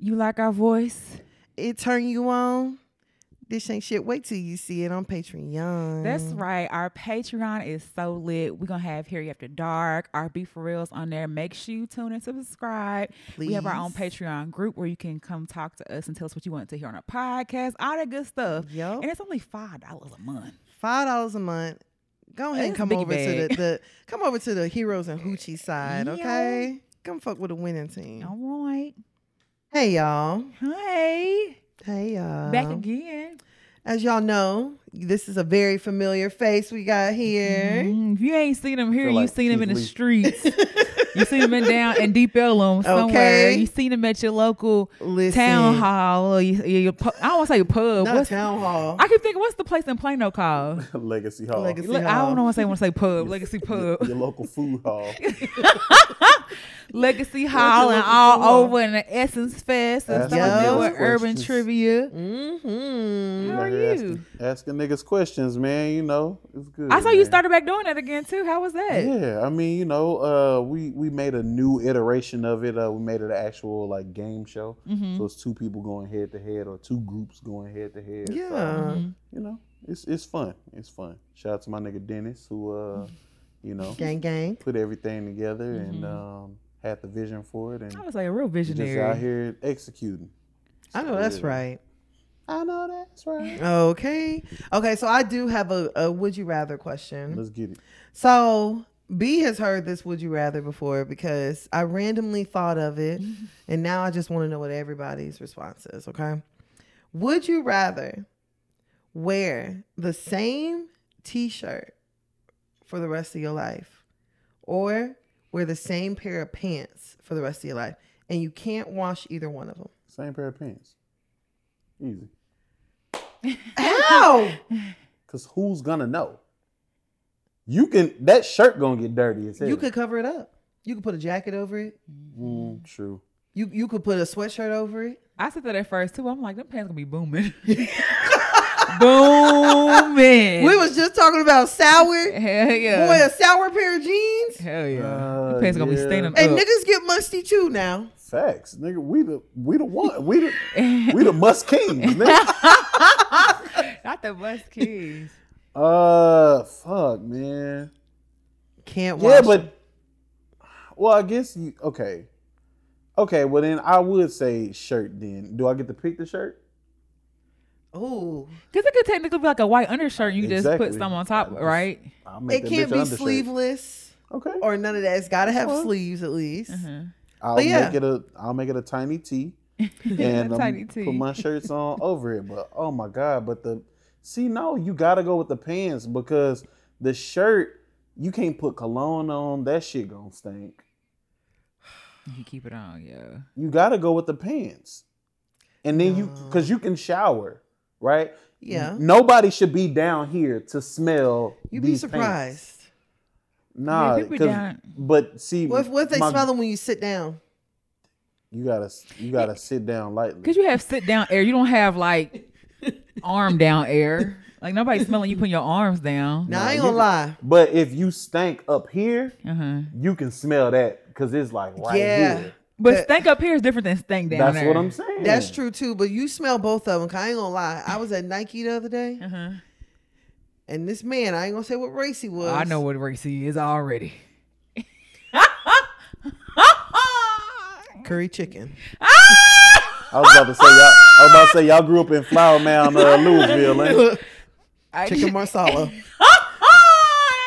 You like our voice? It turn you on. This ain't shit. Wait till you see it on Patreon. That's right. Our Patreon is so lit. We're gonna have Harry After Dark, our Be For Reals on there. Make sure you tune in, subscribe. Please. We have our own Patreon group where you can come talk to us and tell us what you want to hear on our podcast, all that good stuff. Yup. And it's only five dollars a month. Five dollars a month. Go ahead and come over to the, the come over to the heroes and hoochie side, Yo. okay? Come fuck with the winning team. All right. Hey y'all. Hey. Hey y'all. Back again. As y'all know, this is a very familiar face we got here. Mm, if you ain't seen him here, Feel you like seen him in Keith the Lee. streets. you seen him in down in Deep Ellum somewhere. Okay. You seen him at your local Listen. town hall or you, your, pu- I don't want to say pub. Not What's, town hall. I keep thinking, what's the place in Plano called? Legacy Hall. Legacy Look, I don't know what to say. Want to say pub, Legacy Pub, Your local food hall. Legacy Hall, and all hall? over in the Essence Fest and Ask stuff like that with urban questions. trivia. Mm-hmm. How are you? Asking, asking niggas questions, man. You know, it's good. I saw you started back doing that again too. How was that? Yeah, I mean, you know, uh, we we made a new iteration of it. Uh, we made it an actual like game show. Mm-hmm. So it's two people going head to head, or two groups going head to head. So, Yeah. Mm-hmm. you know, it's it's fun. It's fun. Shout out to my nigga Dennis, who uh, you know, Gang gang. put everything together and Mm-hmm. um, had the vision for it, and I was like a real visionary. just out here executing. I know that's yeah. right. I know that's right. Okay. Okay, so I do have a, a would you rather question. Let's get it. So B has heard this would you rather before because I randomly thought of it and now I just want to know what everybody's response is, okay? Would you rather wear the same t-shirt for the rest of your life or wear the same pair of pants for the rest of your life and you can't wash either one of them? Same pair of pants. Easy. How? Cause who's gonna know? You can that shirt gonna get dirty as hell. you could cover it up. You could put a jacket over it. Mm, true. You you could put a sweatshirt over it. I said that at first too. I'm like, them pants gonna be booming. booming. We was just talking about sour. Hell yeah. Boy, a sour pair of jeans. Hell yeah. Uh, them pants gonna be yeah. staining And up. niggas get musty too now. Facts, nigga. We the we the one. We the we the must kings. Nigga. Not the must kids. Uh, fuck, man. Can't wash. Yeah, them. but well, I guess you okay. Okay, well then I would say shirt. Then do I get to pick the shirt? Ooh, Because it could technically be like a white undershirt. You just put some on top, Just- right? It can't be undershirt. sleeveless Okay, or none of that. It's got to have fine. sleeves at least. Uh-huh. I'll yeah. make it a I'll make it a tiny tee and um, Tiny tee. put my shirts on over it. But oh my god! But the see no, you gotta go with the pants because the shirt you can't put cologne on. That shit gonna stink. You keep it on, yeah. You gotta go with the pants, and then you because you can shower, right? Yeah, Nobody should be down here to smell. you'd be these pants. surprised. Nah, Yeah, down- but see, What if, what if they my- smell them when you sit down? You gotta you gotta sit down lightly. Because you have sit down air. You don't have like arm down air. Like nobody smelling you putting your arms down. Now I ain't you gonna lie. But if you stank up here, Uh-huh. you can smell that because it's like right Yeah. here. But That- stank up here is different than stank down That's there. That's what I'm saying. That's true too, but you smell both of them. Cause I ain't gonna lie. I was at Nike the other day, Uh-huh. and this man, I ain't gonna say what race he was. I know what race he is already. curry chicken. I was about to say y'all. I was about to say y'all grew up in Flower Mound, uh, Lewisville. ain't chicken marsala.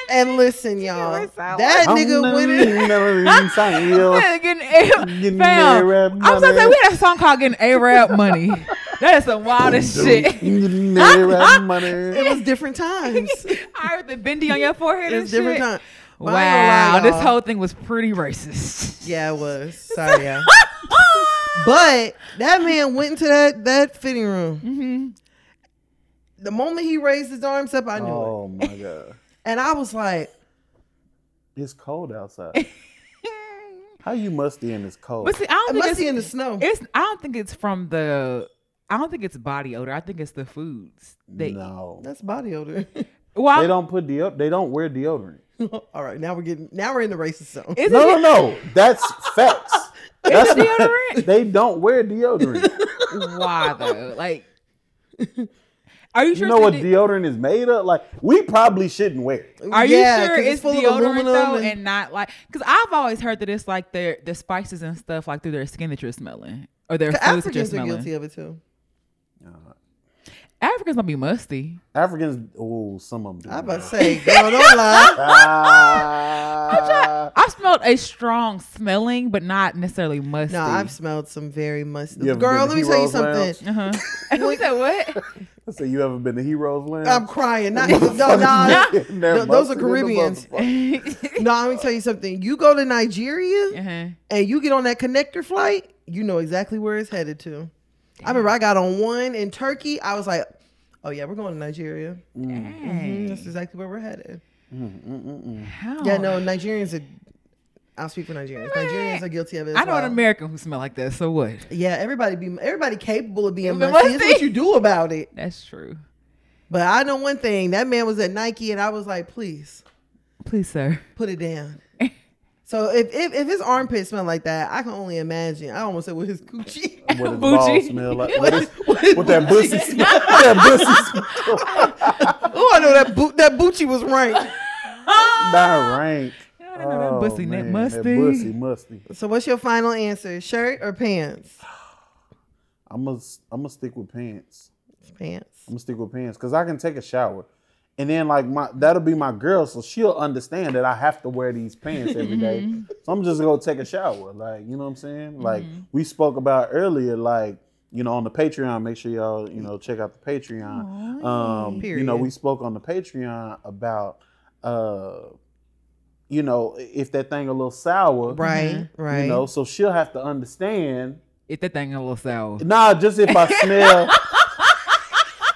And listen, y'all, that nigga went in. in. Yeah, getting A- Getting fam. A-Rap I was gonna say money. we had a song called "Getting A-Rap Money." That is some wildest shit. Getting A-Rap money. It was different times. I heard the bendy on your forehead. It was different times. But I ain't gonna lie, Wow, this whole thing was pretty racist. Yeah, it was. Sorry, yeah. But that man went into that that fitting room. Mm-hmm. The moment he raised his arms up, I knew it, Oh my god, and I was like, it's cold outside. How you musty in this cold? But see, I don't think must it's, be in the snow." it's. I don't think it's from the. I don't think it's body odor. I think it's the foods. They, no, That's body odor. Well, they I'm- don't put deodorant. They don't wear deodorant. All right, now we're getting now we're in the racist zone. is No, it- no, no. That's facts. That's deodorant? They don't wear deodorant. Why though? Like, are you sure? you know what the- deodorant is made of? Like we probably shouldn't wear it. Are Yeah, you sure 'cause it's, full of deodorant aluminum though, and- and, not like? Because I've always heard that it's like their the spices and stuff like through their skin that you're smelling, or their The foods that you're Africans are guilty of it too. Uh, Africans don't be musty. Africans, oh, some of them. Do I about to say, girl, don't lie. Ah. I've smelled a strong smelling, but not necessarily musty. No, I've smelled some very musty. You Girl, let me tell you Heroes something. Uh huh. Who said what? I said, you have ever been to Heroes Land? I'm crying. Not, no, no, They're no, those are busted Caribbeans. no. Let me tell you something. You go to Nigeria uh-huh. and you get on that connector flight, you know exactly where it's headed to. I remember I got on one in Turkey. I was like, "Oh yeah, we're going to Nigeria. Mhm, That's exactly where we're headed." How? Yeah, no, Nigerians are. I'll speak for Nigerians. Nigerians are guilty of it. I know well. an American who smell like that. So what? Yeah, everybody be everybody capable of being musty. It's what you do about it. That's true. But I know one thing. That man was at Nike, and I was like, "Please Please, sir. put it down." So if, if if his armpit smell like that, I can only imagine. I almost said with his coochie. What does Bougie. balls smell like? What, is, What his what that booty pussy smell? that pussy smell. Oh, I know that boot that Bucci was rank. Not rank. I don't know that oh, bussy neck man, musty. That pussy musty. So what's your final answer? Shirt or pants? I'm gonna I'm gonna stick with pants. Pants. I'm gonna stick with pants because I can take a shower, and then like my that'll be my girl, so she'll understand that I have to wear these pants every day. So I'm just gonna take a shower, like you know what I'm saying. Like we spoke about earlier, like you know on the Patreon. Make sure y'all you know check out the Patreon. Um, you know we spoke on the Patreon about uh, you know if that thing a little sour, Right, right. You know, so she'll have to understand. If that thing a little sour. Nah, just if I smell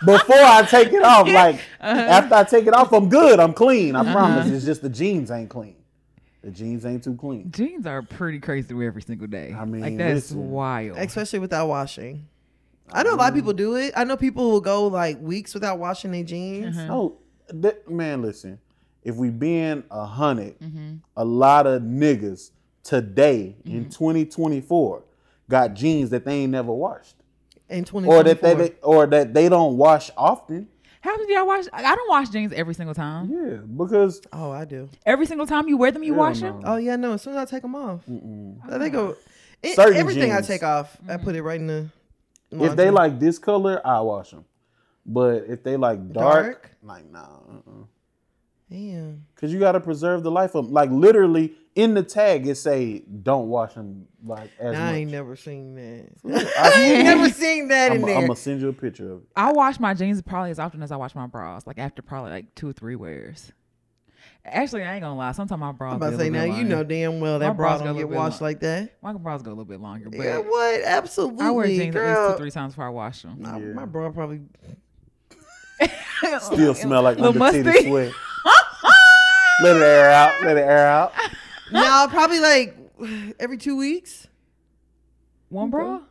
before I take it off. Like Uh-huh. after I take it off, I'm good. I'm clean. I promise. It's just the jeans ain't clean. The jeans ain't too clean. Jeans are pretty crazy to wear every single day. I mean, like that's listen. wild. Especially without washing. I know a lot of people do it. I know people will go like weeks without washing their jeans. Oh that, man, listen. If we being a 100 Mm-hmm. a lot of niggas today in 2024 got jeans that they ain't never washed, In or that 2024. they or that they don't wash often. How did y'all wash? I don't wash jeans every single time. Yeah, because Oh, I do. Every single time you wear them, you Hell wash no. them. Oh yeah, no. As soon as I take them off, I think go. It, Certain everything I jeans. take off, I mm-hmm. put it right in the. if they like this color, I wash them. But if they like dark, Dark? like nah, uh-uh. damn. Cause you gotta preserve the life of 'em. Like literally in the tag, it say don't wash them like as I ain't never seen that. I ain't never seen that in I'm, there. I'm gonna send you a picture of it. I wash my jeans probably as often as I wash my bras. Like after probably like two or three wears. Actually, I ain't gonna lie. Sometimes my bras. I'm about to say now you know damn well that bras bra go a don't get washed long. like that. My bras go a little bit longer, but Yeah, what? Absolutely. I wear jeans at least girl. two, three times before I wash them. My, Yeah. my bra probably. Still smell like Little under titty sweat. Let it air out. Let it air out. no, probably like every two weeks. One bra.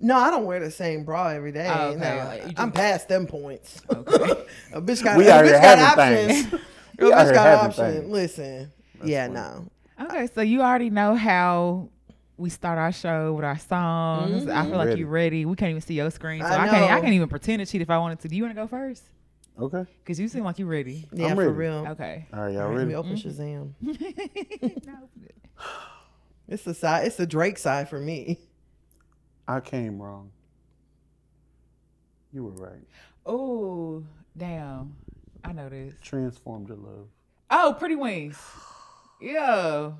No, I don't wear the same bra every day. Oh, okay. No, Like, I'm past them points. Okay. a bitch got, We a bitch got options. things. A bitch here got options. things. Listen, yeah, funny. no. Okay, so you already know how we start our show with our songs. I mm-hmm. feel like Ready. you're ready. We can't even see your screen, so I I, can't. I can't even pretend to cheat if I wanted to. Do you want to go first? Okay. Because you seem like you're ready. Yeah, I'm for ready. real. Okay. All right, y'all ready? Let me ready? open Shazam. It's the side. It's the Drake side for me. I came wrong. You were right. Oh, damn. I know this. Transform to love. Oh, Pretty Wings. Yeah.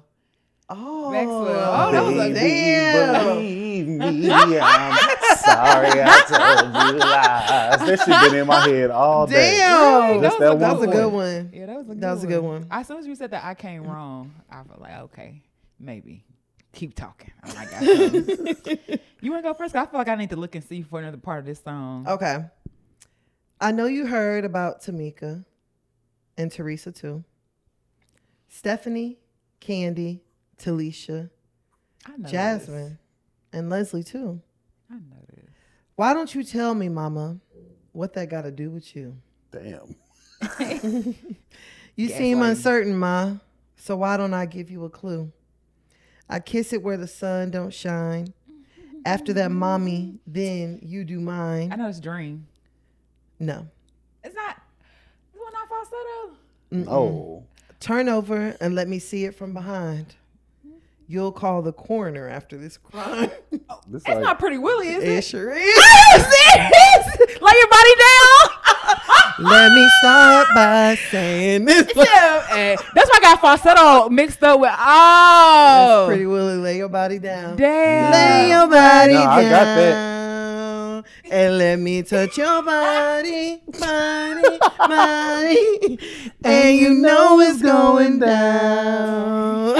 Oh, Maxwell. Oh, that was a- Baby, damn. Believe me, I'm sorry I told you lies. That shit been in my head all day. Damn, That's that that was that one was a good point. one. Yeah, that was a good That was a good one. As soon as you said that I came wrong, I felt like, okay, maybe. Keep talking. I might got something. you want to go first? I feel like I need to look and see for another part of this song. Okay. I know you heard about Tamika and Teresa too. Stephanie, Candy, Talisha, I Jasmine, and Leslie too. I know this. Why don't you tell me, Mama, what that got to do with you? Damn. You seem uncertain, Ma. So why don't I give you a clue? I kiss it where the sun don't shine. After that, mommy, then you do mine. I know it's Dream. No. It's not. It's not falsetto. Oh, Turn over and let me see it from behind. You'll call the coroner after this crime. this It's like not Pretty Willie, is it it? sure is. you serious? Lay your body down. Let me start by saying this. yeah, that's why I got falsetto mixed up with. That's Oh, pretty Willie. Lay your body down. damn. Lay your body No, down. I got that. And let me touch your body, body, body. And you know it's going down.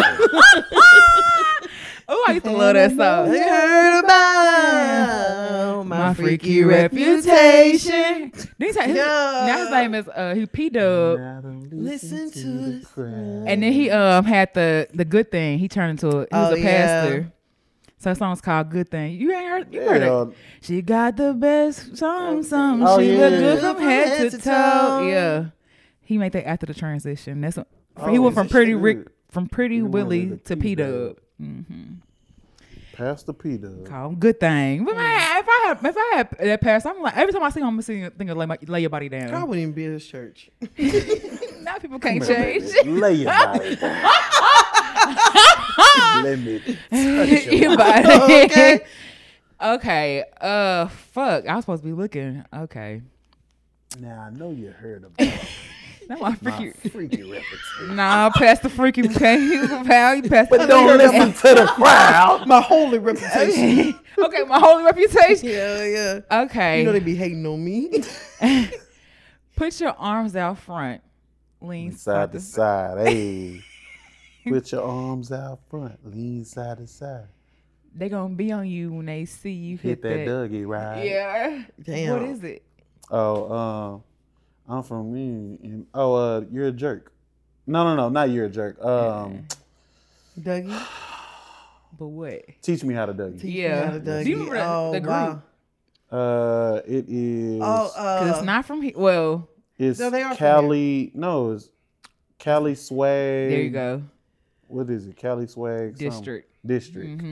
Oh, I used to love that I song. heard about my, My freaky, freaky reputation. reputation. He said his, Yeah. now his name is uh, he P Dub, Listen to the crowd. and then he um had the the good thing. He turned into a, he was Oh, a yeah. pastor. So the song's called Good Thing. You ain't heard you heard it. She got the best some some. Oh, she yeah. look good from From head, head to to toe. toe. Yeah. He made that after the transition. That's what, Oh, he went from Pretty Rick from Pretty He Willie to the P Dub. Mm-hmm. Pastor Peter. Call him Good Thing. But man, if I had if I had that pass, I'm like every time I see him, I'm sing think of lay, my, lay your body down. I wouldn't even be in his church. now people can't Come change. baby. Lay your body down. Let me touch your your body. body. Okay. okay. Uh, fuck. I was supposed to be looking. Okay. Now I know you heard about That my my freaky. freaky reputation. Nah, pass the freaky okay, pal. You pass But the don't listen to the crowd. My holy reputation. okay, my holy reputation. yeah, yeah. Okay. You know they be hating on me. Put your arms out front. Lean Side to side. Hey. Put your arms out front. Lean side to side. They gonna be on you when they see you Hit hit, that Dougie right. Yeah. Damn. What is it? Oh, um, I'm from me. And, oh, uh, you're a jerk. No, no, no, not you're a jerk. Um, Dougie? But what? teach me how to Dougie. Teach me Yeah. how to Dougie. Do you remember the- oh, the group? wow. Uh, it is. Oh, Because uh, it's not from here. Well, it's No, they are Cali. No, it's Cali Swag. there you go. What is it? Cali Swag something. District. District.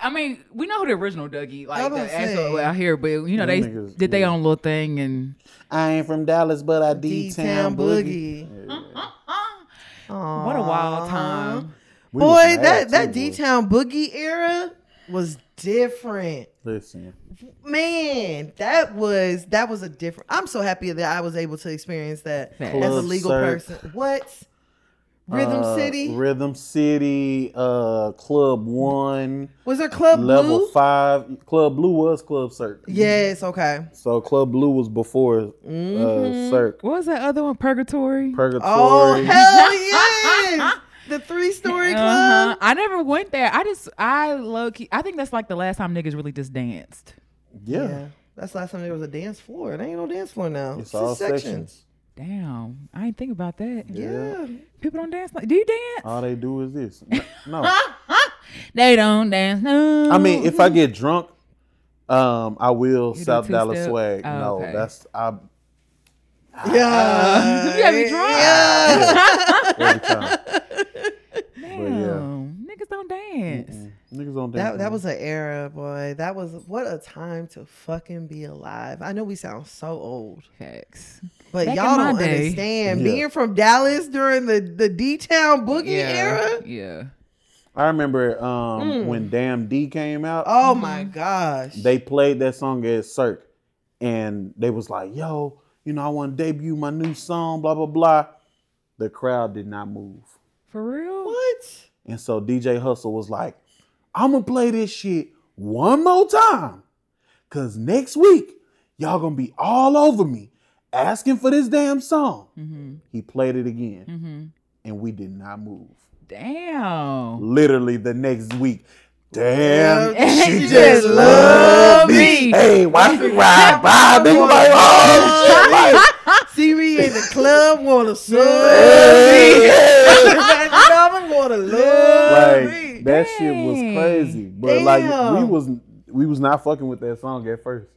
I mean, we know who the original Dougie, like was the gonna actual say. out here, but you know Them they niggas, did their yeah. own little thing and I ain't from Dallas, but I D-Town D-Town Boogie. Boogie. Uh, yeah. Uh, uh. what a wild time. We was Boy, mad that too, that boy. D Town Boogie era was different. Listen, Man, that was that was a different. I'm so happy that I was able to experience that Facts. as a legal Cirque. person. What? Rhythm uh, City Rhythm City, uh, Club One, was there Club Level Blue? Five. Club Blue was Club Cirque. Yes. Okay. So Club Blue was before Mhm. uh, Cirque. What was that other one? Purgatory. Purgatory. Oh hell yes! the three story Uh-huh. club. I never went there. I just I low key. I think that's like the last time niggas really just danced. yeah. That's the last time there was a dance floor. There ain't no dance floor now. It's just all sections. Damn, I didn't think about that. Yeah. People don't dance like. Do you dance? All they do is this. No. They don't dance. No. I mean, if I get drunk, um, I will You South Dallas two-step? swag. Oh, no, okay. that's I Yeah. you gotta be drunk. Yeah. every time. Damn, niggas don't dance. Mm. Niggas don't That that was an era, boy. That was what a time to fucking be alive. I know we sound so old, Facts. but Back y'all don't day. understand. Yeah. Being from Dallas during the the D Town Boogie Yeah. era. Yeah. I remember um, Mm. when Damn D came out. Oh my gosh. They played that song at Cirque, and they was like, "Yo, you know, I want to debut my new song." Blah blah blah. The crowd did not move, For real? what? and so DJ Hustle was like, "I'm gonna play this shit one more time, cause next week y'all gonna be all over me asking for this damn song." Mm-hmm. He played it again, Mm-hmm. and we did not move. Damn. Literally the next week. Damn, she she just love me. me. Hey, watch me ride by. Nigga like, oh shit, like, See me in the club, wanna hey, me. yeah. wanna love me. Like that shit was crazy. But like we was we was not fucking with that song at first.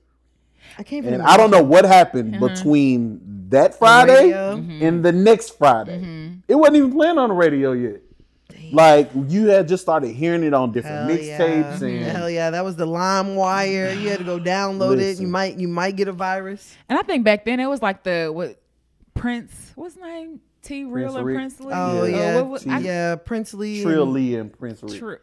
I can't And. I don't know what happened uh-huh. between that Friday radio. and mm-hmm. the next Friday. Mm-hmm. It wasn't even playing on the radio yet. Like you had just started hearing it on different Hell mixtapes yeah. and Hell yeah, that was the lime wire. You had to go download it. You might you might get a virus. And I think back then it was like the what Prince, what's his name? T Real Prince or Rick. Prince Lee? Oh Yeah. yeah, oh, what was- T- I- yeah. Princely. Trill and- Lee and Prince Rick. Tri-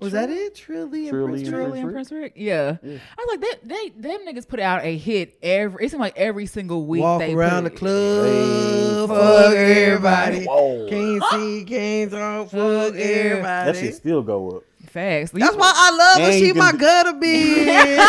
Was that it? Trilly and Trill Prince Lee and Trill Lee and Prince Prince Rick? Yeah. Yeah. I was like, they, they, them niggas put out a hit every, it seemed like every single week. Walk they around the club, Hey, fuck everybody. Whoa. Can't see, can't talk, fuck everybody. That everybody. shit still go up. Facts. That's why I love her. She you my can- gutter bitch.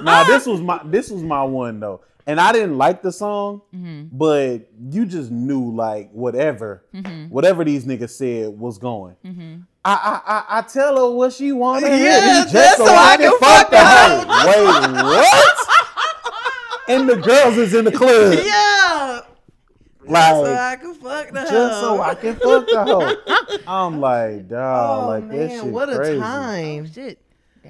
Now this was my this was my one though, and I didn't like the song, Mm-hmm. but you just knew like whatever, whatever these niggas said was going. Mm-hmm. I, I I I tell her what she wanted, Yeah, just, just so, so I I can can fuck fuck the hoe. Wait, what? and the girls is in the club, yeah. like so I can fuck the hoe. Just so I can fuck the hoe. I'm like, dog, Oh like that man, shit what a crazy. time! Shit.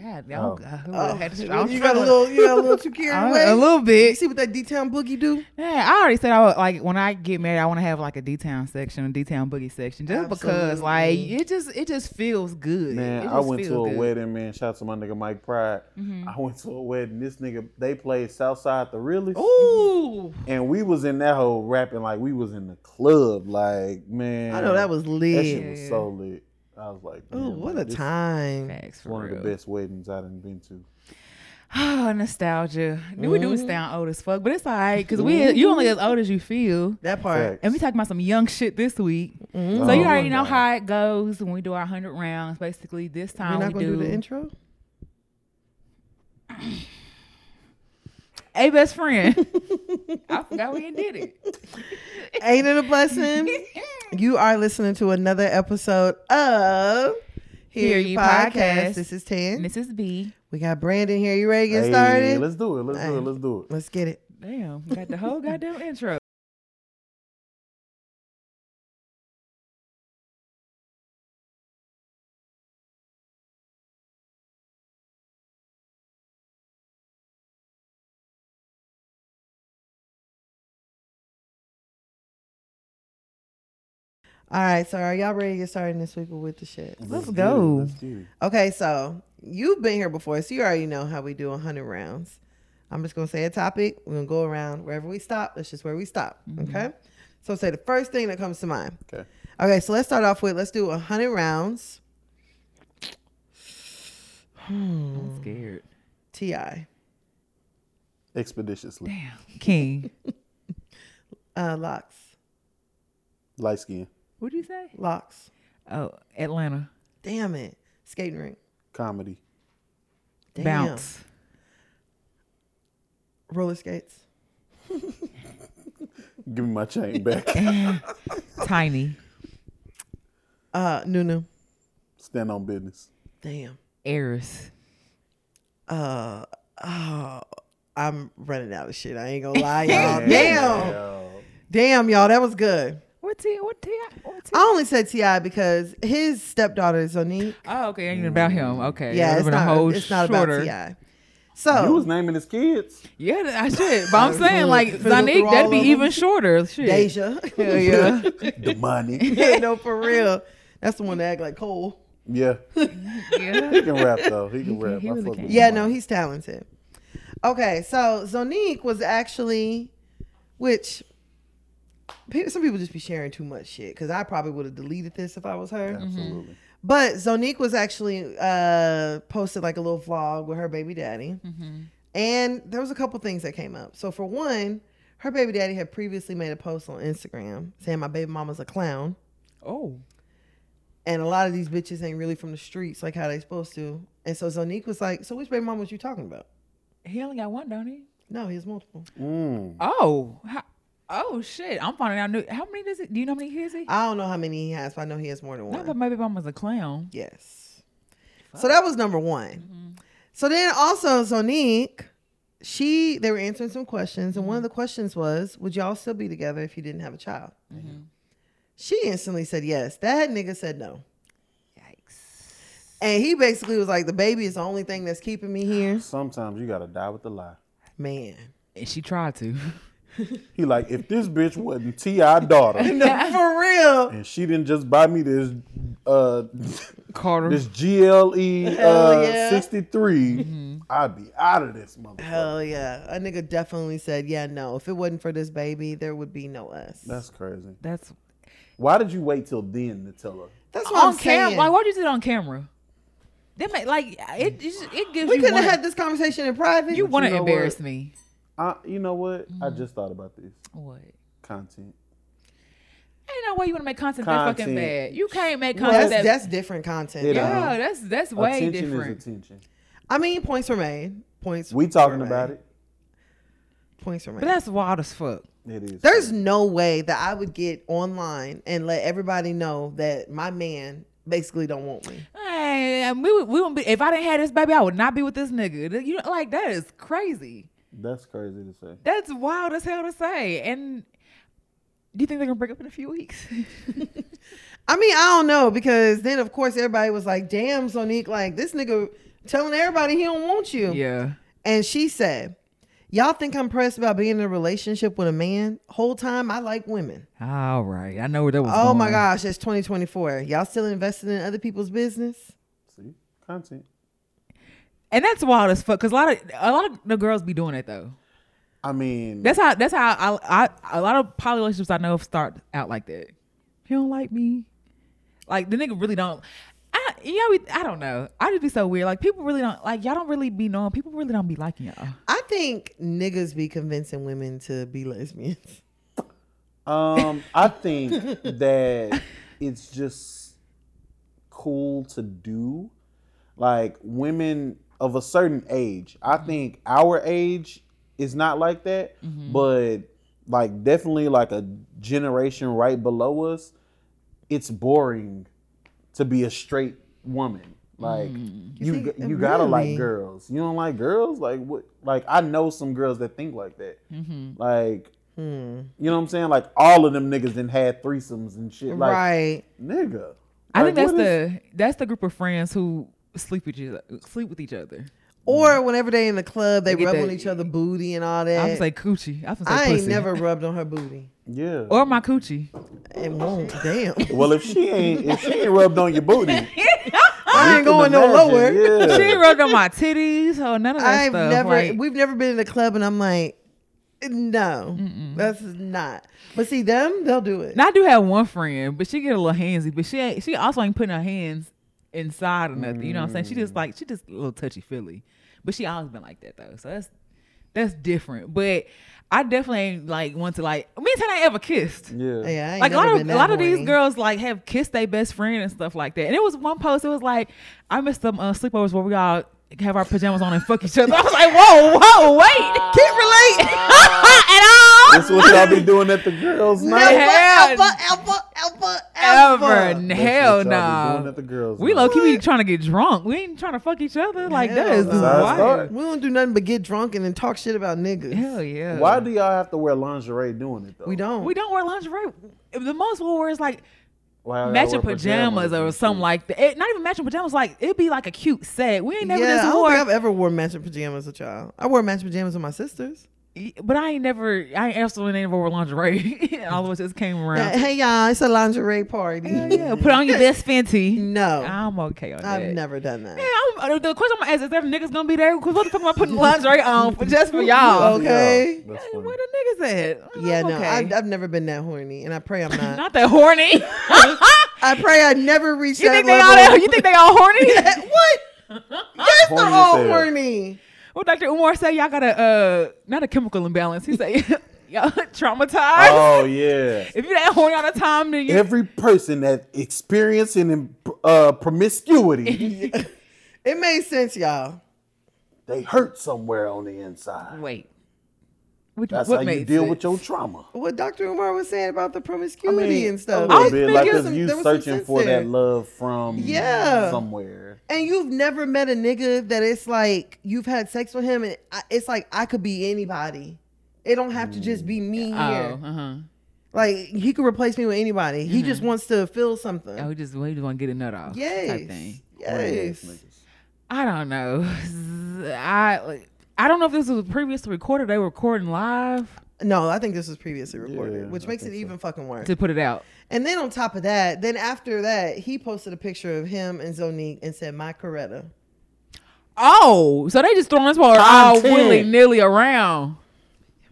God, Oh. y'all, uh, who Oh, had to- you I was got a little, you got a little too carried away. a little You bit. see what that D-Town boogie do? Yeah, I already said I would like when I get married, I want to have like a D town section, a D town boogie section, just because like it just it just feels good. Man, It I just went to a good. wedding, man. Shout out to my nigga Mike Pride. Mm-hmm. I went to a wedding. This nigga, they played Southside the realest. Ooh, And we was in that whole rapping like we was in the club. Like, man. I know that was lit. That shit was so lit. I was like, Oh, man, what like, a time! facts is for One real. of the best weddings I done been to. Oh, nostalgia. We Mm-hmm. do sound old as fuck, but it's alright because we you only as old as you feel. That part. Facts. And we talking about some young shit this week, Mhm. so you Oh, already know God. how it goes when we do our hundred rounds. Basically, this time We're not we gonna do, do the intro. a best friend. I forgot we did it. Ain't it a blessing? You are listening to another episode of Hear Hear You You Podcast. Podcast. This is And Tan. this is B. We got Brandon here. You ready to get Hey, started? let's do it. Let's do it. Let's do it. Let's get it. Damn, We got the whole goddamn intro. All right, so are y'all ready to get started this week with the shit? Let's get it. go. Let's get it. Okay, so you've been here before, so you already know how we do 100 rounds. I'm just gonna say a topic. We're gonna go around wherever we stop. That's just where we stop. Okay. So say the first thing that comes to mind. Okay. Okay, so let's start off with let's do 100 rounds. I'm scared. T.I. Expeditiously. Damn, King. uh, locks Light skin. What'd you say? locks. Oh, Atlanta. Damn it, skating rink. Comedy. Damn. Bounce. Roller skates. Give me my chain back. Tiny. Uh, Nunu. Stand on business. Damn. Eris. Uh, oh, I'm running out of shit. I ain't gonna lie, y'all. Damn. Damn, y'all. That was good. What T? What T? What T? I only said T.I. because his stepdaughter is Zonnique. Oh, okay. Ain't even about him. Okay. Yeah, it's not. a whole It's not shorter. about Ti. So You was naming his kids. Yeah, I should. But I'm saying, like, finna Zanique, that'd be even shorter. Shit. Deja. Hell yeah. The money. Yeah, no, for real. That's the one that act like Cole. Yeah. yeah. He can rap though. He can rap. he really fuck can. with Yeah, no, he's talented. Okay, so Zonnique was actually, which pe- some people just be sharing too much shit because I probably would have deleted this if I was her. Absolutely. But Zonnique was actually uh posted like a little vlog with her baby daddy. And there was a couple things that came up. So for one, her baby daddy had previously made a post on Instagram saying my baby mama's a clown. Oh. And a lot of these bitches ain't really from the streets like how they supposed to. And so Zonnique was like, So which baby mama was you talking about? He only got one, don't he? No, he has multiple. Mm. Oh. How, oh, shit. I'm finding out new. How many does it? Do you know how many kids he? I don't know how many he has, but I know he has more than No, one. but maybe mom was a clown. Yes. So that was number one. Mm-hmm. So then also Zonnique, she they were answering some questions, and one of the questions was, "Would y'all still be together if you didn't have a child?" Mm-hmm. She instantly said yes. That nigga said no, Yikes. and he basically was like, "The baby is the only thing that's keeping me here." Sometimes you gotta die with the lie. Man, And she tried to. He like, if this bitch wasn't T.I. daughter No, for real. and she didn't just buy me this uh Carter. this GLE Hell uh yeah. 63, I'd be out of this motherfucker. Hell yeah. A nigga definitely said, yeah, no. If it wasn't for this baby, there would be no us. That's crazy. That's Why did you wait till then to tell her? That's what on I'm camera. saying. Like, why'd you do it on camera? That make like it. It, just- it gives we you. couldn't Wanna, have had this conversation in private. you want to you know embarrass what? me? I, you know what? I mm-hmm. just thought about this What? content. Ain't no way you want to make content, that fucking bad. You can't make Well, content that's, that. that's different content. It yeah, is. that's that's way attention different. is attention. I mean, points were made. Points. We talking were about it. Points were made. But that's wild as fuck. It is. There's no way that I would get online and let everybody know that my man basically don't want me. Hey, we would- we wouldn't be. If I didn't have this baby, I would not be with this nigga. You know, like that is crazy. That's crazy to say. That's wild as hell to say. And do you think they're gonna break up in a few weeks? I mean, I don't know because then of course everybody was like, "Damn, Zonnique, like this nigga telling everybody he don't want you." yeah. And she said, "Y'all think I'm pressed about being in a relationship with a man? Whole time I like women. All right. I know where that was. Oh my gosh, it's 2024. Y'all still invested in other people's business? See, content. And that's wild as fuck. Cause a lot of a lot of the girls be doing it though. I mean, That's how. That's how. I. I a lot of poly relationships I know start out like that. He don't like me. Like the nigga really don't. I yeah. We, I don't know. I just be so weird. Like people really don't like y'all. Don't really be knowing. People really don't be liking y'all. I think niggas be convincing women to be lesbians. Um, I think that it's just cool to do. Like women of a certain age. I mm-hmm. think our age is not like that, mm-hmm. but like definitely like a generation right below us, it's boring to be a straight woman. Like mm. you, think- you gotta really? like girls. You don't like girls? Like what? Like I know some girls that think like that. Mm-hmm. Like Hmm. you know what I'm saying? Like all of them niggas then had threesomes and shit. Like right. nigga. I Like, think that's what is- the that's the group of friends who sleep with each other, sleep with each other. Or whenever they in the club, they They get rub that- on each other booty and all that. I was like coochie. I was say I ain't pussy. never rubbed on her booty. yeah. or my coochie. It won't. Damn. well, if she ain't if she ain't rubbed on your booty, I ain't can going no lower. Yeah. She ain't rubbed on my titties or none of that I've stuff. never. like, we've never been in a club, and I'm like, no, that's not. But see them, they'll do it. Now I do have one friend, but she get a little handsy. But she ain't. She also ain't putting her hands inside or nothing. You know what I'm saying? She just like she just a little touchy feely. But she always been like that though. So that's that's different. But I definitely ain't like want to like me and Tana ain't ever kissed. Yeah. yeah, Like a lot of a that lot of these girls like have kissed their best friend and stuff like that. And it was one post. It was like I missed some uh, sleepovers where we all have our pajamas on and fuck each other. I was like, whoa, whoa, wait, can't relate at all. This what y'all be doing at the girls' night. Hell- ever, ever, ever, ever. Ever, hell what y'all be doing no. at the girls' We night. low key be trying to get drunk. We ain't trying to fuck each other. Like that Hell. That's how wild. We don't do nothing but get drunk and then talk shit about niggas. Hell yeah. Why do y'all have to wear lingerie doing it though? We don't. we don't wear lingerie? The most we'll wear is like Why matching wear pajamas, or something like that. It, not even matching pajamas. Like it'd be like a cute set. We ain't never yeah, I don't wore. think I've ever wore matching pajamas as a child. I wore matching pajamas with my sisters. But I ain't never. I ain't absolutely never wore lingerie. All of us just came around. Hey y'all, it's a lingerie party. Yeah, yeah. Put on your best Fenty. No, I'm okay on that. I've never done that. Yeah, I'm, uh, the question I'm gonna ask is: there niggas gonna be there? Cause what the fuck am I putting lingerie on for just for y'all? Okay. Yeah, that's Hey. Where the niggas at? I'm Yeah, no, okay. I've, I've never been that horny, and I pray I'm not. not that horny. I pray I never reach that think they all? You think they all horny? what? Yes, they're Horny all as hell. horny. Well, Dr. Umar say y'all got a uh, not a chemical imbalance. He say y'all traumatized. Oh yeah. If you that horny all the time, then you Every person that experiencing uh, promiscuity, It made sense, y'all. they hurt somewhere on the inside. wait. Which, That's what how you made deal sense? with your trauma. What Dr. Umar was saying about the promiscuity and a stuff. little I bit, like there because you there was some searching for there. that love from Yeah. somewhere. And you've never met a nigga that it's like you've had sex with him, and it's like I could be anybody. It don't have to just be me Oh, here. uh huh. Like he could replace me with anybody. He just wants to feel something. Oh, we just we just want to get a nut off. yes. Type thing. Yes. Niggas. I don't know. I like, I don't know if this was previously recorded. They were recording live. No, I think this was previously recorded, Yeah, which I makes it think so. even fucking worse. to put it out. And then on top of that, then after that, he posted a picture of him and Zonnique and said, "My Coretta." Oh, so they just throwing this boy all Content. willy nilly around.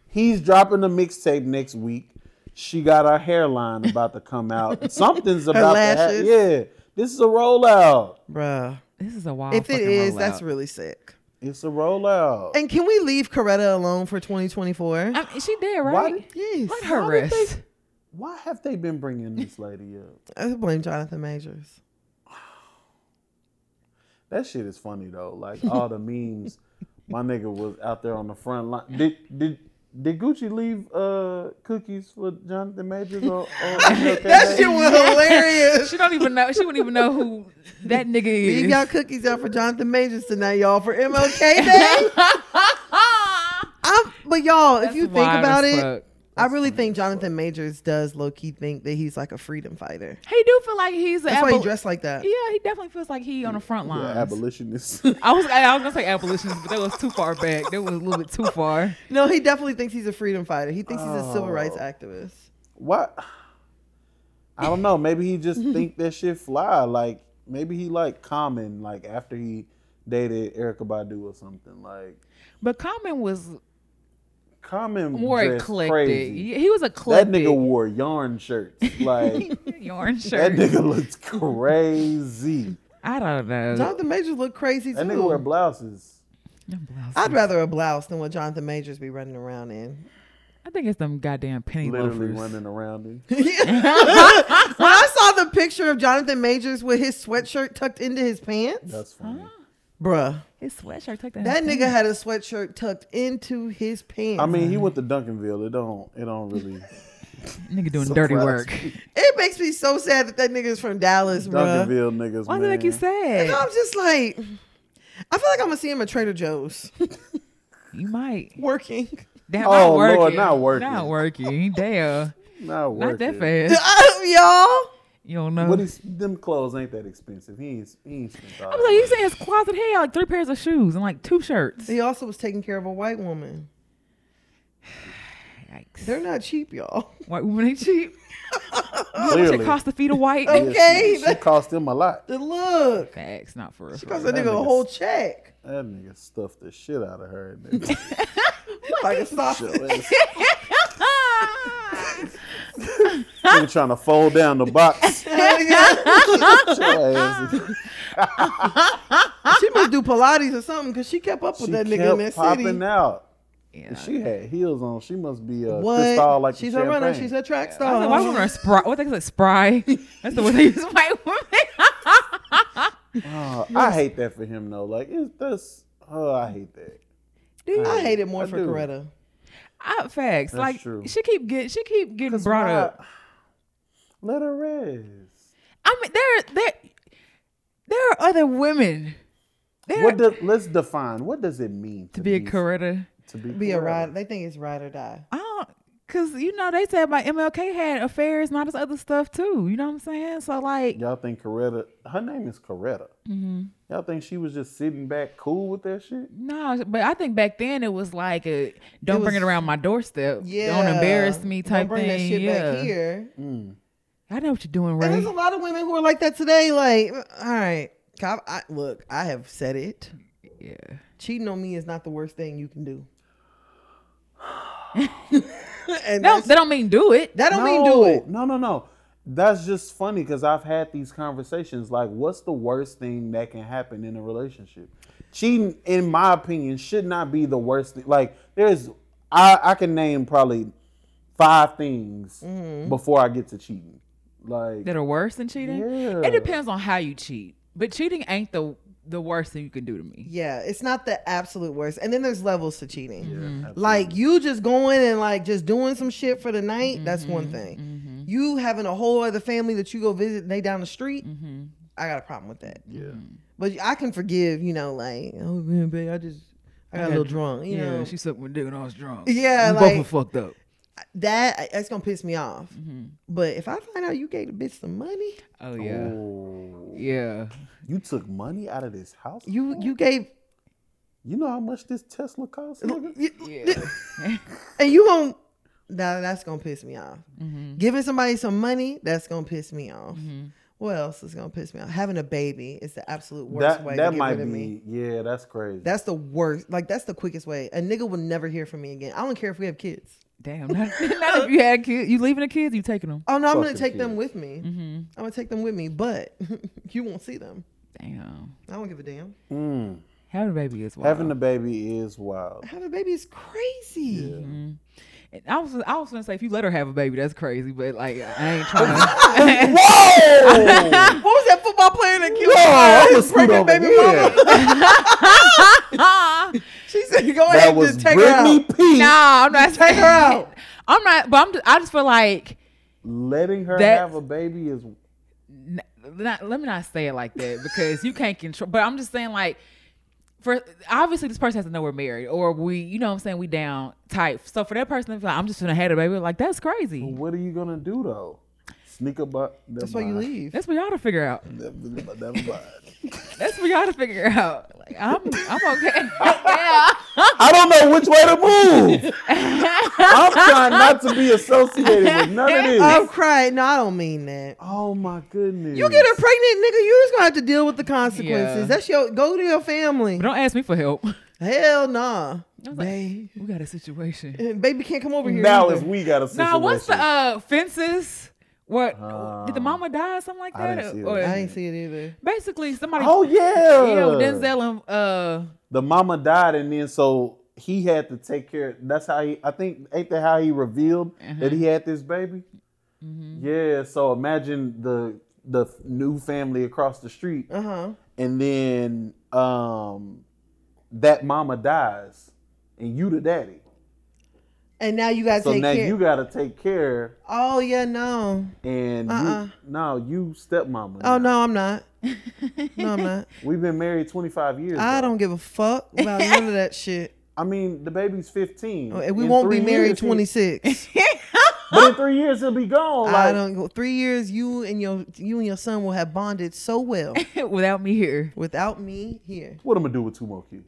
He's dropping a mixtape next week. She got her hairline about to come out. Something's about to happen. Yeah, this is a rollout. Bruh. This is a wild. if it fucking is, rollout. that's really sick. It's a rollout. And can we leave Coretta alone for 2024? I mean, she did Why right. did- yes. Let her Why rest. they- Why have they been bringing this lady up? I blame Jonathan Majors. That shit is funny though. Like all the memes, my nigga was out there on the front line. Did did did Gucci leave uh cookies for Jonathan Majors or, or MLK That shit was hilarious. She don't even know. She wouldn't even know who that nigga is. Leave y'all cookies out for Jonathan Majors tonight, y'all, for MLK Day. I'm, but y'all, if you think about it, fuck. I really think Jonathan Majors does low key think that he's like a freedom fighter. he do feel like he's. That's an why he abol- dressed like that. Yeah, he definitely feels like he on the front Yeah, line. abolitionist. I was I was gonna say abolitionist, but that was too far back. That was a little bit too far. No, he definitely thinks he's a freedom fighter. He thinks he's a civil oh. rights Oh. activist. what? I don't know. Maybe he just think that shit fly. Like maybe he like Common. Like after he dated Erykah Badu or something. Like But Common was Common more dressed eclectic. Crazy. He, he was That eclectic. That nigga wore yarn shirts. Like yarn shirts. that nigga looks crazy. I don't know. Jonathan Majors look crazy That nigga wear too. blouses. I'd rather a blouse than what Jonathan Majors be running around in. I think it's them goddamn penny Literally loafers. running around in. when I saw the picture of Jonathan Majors with his sweatshirt tucked into his pants, That's funny. Bruh, His sweatshirt. Take that. that nigga had a sweatshirt tucked into his pants. I mean, he went to Duncanville. It don't. It don't really. nigga doing So dirty proud. work. it makes me so sad that that nigga is from Dallas, bruh. Duncanville niggas. Why does man. it make you sad? And I'm just like, I feel like I'm gonna see him at Trader Joe's You might. working. Damn, Oh, not Lord, working. not working. Not working. Damn. Not, working. Not that working. fast. Uh, y'all, You don't know. But he's, them clothes ain't that expensive. He ain't. He ain't spent all I was like, you money. saying his closet he had like three pairs of shoes and like two shirts. he also was taking care of a white woman. Yikes. They're not cheap, y'all. White women ain't cheap. What Clearly. it cost to feed a white? Okay. Yeah, she, she cost him a lot. The look. Facts, not for real. She for cost real. that That nigga a whole check. That nigga stuffed the shit out of her. Nigga. Like a sausage. Your ass- trying to fold down the box. She must do Pilates or something because she kept up with she that nigga in kept that popping city. out. Yeah. And she had heels on. She must be a What? crystal like She's a runner. She's a track I star. said, white women are spry. What they call it? Spry. That's the word they use. White women. Oh, I hate that for him though. Like it's that's. Oh, I hate that. Dude, I hate it more I for do. Coretta. I, facts. That's like true. she keep get she keep getting brought up. Let her rest. I mean, there there there are other women. There What does let's define? What does it mean to be a Coretta. To be, Be a Coretta? ride. They think it's ride or die. I don't, cause you know they said my MLK had affairs, not this other stuff too. You know what I'm saying? So like, Y'all think Coretta? Her name is Coretta. Mm-hmm. Y'all think she was just sitting back, cool with that shit? no, but I think back then it was like a don't bring was- it around my doorstep. Yeah. Don't embarrass me Don't type bring thing. that shit yeah. back here. Mm. I know what you're doing, right? And there's a lot of women who are like that today. Like, all right, I, I, look, I have said it. Yeah. Cheating on me is not the worst thing you can do. and No, that's- that don't mean do it. that don't mean do it. No, no, no. That's just funny because I've had these conversations. Like, what's the worst thing that can happen in a relationship? Cheating, in my opinion, should not be the worst thing. Like, there's, I, I can name probably five things Mm-hmm. before I get to cheating. Like, That are worse than cheating. Yeah. It depends on how you cheat, but cheating ain't the the worst thing you can do to me. Yeah, it's not the absolute worst. And then there's levels to cheating. absolutely. Like you just going and like just doing some shit for the night, that's Mm-hmm, one thing. You having a whole other family that you go visit and they down the street, Mm-hmm. I got a problem with that. yeah. But I can forgive, you know, like, oh man, babe, I just I got a little drunk, you yeah, know. she sucked my dick when I was drunk. Yeah, we like- both were fucked up. that that's gonna piss me off. Mm-hmm. But if I find out you gave the bitch some money, Oh yeah, Oh. yeah. You took money out of this house? you you gave You know how much this Tesla costs? nigga? Yeah. and you won't that that's gonna piss me off. Mm-hmm. Giving somebody some money, that's gonna piss me off. What else is gonna piss me off? Having a baby is the absolute worst that way that to get might rid of be me. yeah, that's crazy. That's the worst. Like that's the quickest way. A nigga will never hear from me again. I don't care if we have kids. Damn. Not, not if you had kids. You leaving the kids? You taking them? Oh no, I'm gonna them take them with me. Mm-hmm. I'm gonna take them with me, but you won't see them. Damn. I don't give a damn. Mm. Having a baby is wild. Having a baby is wild. Having a baby is crazy. Mm-hmm. And I was I was gonna say if you let her have a baby, that's crazy. But like I ain't trying. to. Whoa! What was that football player that killed Whoa, I'ma his scoot pregnant baby here. mama? She said, "Go That ahead and was just take her Brittany out." P. nah, I'm not Take her out. I'm not. But I'm. Just, I just feel like. Letting her have a baby is n- Not, let me not say it like that because you can't control. But I'm just saying like. For obviously this person has to know we're married or we you know what I'm saying we down tight. So for that person to be like I'm just gonna have a baby like that's crazy. what are you gonna do though? Sneak a butt. That's why you leave. That's for y'all to figure out. Never, never mind. That's for y'all to figure out. Like I'm I'm okay. yeah. I don't know which way to move. I'm trying not to be associated with none of this. I'm crying. No, I don't mean that. oh my goodness. You get a pregnant nigga, you just gonna have to deal with the consequences. Yeah. That's your go to your family. But don't ask me for help. Hell nah. I was like, we got a situation. And baby can't come over here. now either. is we got a situation. Nah, what's the uh fences? What did the Um, mama die or something like that? I that? didn't see Or- that. I ain't see it either. basically somebody Oh yeah. yeah, Denzel and uh The mama died, and then so he had to take care. That's how he. I think ain't that how he revealed that he had this baby. Yeah. So imagine the the new family across the street, Uh huh. and then um that mama dies, and you the daddy. And now you gotta So take now care. you gotta take care, oh yeah, no. and Uh-uh. you no, you stepmama. Oh now. no, I'm not. No, I'm not. We've been married twenty five years. I though. don't give a fuck about none of that shit. I mean, the baby's fifteen. Oh, And we In won't be married years, he- 26. But in three years he'll be gone. I don't. Three years, you and your you and your son will have bonded so well without me here. without me here. what am I gonna do with two more kids?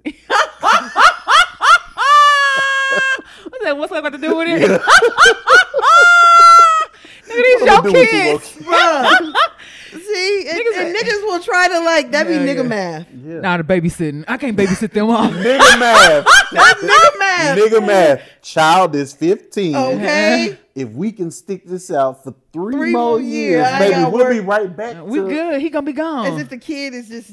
What's that? What's that got to do with it? Nigga, these What I'ma your do with two more kids. Bruh. See, and, Niggas and niggas will try to like that. Be Yeah, nigga yeah. math. Yeah. Nah, the babysitting. I can't babysit them all. Nigga math. Nigga math. Nigga math. Child is 15. Okay. If we can stick this out for three, Three more more years, years, baby, we'll be right back. We good. He gonna be gone. As gone if the kid is just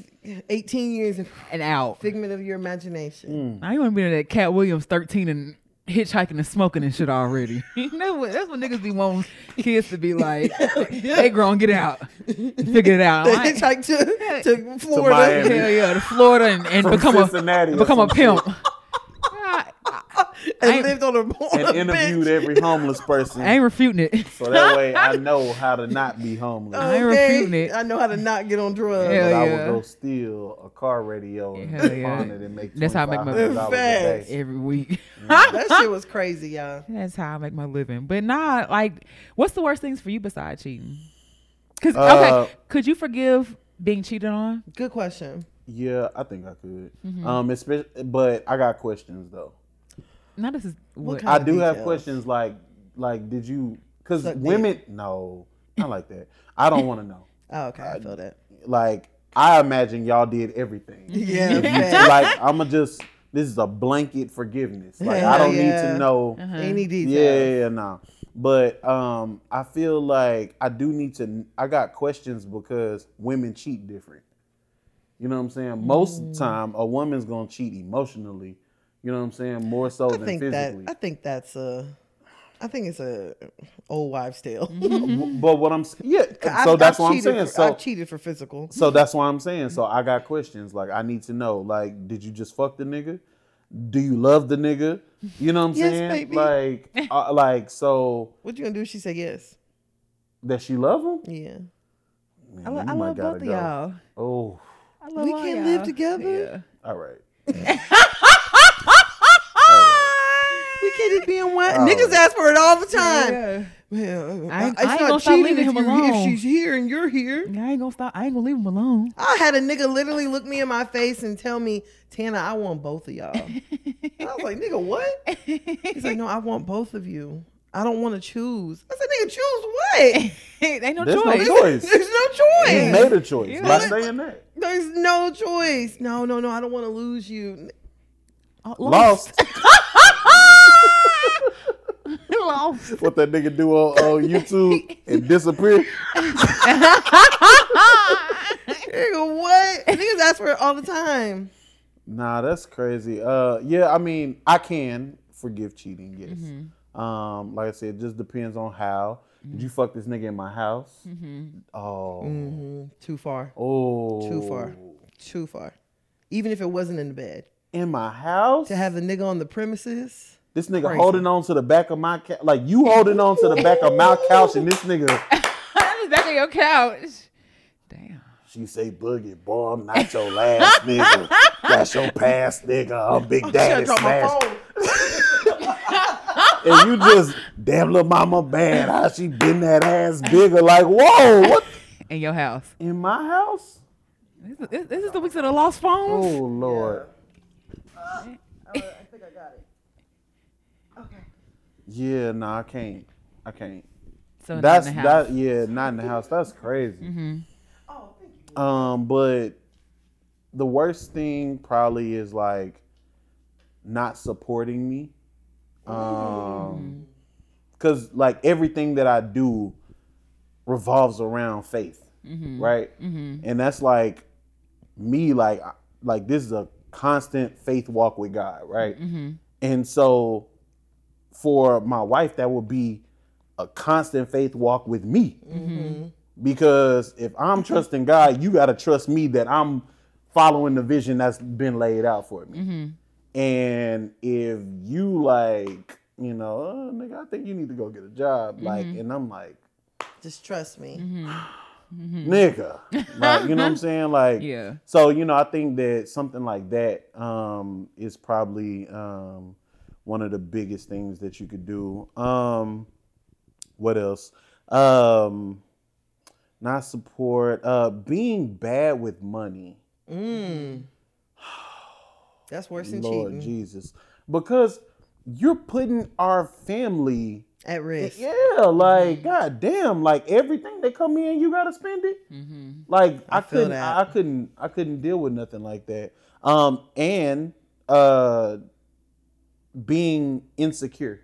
18 years of and out. figment of your imagination. I ain't want to be in that Katt Williams 13 and hitchhiking and smoking and shit already. that's, what, that's what niggas be wanting kids to be like. hey, grown, get out. Figure it out. I ain't- Hitchhike to, to Florida. Miami. Hell yeah, to Florida and, and From become a or become a some pimp. shit. I, and lived on a, on and a interviewed bench. every homeless person. I ain't refuting it. so that way I know how to not be homeless. I ain't refuting it. I know how to not get on drugs. Hell but I would go steal a car radio and Hell yeah. pawn it and make That's how I make my- $2,500 a day. Facts. Every week. that shit was crazy, y'all. That's how I make my living. But nah, like, what's the worst things for you besides cheating? Cause Uh, okay, could you forgive being cheated on? Good question. Yeah, I think I could. Mm-hmm. Um, especially, but I got questions though. Now this is what, kind- I of do have questions like, like, did you? Because Suck dick. women, no, not like that. I don't want to know. Oh, okay, I feel that. Like, I imagine y'all did everything. Yeah, facts. like, I'ma just. This is a blanket forgiveness. Like, I don't need to know. Uh-huh. Any details? Yeah, yeah, yeah, no. But um, I feel like I do need to. I got questions because women cheat different. You know what I'm saying? Most of the time, a woman's gonna cheat emotionally. You know what I'm saying? More so I than think that physically. I think that's a I think it's a old wives' tale. W- But what I'm s- yeah, I've- so that's I've what I'm saying. For, So I've cheated for physical. so that's why I'm saying. So I got questions. Like I need to know. Like, did you just fuck the nigga? Do you love the nigga? You know what I'm Yes, saying? baby. Like, uh, like so What you gonna do? If She said yes. that she love him. Yeah. Man, I, lo- you I might love gotta both of y'all. Oh, I love We all can y'all. live together? Yeah. all right. We can't just be in one. Oh. Niggas ask for it all the time. Yeah. Well, I ain't- it's I ain't gonna stop cheating leaving if, him alone. if she's here and you're here. Yeah, I ain't gonna stop. I ain't gonna leave him alone. I had a nigga literally look me in my face and tell me, Tana, I want both of y'all. I was like, nigga, what? He's like, no, I want both of you. I don't want to choose. I said, nigga, choose what? Ain't no choice. There's no choice. choice. There's no You choice. made a choice Yeah. by saying that. There's no choice. No, no, no. I don't want to lose you. Oh, Lost. Lost. what that nigga do on, on YouTube and disappear. Nigga, what? Niggas ask for it all the time. Nah, that's crazy. Uh, yeah, I mean, I can forgive cheating. Yes. Um, like I said, it just depends on how. Did you fuck this nigga in my house? Oh, hmm Too far. oh, Too far. Too far. Even if it wasn't in the bed. In my house? To have the nigga on the premises. This nigga crazy. holding on to the back of my couch, like you holding on to the back of my couch, and this nigga, the Back on your couch. Damn. she say, "Boogie, boy, I'm not your last nigga. That's your past nigga. I'm Big Daddy Drop Smash." and you just damn little mama bad how she been that ass bigger like whoa what In your house. in my house This is, this- this is the weeks of the lost phones. oh lord I uh, think I got it. Okay. Yeah no i can't. I can't. So that's in the house. Mm-hmm. that yeah not in the house. That's crazy. Oh, thank you. um but the worst thing probably is like not supporting me. Um because like everything that i do revolves around faith right? And that's like me like like this is a constant faith walk with god right? And so for my wife that would be a constant faith walk with me mm-hmm. because if i'm trusting god you got to trust me that i'm following the vision that's been laid out for me mm-hmm. and if you like you know oh, nigga i think you need to go get a job mm-hmm. like and i'm like Just trust me. nigga. Like, you know what I'm saying? Like, Yeah. So, you know, I think that something like that um, is probably um, one of the biggest things that you could do. Um, what else? Um, not support. Uh, being bad with money. Mm. That's worse than Lord cheating. Jesus. Because you're putting our family At risk. Yeah, like god damn, like everything that come in, you gotta spend it. Mm-hmm. Like I, I couldn't, that. I, I couldn't, I couldn't deal with nothing like that. Um, and uh, being insecure,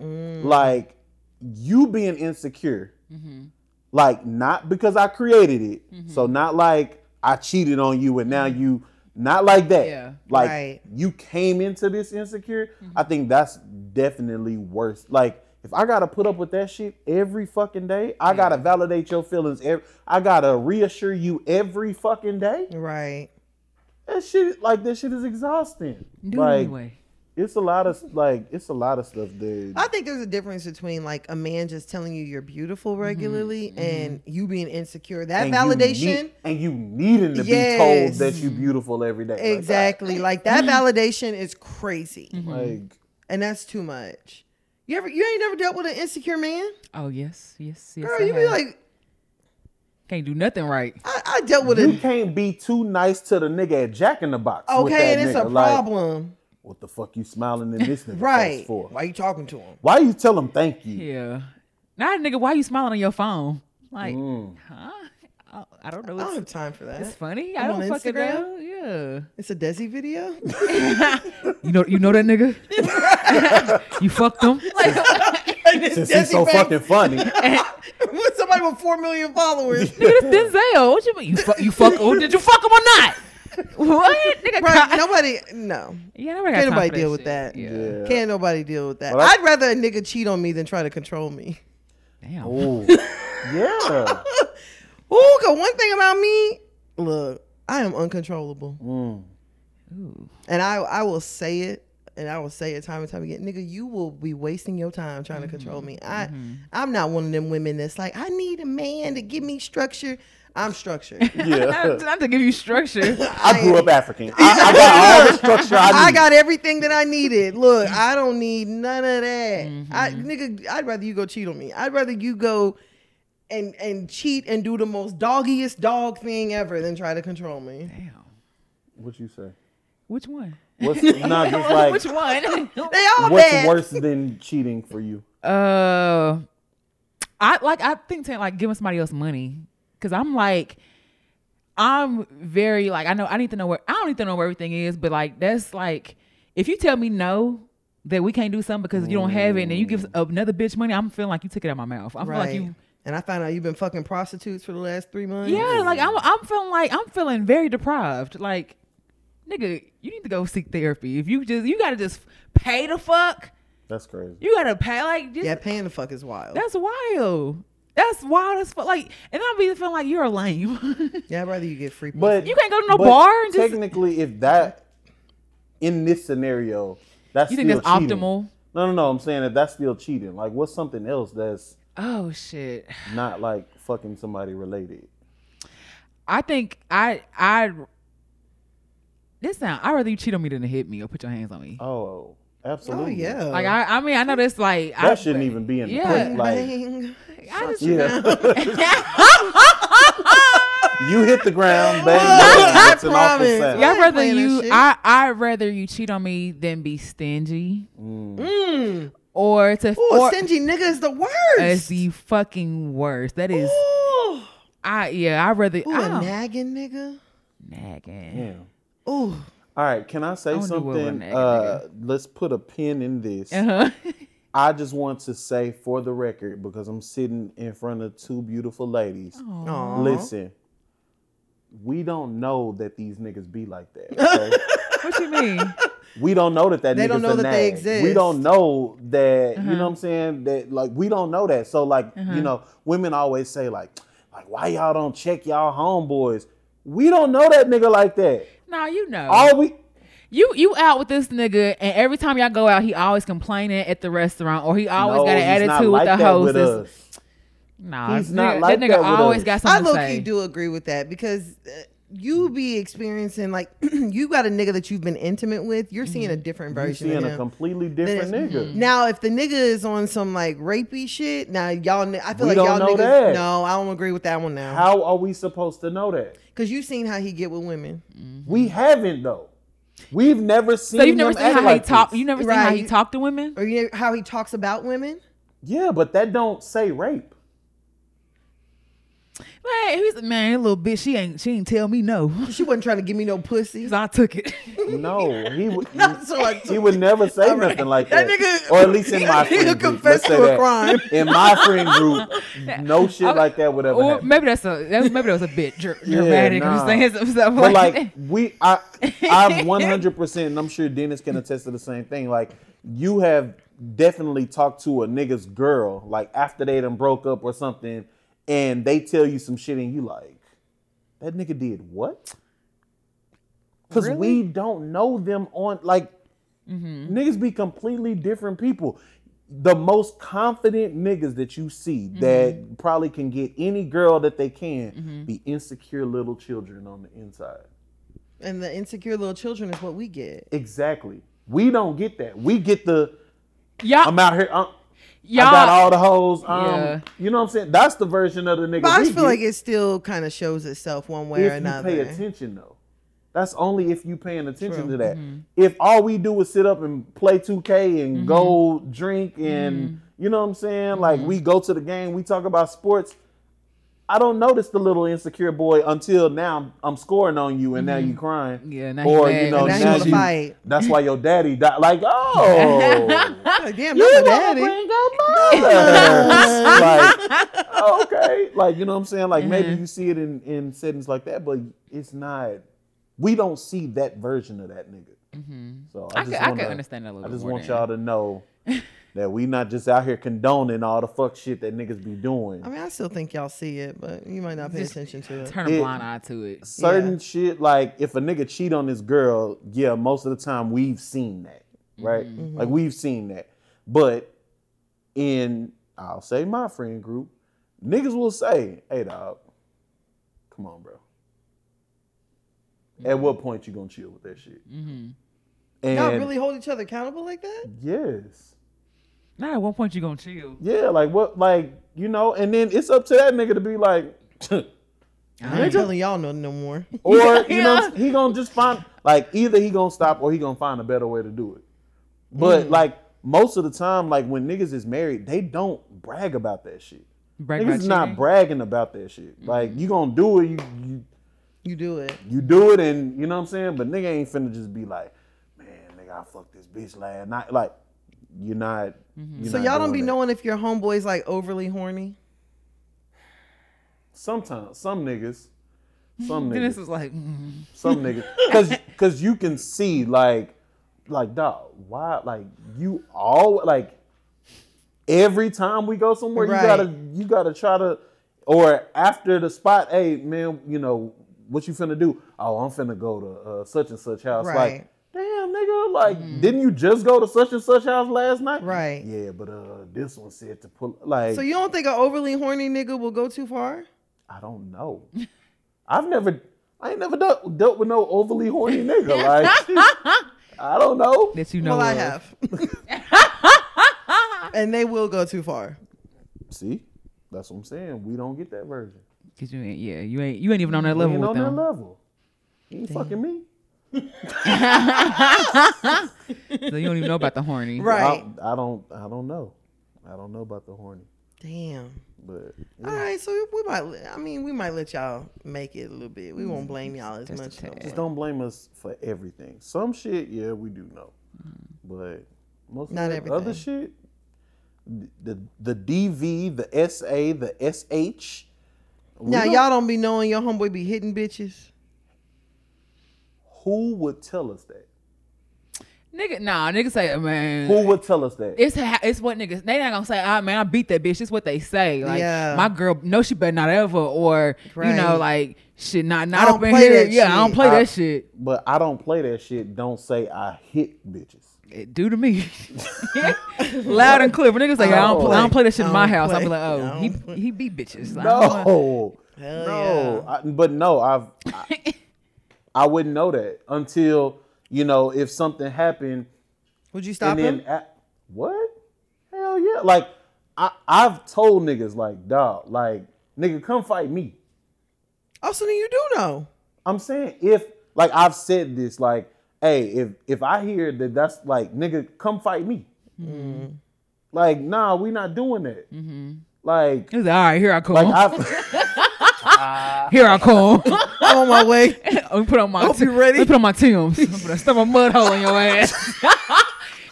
Mm. like you being insecure, mm-hmm. like not because I created it, so mm-hmm. not like I cheated on you and now mm-hmm. you, not like that. Yeah. Like Right. you came into this insecure, I think that's definitely worse. Like if I gotta put up with that shit every fucking day, I gotta validate your feelings. Every, I gotta reassure you every fucking day. Right. That shit, like that shit is exhausting. Do it like anyway. It's a lot of like it's a lot of stuff, dude. I think there's a difference between like a man just telling you you're beautiful mm-hmm. regularly mm-hmm. and you being insecure. That And you validation. need- and you needing to be told that you're beautiful every day. Like, Exactly. Like that mm-hmm. validation is crazy. Like, And that's too much. You ever you ain't never dealt with an insecure man? Oh yes, yes, yes. Girl, I you be like, can't do nothing right. I, I dealt with it. you a can't be too nice to the nigga at Jack in the Box. with okay, that and it's nigga. a Like, problem. What the fuck you smiling in this nigga right. face for? Why you talking to him? Why you tell him thank you? Yeah. Now, nigga, why you smiling on your phone? Like, Mm. huh? I, I don't know. I don't have time for that. it's funny. I'm I don't on fucking Instagram? know. Yeah. It's a Desi video. You know, you know that nigga. you fucked him. Like, Since he's so Desi fucking funny. with somebody with four million followers. nigga, this Denzel. What you mean? You fuck? You fuck? Oh, did you fuck him or not? What? Nigga, right, ca- nobody, no. yeah, nobody Can't nobody for deal with shit. that. Yeah. Yeah. Can't nobody deal with that. Well, I- I'd rather a nigga cheat on me than try to control me. Damn. Oh, yeah. Ooh, cause one thing about me, look, I am uncontrollable. Mm. Ooh. And I I will say it and I will say it time and time again. Nigga, you will be wasting your time trying to control me. I I'm not one of them women that's like, I need a man to give me structure. I'm structured. Not, Yeah. not to give you structure. I grew up African. I, I got all the structure I need. I got everything that I needed. Look, I don't need none of that. I nigga, I'd rather you go cheat on me. I'd rather you go and and cheat and do the most doggiest dog thing ever than try to control me. Damn. What you say? Which one? What's not just like Which one? They all what's bad. worse than cheating for you? Uh, I like. I think saying like giving somebody else money because I'm like, I'm very like I know I need to know where I don't need to know where everything is, but like that's like if you tell me no that we can't do something because you don't have it, and then you give mm. another bitch money, I'm feeling like you took it out my mouth. I feel right. like you. and I found out you've been fucking prostitutes for the last three months. Yeah, like I'm. I'm feeling like I'm feeling very deprived. Like, nigga, you need to go seek therapy. If you just you gotta just pay the fuck. That's crazy. You gotta pay like just Yeah, paying the fuck is wild. That's wild. That's wild as fuck. Like, and I'll be feeling like you're a lame. yeah, I'd rather you get free. But You can't go to no but bar and just- technically, if that in this scenario, that's you think still that's cheating. optimal? No, no, no. I'm saying that that's still cheating. Like, what's something else that's Oh shit. not like fucking somebody related? I think I I. This sound. I would rather you cheat on me than to hit me or put your hands on me. Oh, oh yeah. Like I, I mean, I know this. Like That I, shouldn't even be in the Yeah. play. Like, Bang. I just, yeah. you hit the ground, bang. I bang. It's an promise. sound. Yeah, I I'd ain't rather you. I I rather you cheat on me than be stingy Mm. or to Ooh, or stingy nigga is the worst. is the fucking worst. That is. Ooh, I yeah. I rather. Ooh, I a nagging nigga. nagging. Yeah. Ooh. All right, can I say I something? Uh, let's put a pin in this. Uh-huh. I just want to say for the record, because I'm sitting in front of two beautiful ladies. Aw. Listen, we don't know that these niggas be like that. okay? what you mean? we don't know that that They niggas don't know a that they exist. We don't know that. Uh-huh. You know what I'm saying? That like we don't know that. So like you know, women always say like, like why y'all don't check y'all homeboys? We don't know that nigga like that. Nah, you know. All we You you out with this nigga, and every time y'all go out, he always complaining at the restaurant, or he always No, got an he's not attitude like with the that with hostess. us. Nah, He's nigga, not like that nigga that with always us. got I something low to say. key do agree with that because uh, you be experiencing like you got a nigga that you've been intimate with. You're seeing a mm-hmm. different You version seeing of a completely different Then nigga. Mm-hmm. Mm-hmm. Now, if the nigga is on some like rapey shit, now y'all, I feel We like y'all know niggas. that. No, I don't agree with that one now. How are we supposed to know that? Because you've seen how he get with women. We haven't though. We've never seen. so you've never him seen act how he like talk. this. You never seen how Right. he talk to women. Or you know how he talks about women. Yeah, but that don't say rape. Man, he's a man, little bitch. She ain't she ain't tell me no. She wasn't trying to give me no pussy. So I took it. No, he would. So I he would never say All right. nothing like That that. nigga- or at least in my that nigga friend group. confessed Let's say to a that. crime. In my friend group, no shit like that would ever or happen. maybe that's a that, maybe that was a bit dr- dramatic. nah. I'm saying some stuff But like, like we, I, I've one hundred percent, and I'm sure Dennis can attest to the same thing. Like you have definitely talked to a nigga's girl, like after they done broke up or something, and they tell you some shit, and you like, that nigga did what? Because we don't know them on like mm-hmm. niggas be completely different people. The most confident niggas that you see that mm-hmm. probably can get any girl that they can mm-hmm. be insecure little children on the inside. And the insecure little children is what we get. Exactly. We don't get that. We get the y'all, I'm out here. Uh, Um, I y'all, got all the hoes. Um, Yeah. You know what I'm saying? That's the version of the nigga. But I we just feel get. like it still kind of shows itself one way or another. if you another. pay attention though. That's only if you paying attention True. to that. Mm-hmm. If all we do is sit up and play 2K and Mm-hmm. go drink and you know what I'm saying? Like we go to the game, we talk about sports. I don't notice the little insecure boy until now I'm scoring on you and now you crying. Mm-hmm. Yeah, now or you know Now now you, fight. that's why your daddy died. Like oh, Like, damn, you wanna daddy. bring up like okay, like you know what I'm saying. Like maybe you see it in in settings like that, but it's not. We don't see that version of that nigga. So I, I just could, I wanna, could understand that a little I just want y'all to know that we not just out here condoning all the fuck shit that niggas be doing. I mean, I still think y'all see it, but you might not pay attention to it. Turn a It- blind eye to it. Certain Yeah. shit, like if a nigga cheat on his girl, yeah, most of the time we've seen that, right? Mm-hmm. Like we've seen that. But in I'll say my friend group, niggas will say, "Hey, dog, come on, bro." At what point you gonna chill with that shit? Mm-hmm. And Y'all really hold each other accountable like that? yes, Not at one point you gonna chill. yeah, like what, like you know, and then it's up to that nigga to be like, I ain't telling y'all nothing no more. or you know, he gonna just find like either he gonna stop or he gonna find a better way to do it. But mm. like most of the time, like when niggas is married, they don't brag about that shit. Brag niggas about is not cheating? bragging about that shit. Mm-hmm. Like you gonna do it, you, you You do it. you do it, and you know what I'm saying. But nigga ain't finna just be like, man, nigga, I fucked this bitch last night. Like you're not. you're So not y'all don't be that. knowing if your homeboy's like overly horny. Sometimes some niggas, some Dennis niggas, was like, mm. some niggas, because because you can see like like dog, why like you all like every time we go somewhere Right. you gotta you gotta try to or after the spot, hey man, you know what you finna do? Oh, I'm finna go to uh, such and such house. Right. Like, damn nigga, like didn't you just go to such and such house last night? Right. Yeah, but uh, this one said to pull like So you don't think an overly horny nigga will go too far? I don't know. I've never, I ain't never dealt, dealt with no overly horny nigga. Like, I don't know. that you know. well, I have. and they will go too far. See, that's what I'm saying. We don't get that version. Cause you ain't, yeah, you ain't, you ain't even on that We level ain't with on that level. You ain't fucking me. So you don't even know about the horny. Right. I, I don't. I don't know. I don't know about the horny. Damn. But All right, so we might. I mean, we might let y'all make it a little bit. We won't mm, blame y'all as Just much. no just don't blame us for everything. Some shit, yeah, we do know. Mm. But most Not of the other shit, the the DV, the SA, the SH. Now don't- y'all don't be knowing your homeboy be hitting bitches. Who would tell us that? Nigga, nah, nigga say, man. Who would tell us that? It's ha- it's what niggas they not gonna say. Ah man, I beat that bitch. It's what they say. Like Yeah. my girl, no, she better not ever. Or you know, like shit, not I not don't up in play here. that Yeah, I don't shit. play I- that shit. But I don't play that shit. Don't say I hit bitches. It do to me, loud and clear. But niggas say, I don't, No. play, I don't play that shit I in my don't house. I'll be like, oh, he play. he beat bitches. Like, I No, Hell no. I, but no, I've I, wouldn't know that until you know if something happened Would you stop and then him? a- what? Hell yeah! Like I I've told niggas like dog like nigga come fight me. Oh, so then you do know. I'm saying if like I've said this like hey if if I hear that that's like nigga come fight me. Mm-hmm. Like nah we not doing that. Mm-hmm. Like He's like, all right, here I come. like I've here I come. I'm on my way. Let me put on my. Hope you ready. Let me put on my Tim's. I'm gonna stuff a mud hole in your ass.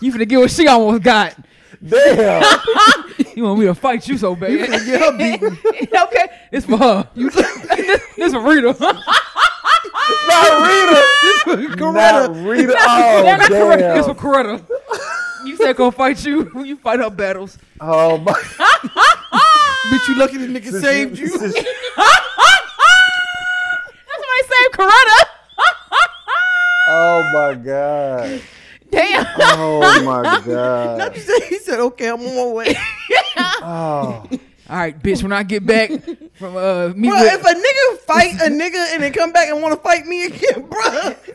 you finna get what she almost got. damn. You want me to fight you so bad? You finna get her beaten. okay, it's for her. this, this for Rita. not Rita. Not Rita. Oh Yeah, not Coretta. It's for oh, damn. Coretta. You said gonna fight you. When you fight her battles. Oh my. Bitch, you lucky the nigga saved you. That's why I saved Coretta. oh my god. Damn. Oh my god. He said- he said, "Okay, I'm on my way." Oh. All right, bitch. When I get back from uh me Bro, with, if a nigga fight a nigga and then come back and want to fight me again, bro,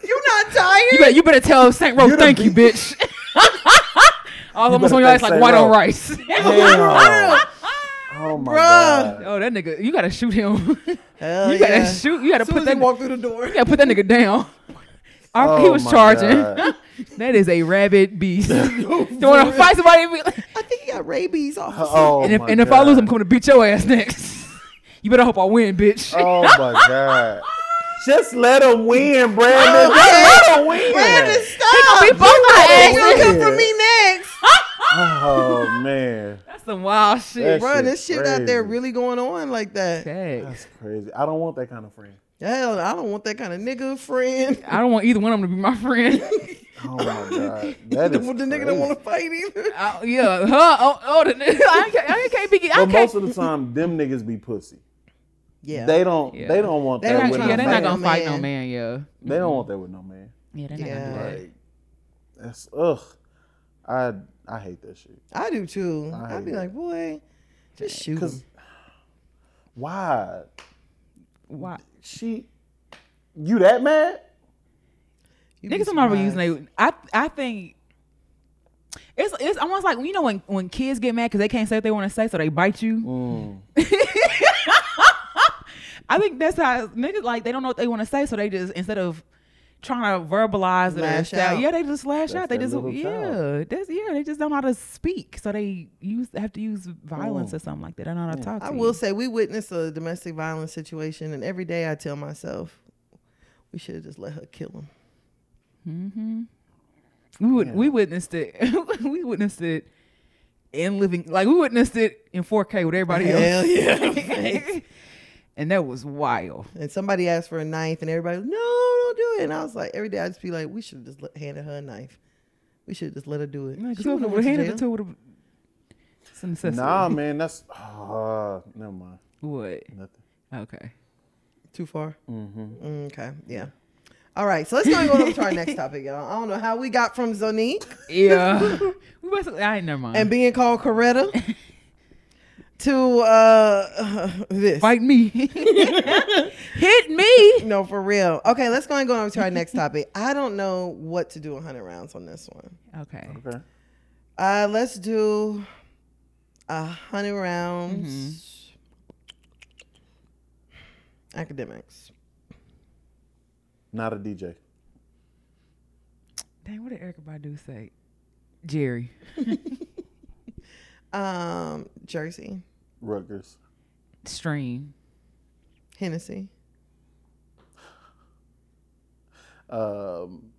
you not tired? you better you better tell Saint Rose You the thank you, beat- bitch. All almost on your ass like white on Rose. rice. Damn. Oh my Bruh. god. oh, that nigga, you gotta shoot him. Hell you gotta yeah. shoot. You gotta As soon put as that. he walked through the door, You gotta put that nigga down. Our- he Oh was charging. That is a rabid beast. Do you want to fight somebody? and be like- I think he got rabies off. Uh, oh and if, my and if I lose, I'm coming to beat your ass next. you better hope I win, bitch. Oh my god. Just let him win, Brandon. Oh, Just let him win. Brandon, stop! we both gonna He ask gonna come for me next, Oh man. That's some wild shit. That bro. shit This shit out there really going on like that. Facts. That's crazy. I don't want that kind of friend. Hell, I don't want that kind of nigga friend. I don't want either one of them to be my friend. Oh my god. That the is nigga crazy. don't want to fight either. Uh, yeah, huh? Oh, oh the, nigga, I, can't, I can't be. I But can't. most of the time, them niggas be pussy. Yeah, They don't. Yeah. They don't want They that not with yeah, no they're tryna not man. gonna fight no man. Yeah, They don't want that with no man. yeah, they're not gonna do that. Like, that's ugh. I I hate that shit. I do too. I I'd be hate like, boy, just shoot Cause him. why Why? she? You that mad? You'd be Niggas don't know using they. I I think it's it's almost like you know when when kids get mad because they can't say what they want to say, so they bite you. Mm. I think that's how niggas like they don't know what they want to say, so they just instead of trying to verbalize it. or Lash style- out. Yeah, they just lash That's out. They just yeah, that's yeah. They just don't know how to speak, so they use have to use violence Mm. or something like that. They don't know how to talk. To I you. will say we witnessed a domestic violence situation, and every day I tell myself we should have just let her kill him. Mm-hmm. We would, we witnessed it. we witnessed it in living like we witnessed it in 4K with everybody Hell else. yeah. and that was wild. And somebody asked for a knife, and everybody, was, no, don't do it. And I was like, every day I just be like, we should have just handed her a knife. We should just let her do it. Like, She whoever wouldn't would have hand went it to to would have. It's a necessity. Nah, man, that's uh, never mind. What? Nothing. Okay. Too far. Mm-hmm. Okay, yeah. All right, so let's go and go on to our next topic, y'all. I don't know how we got from Zonnique Yeah. we basically. I ain't never mind. and being called Coretta to uh this. fight me. Hit me. No, for real. Okay, let's go and go on to our next topic. I don't know what to do 100 rounds on this one. Okay. Okay. Uh, let's do a hundred rounds. Akademiks. Not a DJ. Dang, what did Erykah Badu say? Jerry. Um, Jersey. Rutgers. Stream. Hennessy. Um.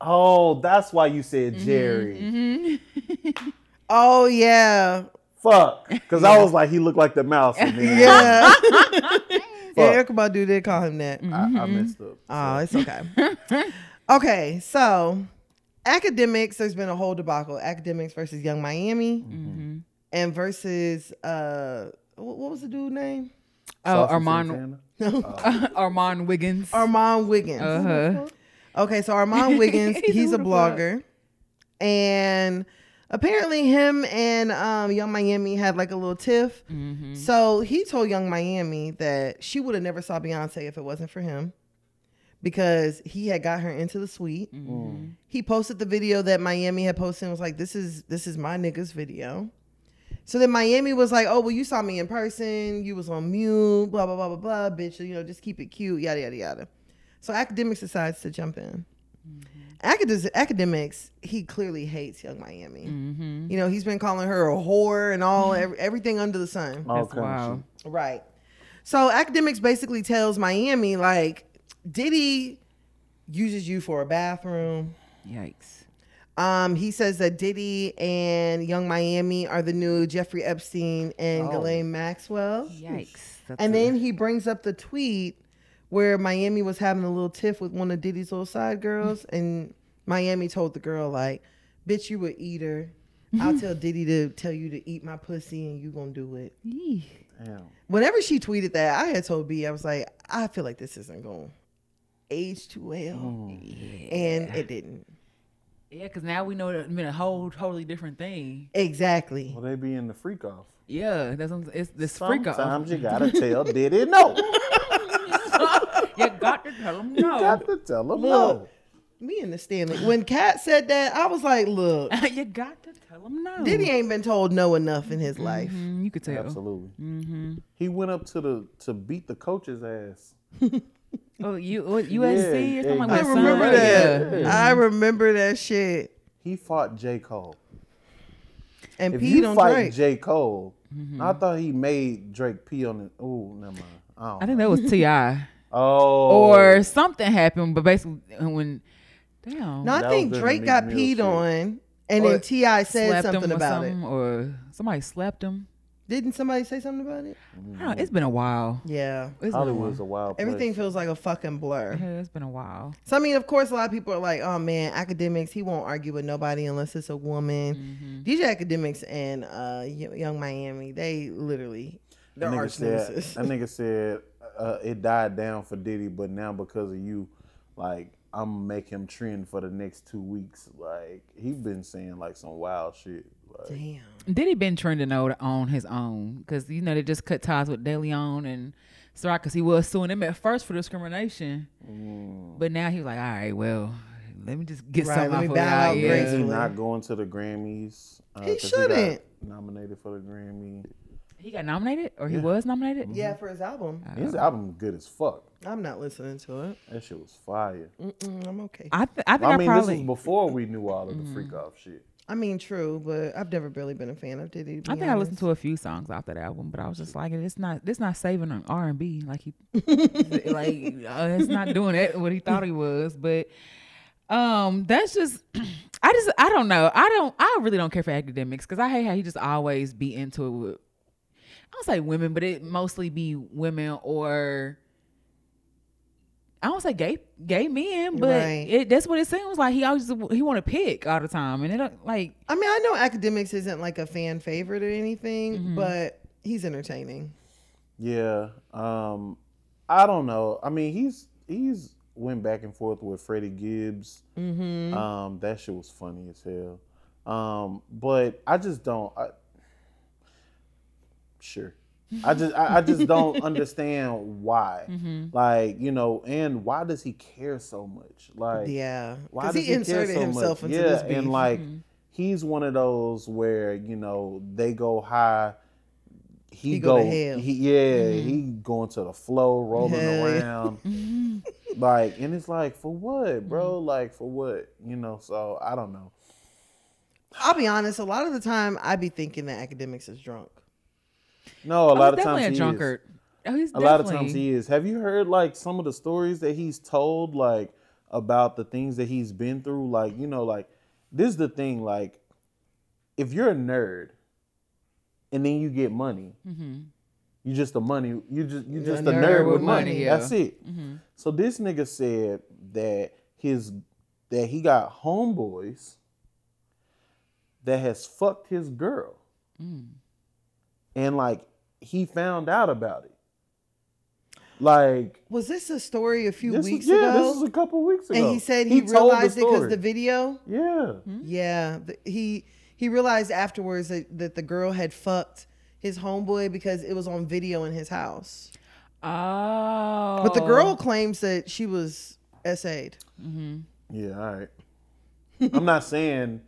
Oh, that's why you said Mm-hmm. Jerry. Oh yeah, Fuck, because I was like, he looked like the mouse. And then yeah. yeah, Fuck. Erykah Badu did call him that. I, I messed up. Oh, it's okay. okay, so Akademiks. There's been a whole debacle. Akademiks versus Yung Miami, Mm-hmm. And versus uh, what, what was the dude name? Oh, Saucy Armand. Santana? No, Armon Wiggins. Armon Wiggins. Uh-huh. Okay, so Armon Wiggins, He's he's a who the fuck? blogger. And apparently him and um, Yung Miami had like a little tiff. Mm-hmm. So he told Yung Miami that she would have never saw Beyonce if it wasn't for him. Because he had got her into the suite. Mm-hmm. He posted the video that Miami had posted and was like, This is this is my nigga's video. So then Miami was like, Oh, well, you saw me in person, you was on mute, blah, blah, blah, blah, blah, bitch, you know, just keep it cute, yada, yada, yada. So Akademiks decides to jump in. Acad- Akademiks, he clearly hates Yung Miami. Mm-hmm. You know, he's been calling her a whore and all every, everything under the sun. All That's kind of Right. So Akademiks basically tells Miami like Diddy uses you for a bathroom. Yikes. Um, he says that Diddy and Yung Miami are the new Jeffrey Epstein and Oh. Ghislaine Maxwell. Yikes. That's And a- then he brings up the tweet where Miami was having a little tiff with one of Diddy's little side girls, and Miami told the girl like, "Bitch, you a eater. I'll tell Diddy to tell you to eat my pussy, and you gonna do it." Damn. Whenever she tweeted that, I had told B, I was like, I feel like this isn't going to age too well, and it didn't. Yeah, because now we know it's been a whole totally different thing. Exactly. Well, they be in the freak off. Yeah, that's what I'm- it's this freak off. Sometimes you gotta tell Diddy no. you got to tell him no. You got to tell him no. Me and the Stanley. When Kat said that, I was like, look, you got to tell him no. Diddy ain't been told no enough in his life. Mm, you could tell. Absolutely. Mm-hmm. He went up to the to beat the coach's ass. Oh, you what, oh, USC Yeah, or something like yeah, I that. son? remember that. Yeah. I remember that shit. He fought J. Cole. And If peed you on fight Drake. J. Cole, mm-hmm. I thought he made Drake pee on it. Oh, never mind. I, don't I think that was T.I. Oh. Or something happened, but basically when damn no, I That think Drake got Meek peed shit. on, and Or then T.I said slapped him something about it. or somebody slapped him. Didn't somebody say something about it? I don't know, it's been a while. Yeah. It's been a Hollywood's while. a wild place. Everything feels like a fucking blur. Yeah, it's been a while. So I mean, of course, a lot of people are like, "Oh man, Akademiks. He won't argue with nobody unless it's a woman." Mm-hmm. DJ Akademiks and uh, Y- Yung Miami, they literally they're That nigga arch said, nemesis. that nigga said uh, it died down for Diddy, but now because of you, like I'm gonna make him trend for the next two weeks. Like he's been saying like some wild shit. Like, Damn. Did he been trending on, on his own? Because you know they just cut ties with DeLeon and Ciroc because he was suing them at first for discrimination, mm. but now he's like, all right, well, let me just get Right, something let off me of bow it. out he not going to the Grammys? Uh, He 'cause shouldn't. got nominated for the Grammy. He got nominated, or he Yeah. was nominated. Yeah, for his album. His album good as fuck. I'm not listening to it. That shit was fire. Mm-mm, I'm okay. I, th- I think I I, mean, probably. this was before we knew all of the freak off shit. I mean, true, but I've never really been a fan of Diddy. I think I listened to a few songs off that album, but I was just like, it's not, it's not saving on R and B like he, like uh, it's not doing it what he thought he was. But um, that's just, I just, I don't know. I don't, I really don't care for Akademiks because I hate how he just always be into it with, I don't say women, but it mostly be women or. I don't say gay gay men, but Right. it, that's what it seems like. He always he want to pick all the time, and it like I mean, I know Akademiks isn't like a fan favorite or anything, Mm-hmm. but he's entertaining. Yeah. Um, I don't know. I mean, he's he's went back and forth with Freddie Gibbs. Mm-hmm. Um, that shit was funny as hell. Um, but I just don't. I, sure. I just I, I just don't understand why. Mm-hmm. Like you know, and why does he care so much? Like Yeah, why does he care inserted so himself much? into yeah, this beef. and like Mm-hmm. he's one of those where you know they go high. He, He go go. He, yeah, he going to the flow, rolling Yeah. around, like, and it's like for what, bro? Mm-hmm. Like for what? You know? So I don't know. I'll be honest. A lot of the time, I be thinking that Akademiks is drunk. No, a Oh, lot of times a he is. drunkard. Oh, he's A lot of times he is. Have you heard like some of the stories that he's told, like about the things that he's been through? Like, you know, like this is the thing. Like, if you're a nerd and then you get money, Mm-hmm. you just a money. You just you You're just a a nerd, with with money. money, yeah. That's it. So this nigga said that his that he got homeboys that has fucked his girl, and like he found out about it. Like Was this a story a few this weeks was, yeah, ago? this was a couple weeks ago. and he said he, told realized it because the video. yeah. Hmm? Yeah, he he realized afterwards that, that the girl had fucked his homeboy because it was on video in his house. Oh, But the girl claims that she was SA'd. Mm-hmm. Yeah, all right. I'm not saying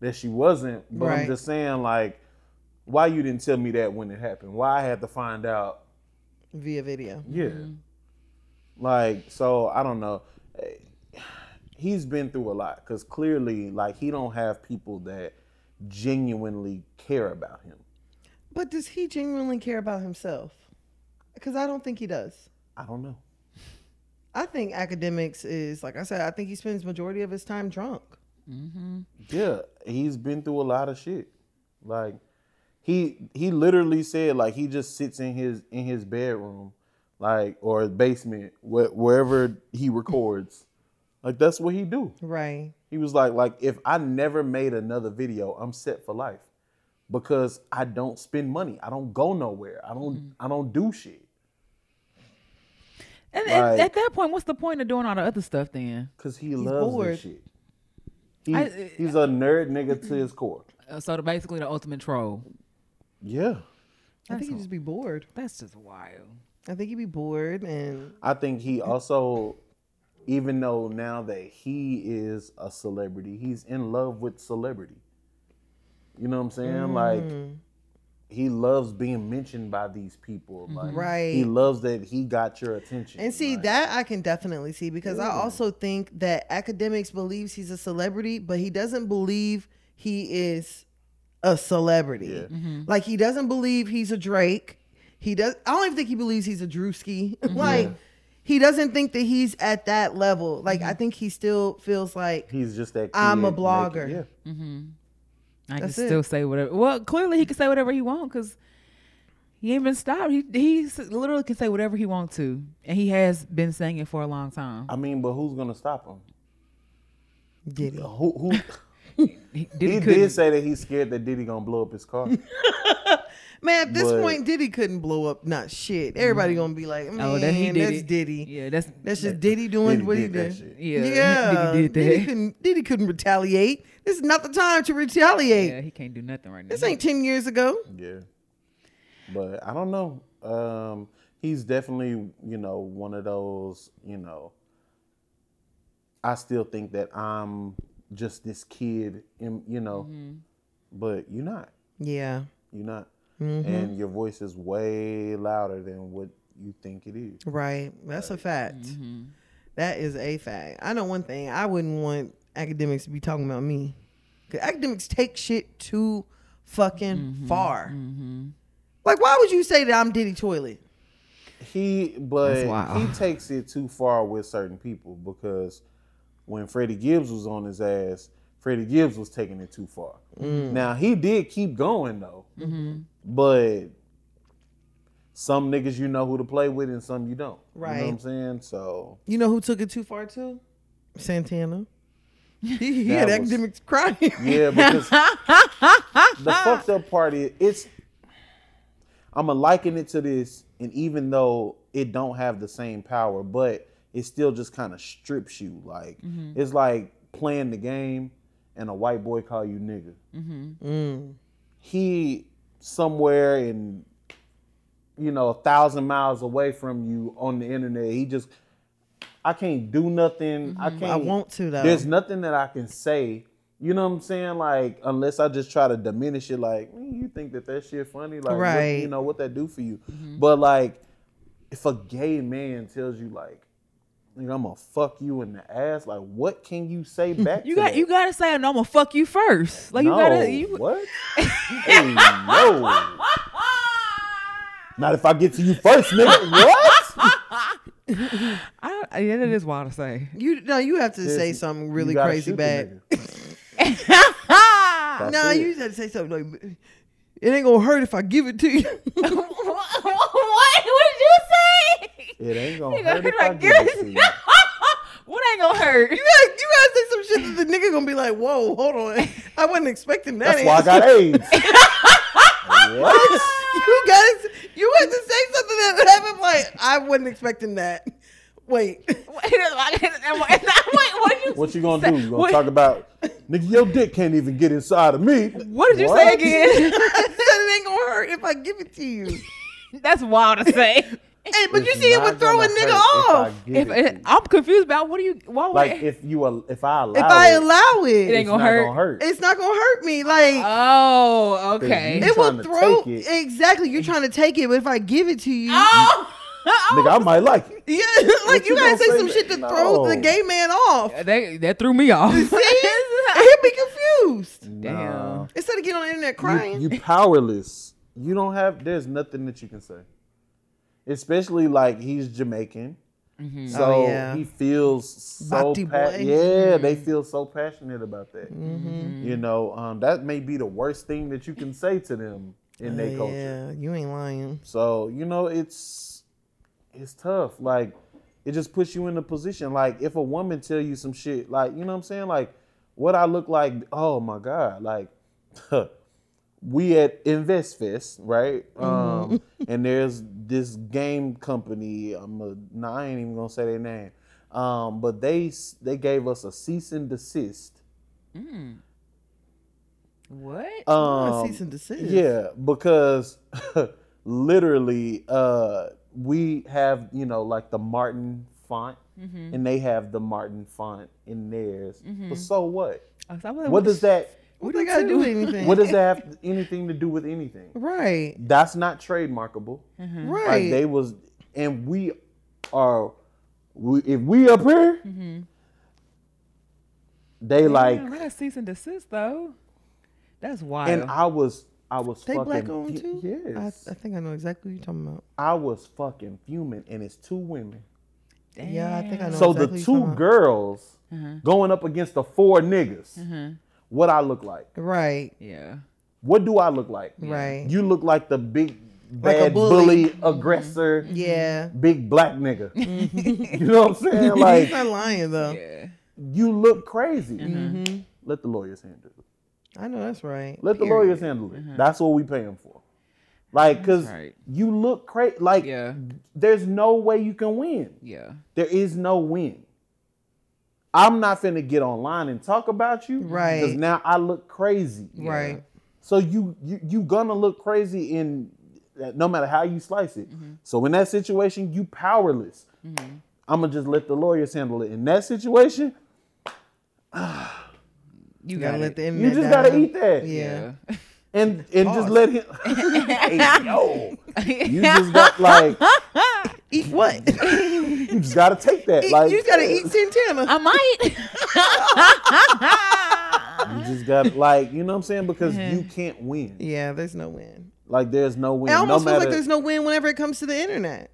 that she wasn't, but Right. I'm just saying like why you didn't tell me that when it happened. Why I had to find out. via video. Yeah. Mm-hmm. Like so I don't know. He's been through a lot cuz clearly like he don't have people that genuinely care about him. But does he genuinely care about himself? Because I don't think he does. I don't know. I think Akademiks is like I said. I think he spends majority of his time drunk. Mm-hmm. Yeah, he's been through a lot of shit. Like he he literally said like he just sits in his in his bedroom, like or basement, wh- wherever he records. Like that's what he do. Right. He was like like if I never made another video, I'm set for life. Because I don't spend money. I don't go nowhere. I don't mm-hmm. I don't do shit. And at- Like- at that point, what's the point of doing all the other stuff then? Cause he loves bored. this shit. He, I- he's a nerd nigga to his core. So basically, the ultimate troll. Yeah. I think he'd just be bored. That's just wild. I think he'd be bored and I think he also, even though now that he is a celebrity, he's in love with celebrity. You know what I'm saying? Like mm. he loves being mentioned by these people. Mm-hmm. Like Right. he loves that he got your attention. And see Like, that I can definitely see because I also think that Akademiks believes he's a celebrity, but he doesn't believe he is a celebrity. Yeah. Mm-hmm. Like he doesn't believe he's a Drake. He does. I don't even think he believes he's a Drewski. Mm-hmm. like he doesn't think that he's at that level. Like I mm-hmm. think he still feels like he's just that. I'm a kid blogger. making- yeah. I That's can it. still say whatever. Well, clearly he can say whatever he wants because he ain't been stopped. He he literally can say whatever he wants to, and he has been saying it for a long time. I mean, but who's gonna stop him? Diddy. Who? who He, he couldn't- did say that he's scared that Diddy gonna blow up his car. Man, at this But- point, Diddy couldn't blow up not shit. Everybody gonna be like, man, Oh, that he did that's it. Diddy. Yeah, that's That's just Diddy doing Diddy what he did that did. shit. yeah. Yeah, Diddy did Diddy that. couldn't. Diddy couldn't retaliate. This is not the time to retaliate. Yeah, he can't do nothing right now. This ain't ten years ago. Yeah. But I don't know. Um, he's definitely, you know, one of those, you know, I still think that I'm just this kid, in, you know, mm-hmm. but you're not. Yeah, You're not. Mm-hmm. and your voice is way louder than what you think it is. Right. That's a fact. Mm-hmm. That is a fact. I know one thing. I wouldn't want Akademiks to be talking about me. Cause Akademiks take shit too fucking far. Like, why would you say that I'm Diddy Toilet? He, but he takes it too far with certain people because when Freddie Gibbs was on his ass, Freddie Gibbs was taking it too far. Mm. Now he did keep going though, mm-hmm. but some niggas you know who to play with and some you don't. You know what I'm saying? So You know who took it too far too? Santana. He, he had was- Akademiks crying. yeah, because the fucked up part is it's. I'ma liken it to this, and even though it don't have the same power, but it still just kind of strips you. Like mm-hmm. it's like playing the game, and a white boy call you nigga. Mm-hmm. Mm. He somewhere in, you know, a thousand miles away from you on the internet. He just, I can't do nothing. I mm-hmm. can't. I want to though. There's nothing that I can say. You know what I'm saying? Like, unless I just try to diminish it, like, "Man, you think that that shit funny? Like, what- you know, what that do for you? But, like, if a gay man tells you, like, nigga, I'm gonna fuck you in the ass, like, what can you say back You to got that? you gotta say no, I'm gonna fuck you first. Like you no, gotta you what? hey, no. Not if I get to you first, nigga. what? I, don't, yeah, that is wild to say. you no, you have to say something really gotta crazy shoot the bad. nigga. No, it. you have to say something like, "It ain't gonna hurt if I give it to you." what? What did you say? It ain't gonna Nigga, hurt if I give it to you. what ain't gonna hurt? You gotta, you gotta say some shit that the nigga gonna be like, "Whoa, hold on, I wasn't expecting that." That's why I got AIDS. what? you gotta, you had to say something that happened. Like, I wasn't expecting that. Wait, Wait, what you? What you gonna say? do? You gonna What- talk about nigga? Your dick can't even get inside of me. What did you say again? I said it ain't gonna hurt if I give it to you. That's wild to say. Hey, but you see, it would throw a nigga hurt if off If it eh, to it, you. I'm confused about what do you? Why would like if you al- if I allow if I it, allow it. It ain't it's gonna not hurt. gonna hurt. it's not gonna hurt me. Like Oh, okay. it will throw it. exactly. You're trying to take it, but if I give it to you, Oh, nigga, I might like it. yeah, like What you you gotta say say some that- shit to throw the No. gay man off. They that threw me off. See, he'll be confused Damn. Nah. instead of getting on the internet You, crying. you powerless. You don't have. There's nothing that you can say. Especially like he's Jamaican, so Oh, yeah. he feels so. Bati Pa- boy. yeah, they feel so passionate about that. Mm-hmm. You know, um, that may be the worst thing that you can say to them in their Uh, culture. yeah, you ain't lying. So you know, it's it's tough. Like it just puts you in a position. Like if a woman tell you some shit, like you know what I'm saying, like what I look like. Oh my god, like we at InvestFest, right? Um, and there's this game company. I'm a, no, I ain't even gonna say their name. Um, but they they gave us a cease and desist. What? Um, cease and desist. Yeah, because literally, uh, we have you know like the Martin font, and they have the Martin font in theirs. But so what? So I was like, What does that? What do they gotta do with anything? What does that have anything to do with anything? Right, That's not trademarkable. right. Like they was, and we are. We, if we up here, they like, Damn, that's cease and desist though. That's wild. and I was, I was they fucking. black owned too. Yes. I, I think I know exactly what you're talking about. I was fucking fuming, and it's two women. Yeah, I think I know. So exactly the two talking about. girls going up against the four niggas, what I look like? Right, yeah. What do I look like? right. You look like the big Like bad bully. bully, aggressor, mm-hmm. yeah. big black nigga. Mm-hmm. you know what I'm saying? Like He's not lying though. Yeah. you look crazy. Mm-hmm. mm-hmm. Let the lawyers handle it. I know that's right. Let the lawyers handle it. That's what we pay them for. Like, cause right. you look crazy. Like, Yeah. there's no way you can win. Yeah. There is no win. I'm not finna get online and talk about you, Right. Because now I look crazy, Right. So you you you gonna look crazy in no matter how you slice it. Mm-hmm. So in that situation, you powerless. Mm-hmm. I'm gonna just let the lawyers handle it. In that situation, You, You gotta got let it. the you internet. just gotta down. eat that. Yeah. Yeah. and and just let him. hey, yo, you just got like Eat what? you just gotta take that. Eat- Like you gotta eat Santana. I might. You just gotta like you know what I'm saying because Mm-hmm. you can't win. yeah, there's no win. Like there's no win. It almost no feels matter like there's no win whenever it comes to the internet.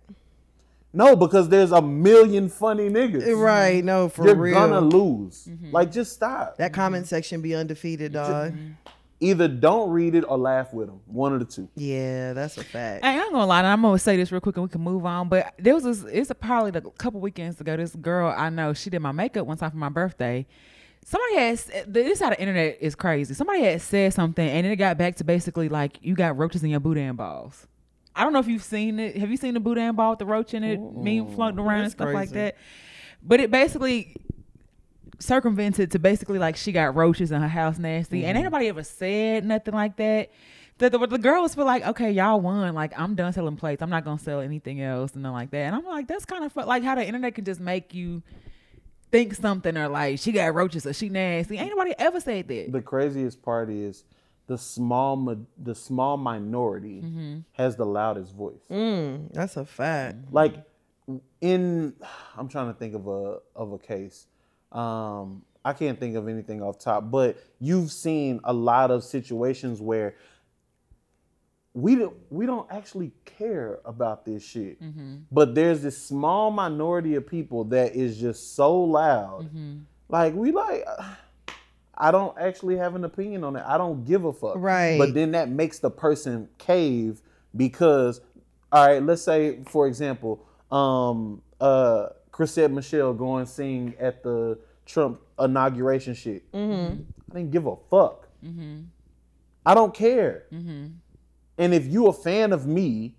no because there's a million funny niggas. Right? No, for real. You're gonna lose. Mm-hmm. Like just stop. that comment section be undefeated, dog. Either don't read it or laugh with them. One of the two. Yeah, that's a fact. I ain't gonna lie, and I'm gonna say this real quick and we can move on. But there was this, it's a, probably a couple weekends ago. This girl I know, she did my makeup one time for my birthday. Somebody has this how the internet is crazy. Somebody had said something, and it got back to basically like you got roaches in your boudin balls. I don't know if you've seen it. Have you seen the boudin ball with the roach in it, meme floating around and that's stuff like that? But it basically circumvented to basically like she got roaches in her house nasty and ain't nobody ever said nothing like that the, the, the girls feel like okay y'all won like i'm done selling plates i'm not gonna sell anything else and nothing like that and i'm like that's kind of fu- like how the internet can just make you think something or like she got roaches or she nasty ain't nobody ever said that The craziest part is the small the small minority Mm-hmm. has the loudest voice. Mm, that's a fact. Like in I'm trying to think of a of a case. Um I can't think of anything off top, but you've seen a lot of situations where we don't we don't actually care about this shit. But there's this small minority of people that is just so loud. Like we like I don't actually have an opinion on it. I don't give a fuck. Right. But then that makes the person cave because all right, let's say for example, um uh Chrisette Michelle go and sing at the Trump inauguration shit. Mm-hmm. I didn't give a fuck. Mm-hmm. I don't care. Mm-hmm. And if you a fan of me,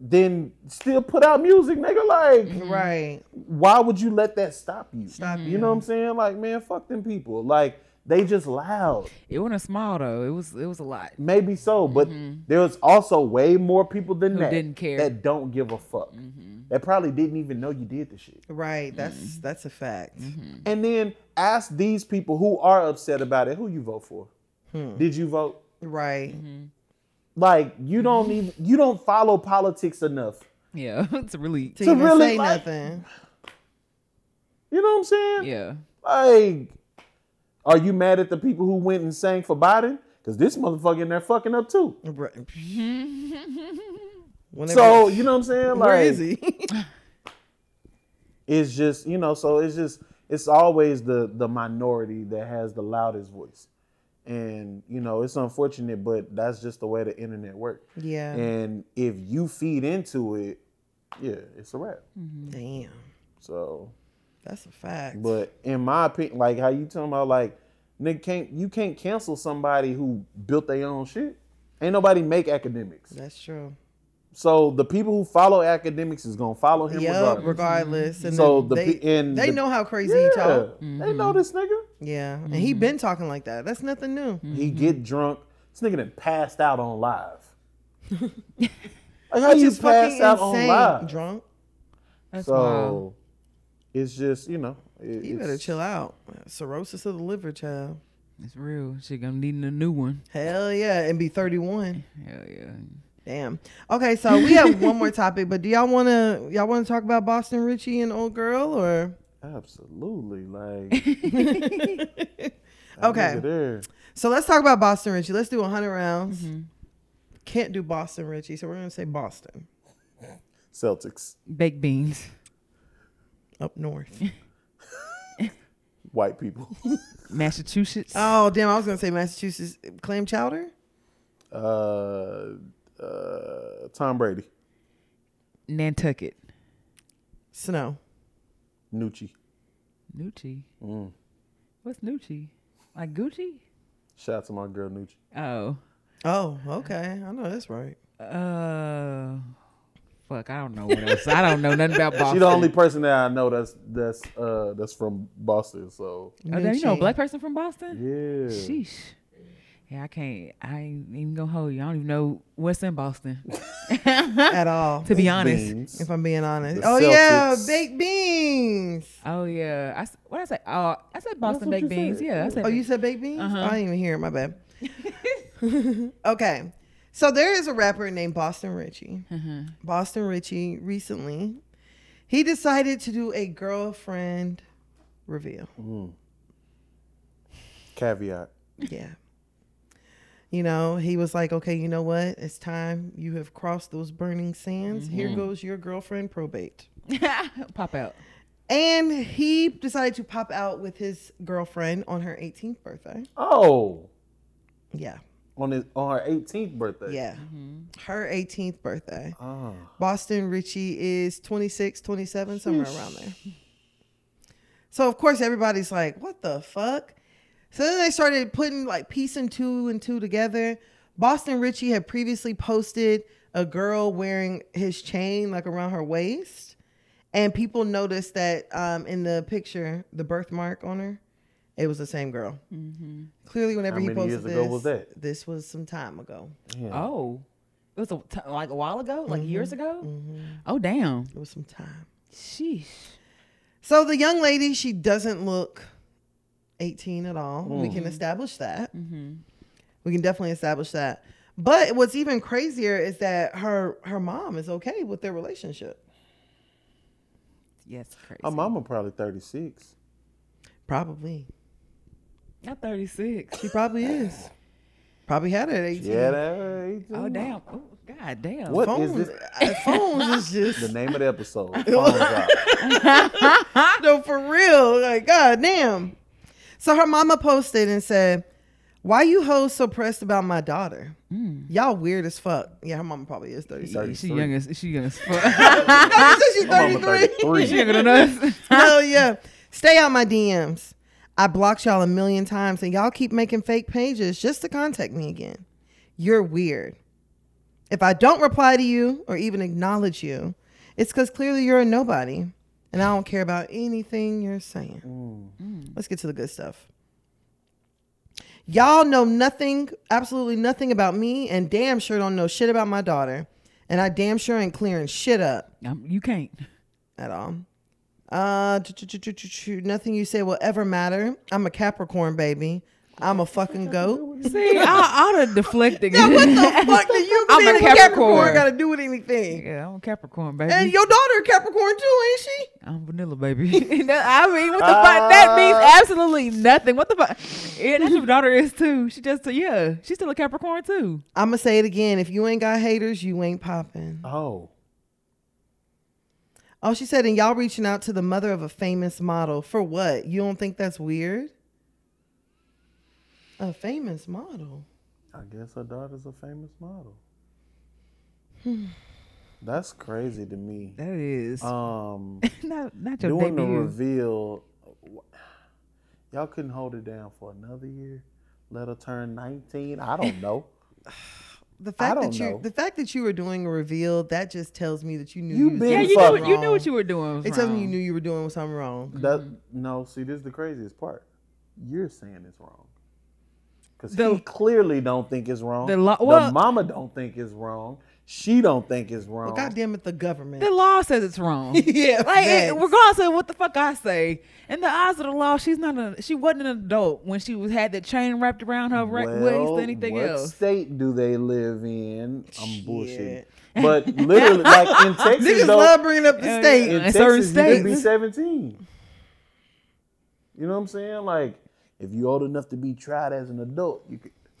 then still put out music, nigga. Like, Right. why would you let that stop you? Stop you. You know what I'm saying? Like, man, fuck them people. Like, they just loud. it wasn't small though it was it was a lot Maybe so, but mm-hmm. there was also way more people than Who that didn't care. that don't give a fuck. Mm-hmm. That probably didn't even know you did the shit. Right. That's mm-hmm. that's a fact. And then ask these people who are upset about it, who you vote for? Hmm. Did you vote? Right. Like, you don't even you don't follow politics enough. yeah it's really To, To even really, say like- nothing. You know what I'm saying? yeah Like, are you mad at the people who went and sang for Biden? Because this motherfucker in there fucking up too. Right. Whenever- So you know what I'm saying? Like, where is he? it's just you know, so it's just it's always the the minority that has the loudest voice, and you know it's unfortunate, but that's just the way the internet works. yeah. And if you feed into it, yeah, it's a wrap. Damn. So, That's a fact. but in my opinion, like how you talking about, like nigga can't you can't cancel somebody who built their own shit. Ain't nobody make Akademiks. That's true. So the people who follow Akademiks is gonna follow him Yep, regardless. regardless. And So then the they, and they the- know how crazy Yeah, he talk. they know mm-hmm. this nigga. Yeah. And he mm-hmm. been talking like that. That's nothing new. He mm-hmm. get drunk. This nigga done passed out on live. like how Which you is pass fucking out on insane. live? Drunk. that's so wild it's just you know. It, You better chill out. Cirrhosis of the liver, child. it's real she gonna need a new one Hell yeah. And be 31. hell yeah Damn. Okay, so we have one more topic, but do y'all wanna y'all wanna talk about Boston Richey and old girl or Absolutely, like Okay. so let's talk about Boston Richey. Let's do hundred rounds. Mm-hmm. Can't do Boston Richey, so we're gonna say Boston. Celtics, baked beans Up north. white people. massachusetts oh damn, I was gonna say Massachusetts clam chowder. uh, uh, Tom Brady, nantucket Snow. Nucci. Nucci. Mm. What's Nucci? Like Gucci? Shout out to my girl Nucci. Oh. Oh, okay. I know that's right. Uh fuck, I don't know what else. I don't know nothing about Boston. She's the only person that I know that's that's uh that's from Boston. So Oh, then you know a black person from Boston? yeah, Sheesh. Yeah, I can't I ain't even gonna hold you. I don't even know what's in Boston. At all. to be honest. Beans. If I'm being honest. The Oh yeah, baked beans. Oh yeah. I s- what did I say? Oh I said Boston baked beans. said. Yeah, I said Oh, you said baked beans? Uh-huh. I didn't even hear it. My bad. Okay. So there is a rapper named Boston Richey. Mm-hmm. Boston Richey recently, he decided to do a girlfriend reveal. Mm. Caveat. Yeah. You know, he was like, okay, you know what? It's time. You have crossed those burning sands. Mm-hmm. Here goes your girlfriend probate. Pop out. And he decided to pop out with his girlfriend on her 18th birthday. Oh, Yeah. On his on her 18th birthday. Yeah. Her 18th birthday. Oh. Boston Richey is 26, 27, somewhere around there. So, of course, everybody's like, what the fuck? So then they started putting like piecing two and two together. Boston Richey had previously posted a girl wearing his chain like around her waist. And people noticed that um, in the picture, the birthmark on her, it was the same girl. Clearly, whenever How he many posted years this, ago was that? this was some time ago. Yeah. Oh, it was a t- like a while ago, like Mm-hmm. years ago. Oh damn. It was some time. Sheesh. So the young lady, she doesn't look 18 at all. We can establish that. Mm-hmm. We can definitely establish that. But what's even crazier is that her her mom is okay with their relationship. Yes, crazy. Her mama probably 36. Probably. Not thirty six. She probably is. Probably had it at 18. Yeah, that 18. Oh damn. Oh god damn. What phones, is this? phones is just. The name of the episode. Phones no for real. Like god damn. So her mama posted and said, "Why you hoes so pressed about my daughter? Hmm. Y'all weird as fuck." Yeah, her mama probably is 36. She young as she young as fuck. No, she said she's My 33. 33. she younger than us. Hell yeah. Stay out my DMs. I blocked y'all a million times and y'all keep making fake pages just to contact me again. You're weird. If I don't reply to you or even acknowledge you, it's because clearly you're a nobody and I don't care about anything you're saying. Let's get to the good stuff. Y'all know nothing, absolutely nothing about me, and damn sure don't know shit about my daughter. And I damn sure ain't clearing shit up Um, you can't. at all. Uh, nothing you say will ever matter. I'm a Capricorn baby. I'm a fucking goat. See, I, I'd have deflected. Yeah, what the fuck do you I'm being a a Capricorn. Capricorn. got to do with anything? Yeah, I'm a Capricorn, baby. And your daughter a Capricorn too, ain't she? I'm vanilla, baby. That- I mean, what the fuck? That means absolutely nothing. What the fuck? Yeah, that's your daughter is too. She just, yeah, she's still a Capricorn too. I'm gonna say it again. If you ain't got haters, you ain't popping. Oh. Oh, she said, and y'all reaching out to the mother of a famous model for what? You don't think that's weird? A famous model. I guess her daughter's a famous model. That's crazy to me. That is Um, not not your doing the reveal, y'all couldn't hold it down for another year. Let her turn 19. I don't know. The fact don't that you know. the fact that you were doing a reveal that just tells me that you knew You you was been yeah, you knew fuck what, you knew what you were doing. Was It tells me you knew you were doing something wrong. That no, see, this is the craziest part. You're saying it's wrong. Because he clearly don't think it's wrong. The The, lo- well- mama don't think it's wrong. She don't think it's wrong. Well, God damn it, the government. The law says it's wrong. yeah, Like it- facts. regardless of what the fuck I say, in the eyes of the law, she's not a she wasn't an adult when she was had that chain wrapped around her ra- waist or anything what else. state do they live in? I'm Shit. bullshitting. But literally, like in Texas, Niggas though, love bringing up the state. in in Texas, certain you can be 17. You know what I'm saying? Like, if you're old enough to be tried as an adult, you could.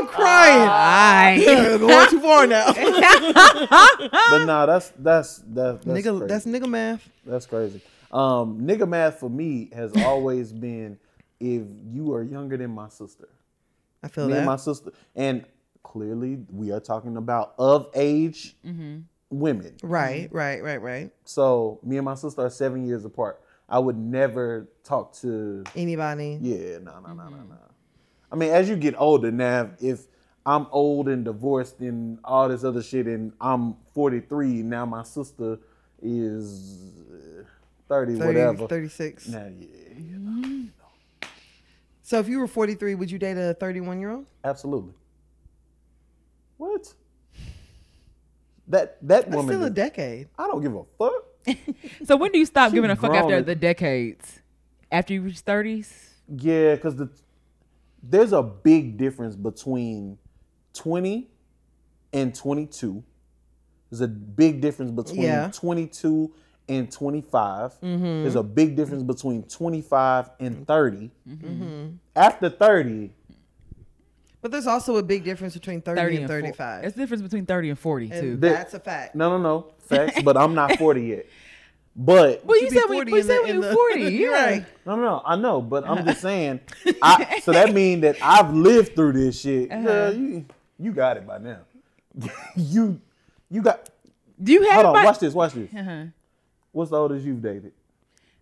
Never mind. I'm crying. Aye. Going too far now. but nah, that's that's that's that's nigga, crazy. that's nigga math. That's crazy. Um, nigga math for me has always been if you are younger than my sister. I feel me and my sister, and clearly we are talking about of age Mm-hmm. women. Right, right, right, right. So me and my sister are seven years apart. I would never talk to Anybody? yeah, no, no, no, no, no. I mean, as you get older now, if I'm old and divorced and all this other shit, and I'm 43 now, my sister is uh, 30, 30, whatever. 36. Now, yeah, you know, So if you were 43, would you date a 31 year old? absolutely. What? That that That's woman. still a is- decade. I don't give a fuck. So when do you stop She giving a fuck after grown. the decades? After you reach thirties? Yeah, because the there's a big difference between 20 and 22. There's a big difference between Yeah. 22 and 25. Mm-hmm. There's a big difference between 25 and mm-hmm. 30. Mm-hmm. After 30, But there's also a big difference between 30, 30 and and 35. 35. It's the difference between 30 and 40 too. and The- that's a fact. no, no, no, facts, but I'm not 40 yet. But well, you be said when you said when you the- were 40. You're yeah. right. No, no, no, I know, but I'm just saying. I, so that means that I've lived through this shit. Uh-huh. Girl, you, you got it by now. you, you got. Do you have Hold on, my- watch this. Watch this. Uh-huh. What's the oldest you've dated?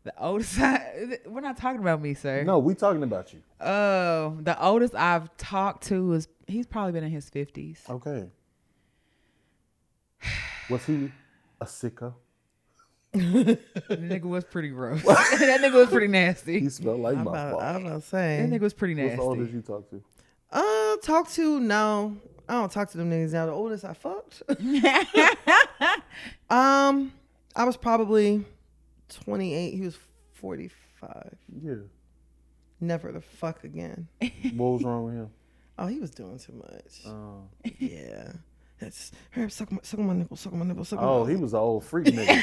The oldest I, we're not talking about me, sir. No, we talking about you. Oh, the oldest I've talked to is he's probably been in his 50s. Okay. Was he a sicko? The nigga was pretty gross. that nigga was pretty nasty. He smelled like I'm my about, fault. I'm about to That nigga was pretty nasty. What's the oldest you talk to? Uh, talk to no. I don't talk to them niggas now. The oldest I fucked. um, I was probably 28. He was 45. Yeah. Never the fuck again. What was wrong with him? Oh, he was doing too much. Uh, yeah. That's her suck my suck on my nipple, suck my nipple, suck on oh, my he was an old freak nigga.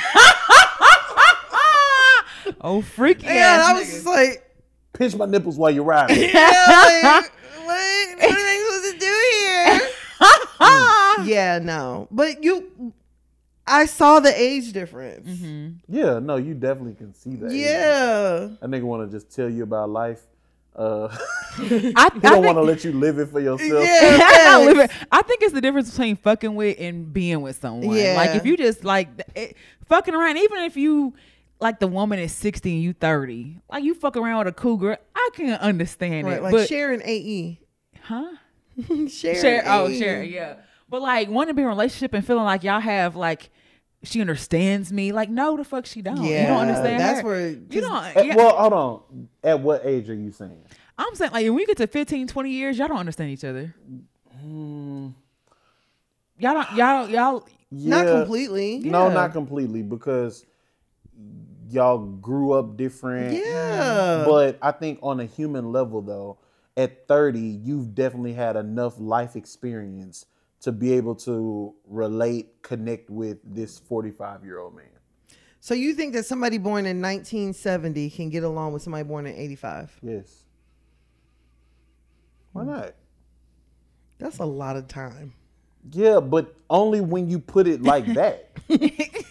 Oh, freaky Yeah, ass I was nigga. just like, Pinch my nipples while you're riding. yeah, like, what, what am I supposed to do here? yeah, no. But you, I saw the age difference. Mm-hmm. Yeah, no, you definitely can see that. Yeah. That nigga want to just tell you about life. Uh, I, he I don't want to let you live it for yourself. Yeah. I live it- I think it's the difference between fucking with and being with someone. Yeah. Like if you just like it, fucking around, even if you like the woman is sixty and you thirty, like you fuck around with a cougar, I can't understand Right, it. like but Sharon AE. huh? Sharon. Share, oh, AE. share, yeah. But like wanting to be in a relationship and feeling like y'all have like she understands me. Like no, the fuck she don't. Yeah, you don't understand. that's her. where- you don't. At- yeah. Well, hold on. At what age are you saying? I'm saying like when we get to 15, 20 years, y'all don't understand each other. Hmm. Y'all don't. Y'all y'all. Not Yeah. completely. No, not completely because y'all grew up different. Yeah. But I think on a human level, though, at 30, you've definitely had enough life experience to be able to relate, connect with this 45 year old man. So you think that somebody born in 1970 can get along with somebody born in 85? Yes. Why hmm. not? That's a lot of time. Yeah, but only when you put it like that.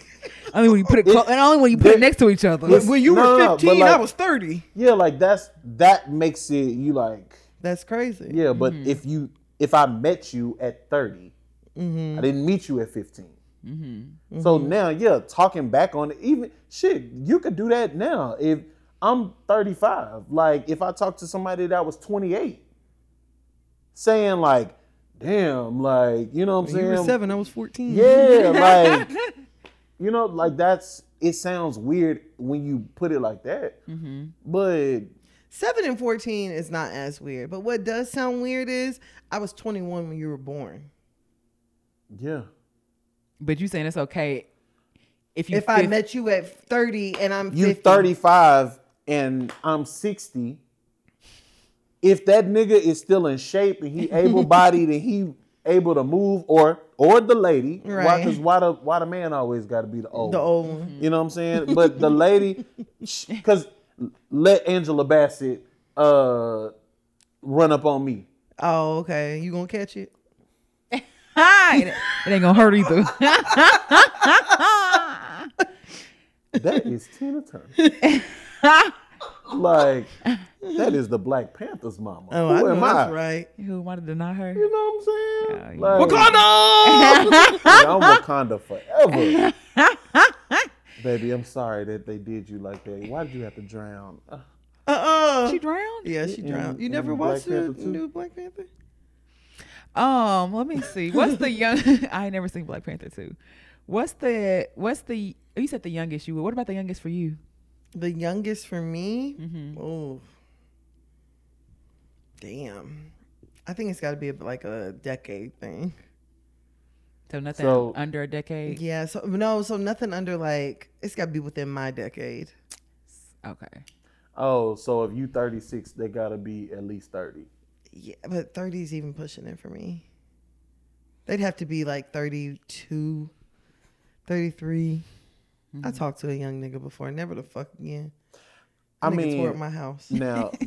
Only when you put it, clo- and only when you put it There- next to each other. Yes. When you No, were no, no, but 15, I was 30. yeah, like that's that makes it you like That's crazy. Yeah, but mm-hmm. if you if I met you at 30, Mm-hmm. I didn't meet you at 15. Mm-hmm. So mm-hmm. now, yeah, talking back on it, even shit, you could do that now. If I'm 35, like if I talk to somebody that was 28, saying like, damn, like, you know what I'm When you were saying? seven, I was 14. Yeah, like, you know, like that's, it sounds weird when you put it like that. Mm-hmm. But Seven and 14 is not as weird. But what does sound weird is I was 21 when you were born. yeah. But you saying it's okay if you If I met you at 30 and I'm you 50, 35 and I'm 60, if that nigga is still in shape and he able bodied and he able to move or or the lady, why Right. cause why the why the man always gotta be the old the one? old one. You know what I'm saying? But the lady cause let Angela Bassett uh run up on me. Oh, okay. You gonna catch it? It, it ain't gonna hurt either. That is Tina Turner. Like that is the Black Panther's mama. Oh, Who I know am that's I? right. Who wanted to deny her? You know what I'm saying? Yeah, you- Like, Wakanda! I'm Wakanda forever. Baby, I'm sorry that they did you like that. Why did you have to drown? Uh, Uh-uh. She drowned. yeah, she In- drowned. You in never Black watched the Panther too? new Black Panther? Um, let me see. What's the young? I ain't never seen Black Panther two. What's the? What's the? You said the youngest you were. What about the youngest for you? The youngest for me? Mm-hmm. Oh. Damn. I think it's got to be a, like a decade thing. So nothing So- under a decade. Yeah, so no, so nothing under like it's got to be within my decade. Okay. oh, so if you 36, they gotta be at least 30. Yeah, but 30 is even pushing it for me. They'd have to be like 32, 33. I mm-hmm. talked to a young nigga before. Never the fuck again. I Nigga mean, tore up my house. now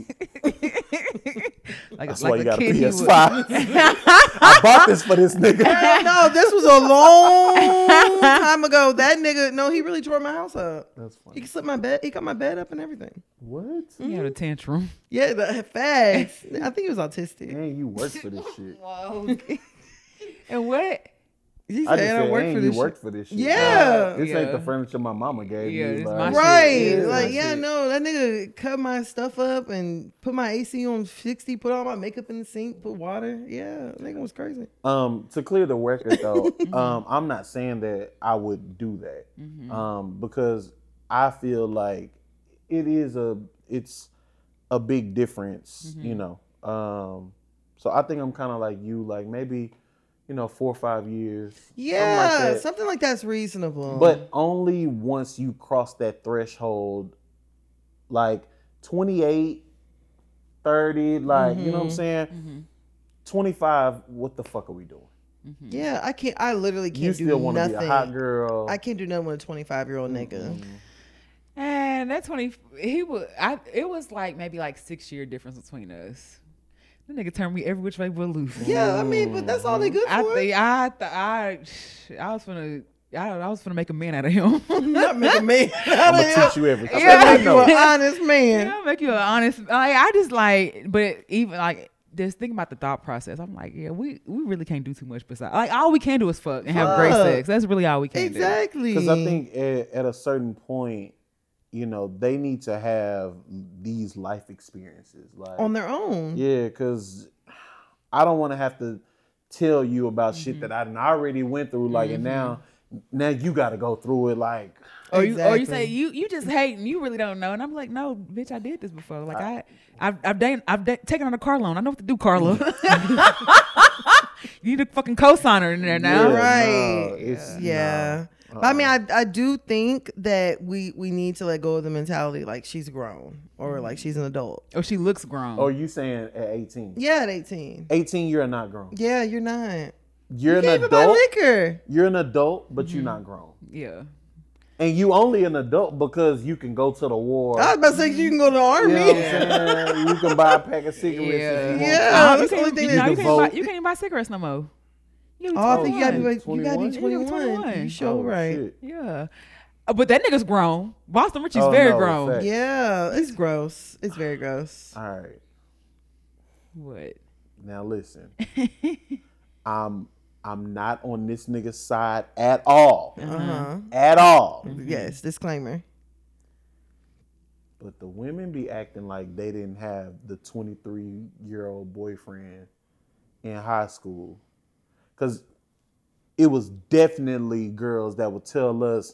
Like, that's like why you got a kid he would. PS5. I bought this for this nigga. Hell no, this was a long time ago. That nigga, no, he really tore my house up. That's funny. He funny. slipped my bed. He got my bed up and everything. What? He had a mm-hmm. tantrum. Yeah, the facts. I think he was autistic. Man, you work for this shit. Whoa. And what? He I just I said, work for you this work for this shit. Yeah. This ain't the furniture my mama gave Yeah, me. it's like, my shit. Right. Yeah, like, my yeah, shit. no, that nigga cut my stuff up and put my AC on 60, put all my makeup in the sink, put water. Yeah, nigga was crazy. Um, to clear the record though, um, I'm not saying that I would do that. Mm-hmm. Um, because I feel like it is a it's a big difference, Mm-hmm. you know. Um, so I think I'm kind of like you, like maybe, you know, four or five years. something like Yeah, that. something like that's reasonable. But only once you cross that threshold, like 28, 30, like, you know Mm-hmm. what I'm mm-hmm. saying? Mm-hmm. 25, what the fuck are we doing? Mm-hmm. yeah, I can't. I literally can't you do still want to nothing. be a hot girl. I can't do nothing with a 25 year old nigga. And that twenty, he was. I. It was like maybe like six year difference between us. The nigga turned me every which way but loose. Yeah, I mean, but that's all they mm-hmm. good for. I think I. Th- I. I was gonna. I, I was gonna make a man out of him. Not make a man. I'm gonna teach you everything. Yeah. I You an honest man. Yeah, make you an honest. Like I just like, but even like just think about the thought process. I'm like, yeah, we we really can't do too much besides. Like all we can do is fuck and have great sex. That's really all we can do. Exactly. Because I think at, at a certain point, you know, they need to have these life experiences. Like on their own. Yeah, because I don't want to have to tell you about shit Mm-hmm. that I already went through. Like, and now, now you got to go through it. Like, Or you, or you say you you just hate and you really don't know, and I'm like, no, bitch, I did this before. Like I, I've I've, done, I've da- taken on a car loan. I know what to do, Carla. you need a fucking cosigner in there now. Yeah, Right. nah, it's- Yeah. nah. But I mean, I, I do think that we, we need to let go of the mentality like she's grown or like she's an adult. Oh, she looks grown. Or you saying at 18? Yeah, at 18. 18, you're not grown. Yeah, you're not. You're You an can't even buy adult. liquor. You're an adult, but Mm-hmm. you're not grown. yeah. And you only an adult because you can go to the war. I was about to say you can go to the you army. know what I'm? You can buy a pack of cigarettes if you want. Yeah. Uh, that's you the only can't, thing you, that no, you you, can can't buy, you can't even buy cigarettes no more. You Oh, I think you gotta be, 21. like, you gotta be 21? 21. 21. You sure Oh, right. shit. Yeah. Uh, But that nigga's grown. Boston Richey's Oh, very no, grown. fact. Yeah, it's gross. It's very gross. All right. What? Now listen. I'm I'm not on this nigga's side at all. Uh huh. At all. Yes, disclaimer. But the women be acting like they didn't have the 23 year old boyfriend in high school. Cause it was definitely girls that would tell us,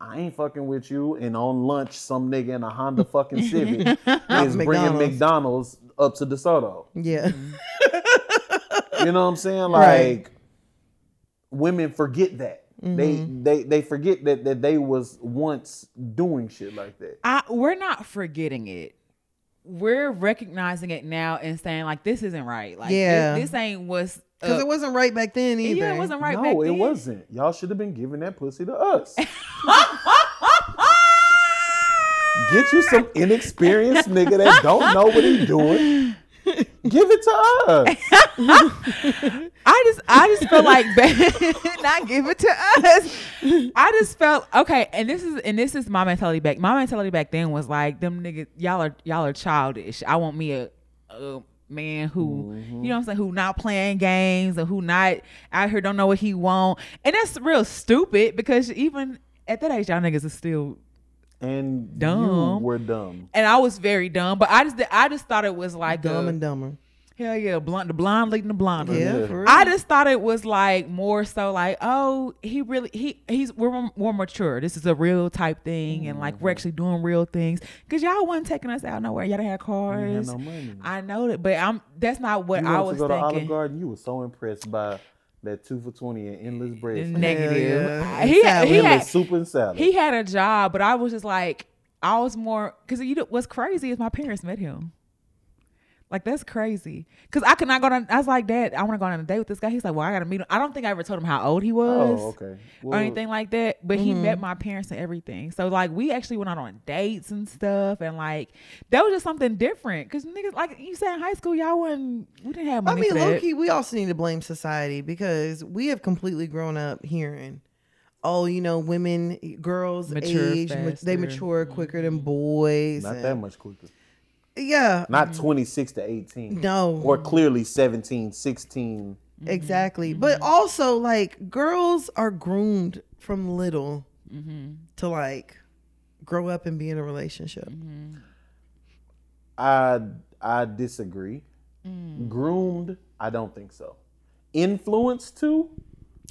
I ain't fucking with you. And on lunch, some nigga in a Honda fucking Civic is bringing McDonald's. McDonald's up to DeSoto. Yeah. You know what I'm saying? Like Right. women forget that. Mm-hmm. They they they forget that that they was once doing shit like that. I we're not forgetting it. We're recognizing it now and saying like this isn't right. Like Yeah. this, this ain't what's Because it wasn't right back then either. yeah, it wasn't right back no, it wasn't. Y'all should have been giving that pussy to us. Get you some inexperienced nigga that don't know what he doing. Give it to us. I just I just feel like not give it to us. I just felt okay, and this is and this is my mentality back. My mentality back then was like them niggas y'all are y'all are childish. I want me a, a man who you know what I'm saying who not playing games and who not out here don't know what he want. And that's real stupid because even at that age y'all niggas are still And you Dumb. were dumb. and I was very dumb, but I just I just thought it was like Dumb a, and dumber. Hell yeah, blonde the blonde leading the blonde. Yeah, Yeah. for real. I just thought it was like more so like, oh, he really he he's we're more- more mature. This is a real type thing, and like we're Mm-hmm. actually doing real things. Cause y'all wasn't taking us out nowhere. Y'all didn't have You had cars. no money. I know that, but I'm that's not what you I wanted was to go to Olive. Garden. You were so impressed by that two for twenty and endless bread. Negative. yeah. He had, he had soup and salad. he had a job, but I was just like I was more because you know what's crazy is my parents met him. Like that's crazy. Cause I could not go on. I was like, Dad, I want to go on a date with this guy. He's like, Well, I gotta meet him. I don't think I ever told him how old he oh, was. Oh, okay. Or anything like that, but he met mm-hmm. my parents and everything. So like we actually went out on dates and stuff, and like that was just something different. Cause niggas, like you said in high school, y'all wasn't we didn't have I mean, for low key, we also need to blame society because we have completely grown up hearing, oh, you know, women, girls Mature age, ma- they mature quicker than mm-hmm. boys. Not and- that much quicker. Yeah. Not mm-hmm. 26 to 18. No. Or clearly 17, 16. Mm-hmm. Exactly. Mm-hmm. But also, like, girls are groomed from little to like grow up and be in a relationship. I I disagree. Mm. Groomed, I don't think so. Influenced too,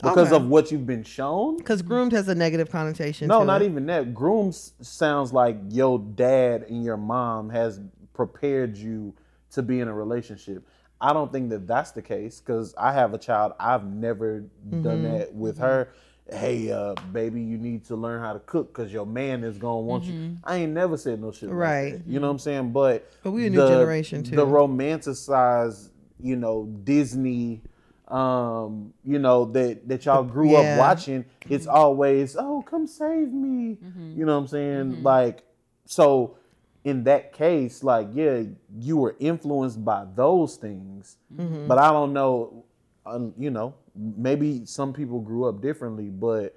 because Okay. of what you've been shown. Because groomed has a negative connotation. No, to not it. even that. Groomed sounds like your dad and your mom has prepared you to be in a relationship. I don't think that that's the case because I have a child. I've never Mm-hmm. done that with her. Hey, uh, baby, you need to learn how to cook because your man is gonna want you. I ain't never said no shit like Mm-hmm. Right. that. You know what I'm saying? But But we a new generation, too. The romanticized, you know, Disney, um, you know that that y'all grew Yeah. up watching. It's always, oh, come save me. You know what I'm saying? Like, so in that case, like, yeah, you were influenced by those things, but I don't know, um, you know, maybe some people grew up differently, but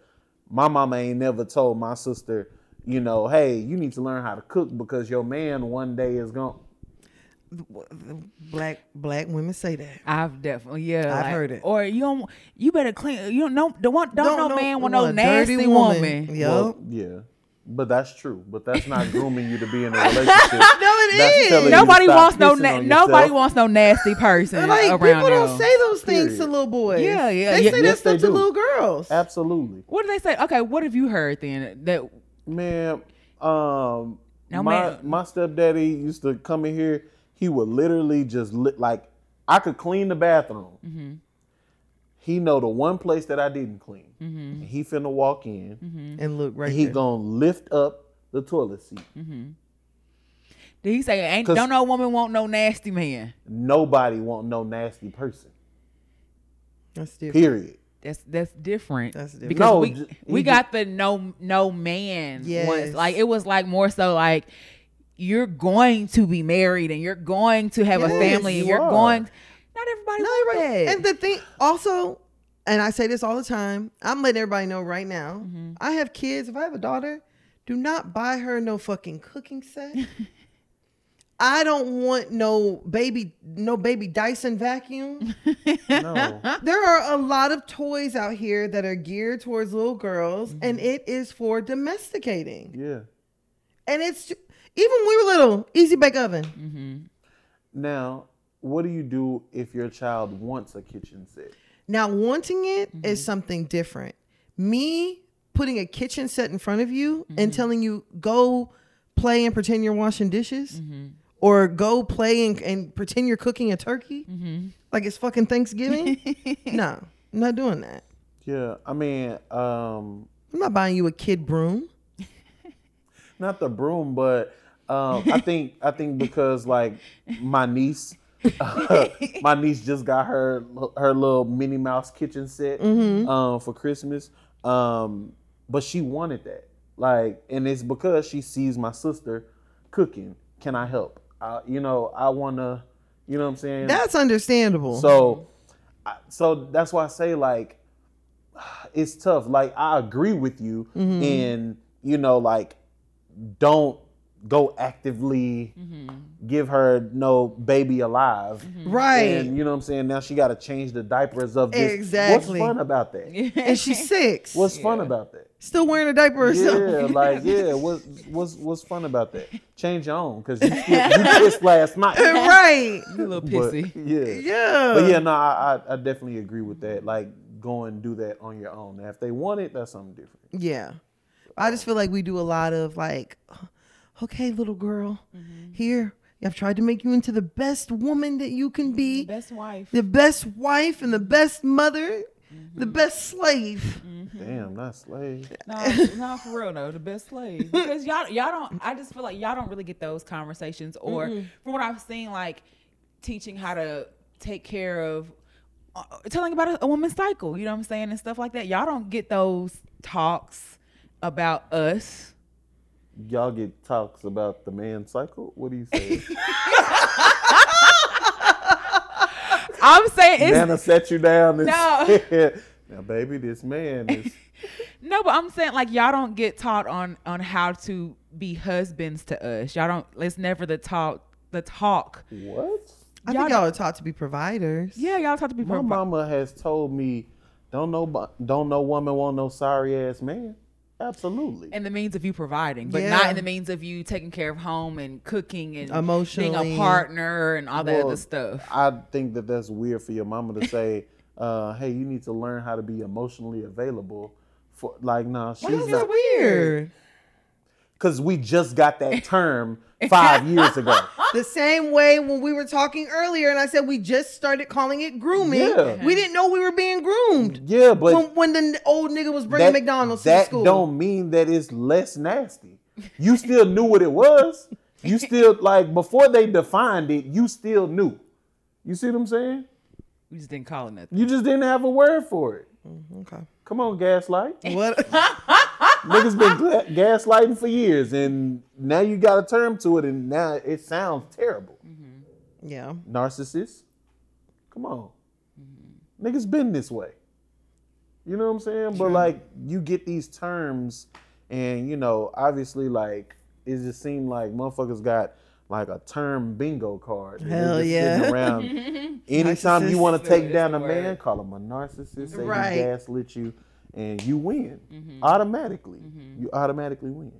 my mama ain't never told my sister, you know, hey, you need to learn how to cook because your man one day is going. black black women say that. I've definitely yeah. I've like- heard it. Or you don't you better clean. You don't know don't want don't, Don't no know- man want want no a dirty nasty woman. woman. Yup. Well, yeah, but that's true. But that's not grooming you to be in a relationship. No, it That's is. telling you to Nobody wants no na- nobody wants no nasty person like around people them. don't say those things to little boys. Yeah, yeah, They yeah. say Yes, that they stuff to little girls. Absolutely, What do they say? Okay, what have you heard then? That man. Um, No, my man. my stepdaddy used to come in here. He would literally just lit like I could clean the bathroom. Mm-hmm. He know the one place that I didn't clean. Mm-hmm. And he finna walk in. And look right and he there. gonna lift up the toilet seat. did he say? Ain't 'Cause- don't no woman want no nasty man. Nobody want no nasty person. That's different. Period. That's that's different. That's different. Because No, we j- we he got the no no man Yes. once. Like it was like more so like you're going to be married and you're going to have a family and you you're are. going. Not everybody No, want right. that. And the thing also, and I say this all the time, I'm letting everybody know right now. Mm-hmm. I have kids. If I have a daughter, do not buy her no fucking cooking set. I don't want no baby, no baby Dyson vacuum. No. there are a lot of toys out here that are geared towards little girls, and Mm-hmm. it is for domesticating. yeah. And it's even when we were little, easy bake oven. Mm-hmm. Now, what do you do if your child wants a kitchen set? Now, wanting it is Mm-hmm. something different. Me putting a kitchen set in front of you and Mm-hmm. telling you go play and pretend you're washing dishes, Mm-hmm. or go play and, and pretend you're cooking a turkey, Mm-hmm. like it's fucking Thanksgiving. no, I'm not doing that. Yeah, I mean, um, I'm not buying you a kid broom. not the broom, but um, I think I think because like my niece, my niece just got her her little Minnie Mouse kitchen set um, for Christmas, um, but she wanted that. Like, and it's because she sees my sister cooking. Can I help? I, you know, I wanna. You know what I'm saying? That's understandable. So, so that's why I say like, it's tough. Like I agree with you, and you know, like, don't go actively give her no baby alive. Mm-hmm. right. And you know what I'm saying? Now she got to change the diapers of this. Exactly. What's fun about that? and she's six. What's fun about that? Still wearing a diaper herself. Yeah, like yeah. What's what's what's fun about that? Change your own because you, still- you pissed last night. right. You a little But, pissy. yeah. Yeah. But yeah, no, I, I I definitely agree with that. Like go and do that on your own. Now, if they want it, that's something different. Yeah. I just feel like we do a lot of like, okay, little girl, mm-hmm. here, I've tried to make you into the best woman that you can be, Best wife. the best wife and the best mother, mm-hmm. the best slave. Mm-hmm. Damn, not slave. No, no, for real no, the best slave. Because y'all, y'all don't. I just feel like y'all don't really get those conversations. Or from what I've seen, like teaching how to take care of, uh, telling about a, a woman's cycle. You know what I'm saying and stuff like that. Y'all don't get those talks about us. Y'all get talks about the man cycle. What do you say? I'm saying it's Nana set you down and No. said, "Now, baby, this man is." No, but I'm saying like y'all don't get taught on on how to be husbands to us. Y'all don't. It's never the talk. The talk. What? I Y'all think y'all are taught to be providers. Yeah, y'all taught to be. My provi- mama has told me, "Don't no, bu- don't no woman want no sorry ass man." Absolutely. in the means of you providing, but Yeah. not in the means of you taking care of home and cooking and being a partner and all that Well, other stuff. I think that that's weird for your mama to say, uh, "Hey, you need to learn how to be emotionally available." For like, nah, she's Why is not. weird? Because we just got that term five years ago. The same way when we were talking earlier, and I said we just started calling it grooming. Yeah. We didn't know we were being groomed. Yeah, but when, when the old nigga was bringing that, McDonald's to that the school. don't mean that it's less nasty. You still knew what it was. You still like before they defined it. You still knew. You see what I'm saying? We just didn't call it nothing. You just didn't have a word for it. Mm-hmm, okay. Come on, gaslight. What? Niggas been gla- gaslighting for years, and now you got a term to it, and now it sounds terrible. Mm-hmm. yeah. Narcissist. Come on. Mm-hmm. Niggas been this way. You know what I'm saying? But like you get these terms and you know, obviously like it just seemed like motherfuckers got like a term bingo card. Hell yeah. Sitting around. Anytime you want to take down a man, call him a narcissist, say Right. he gaslit you, and you win. Mm-hmm. Automatically. You automatically win.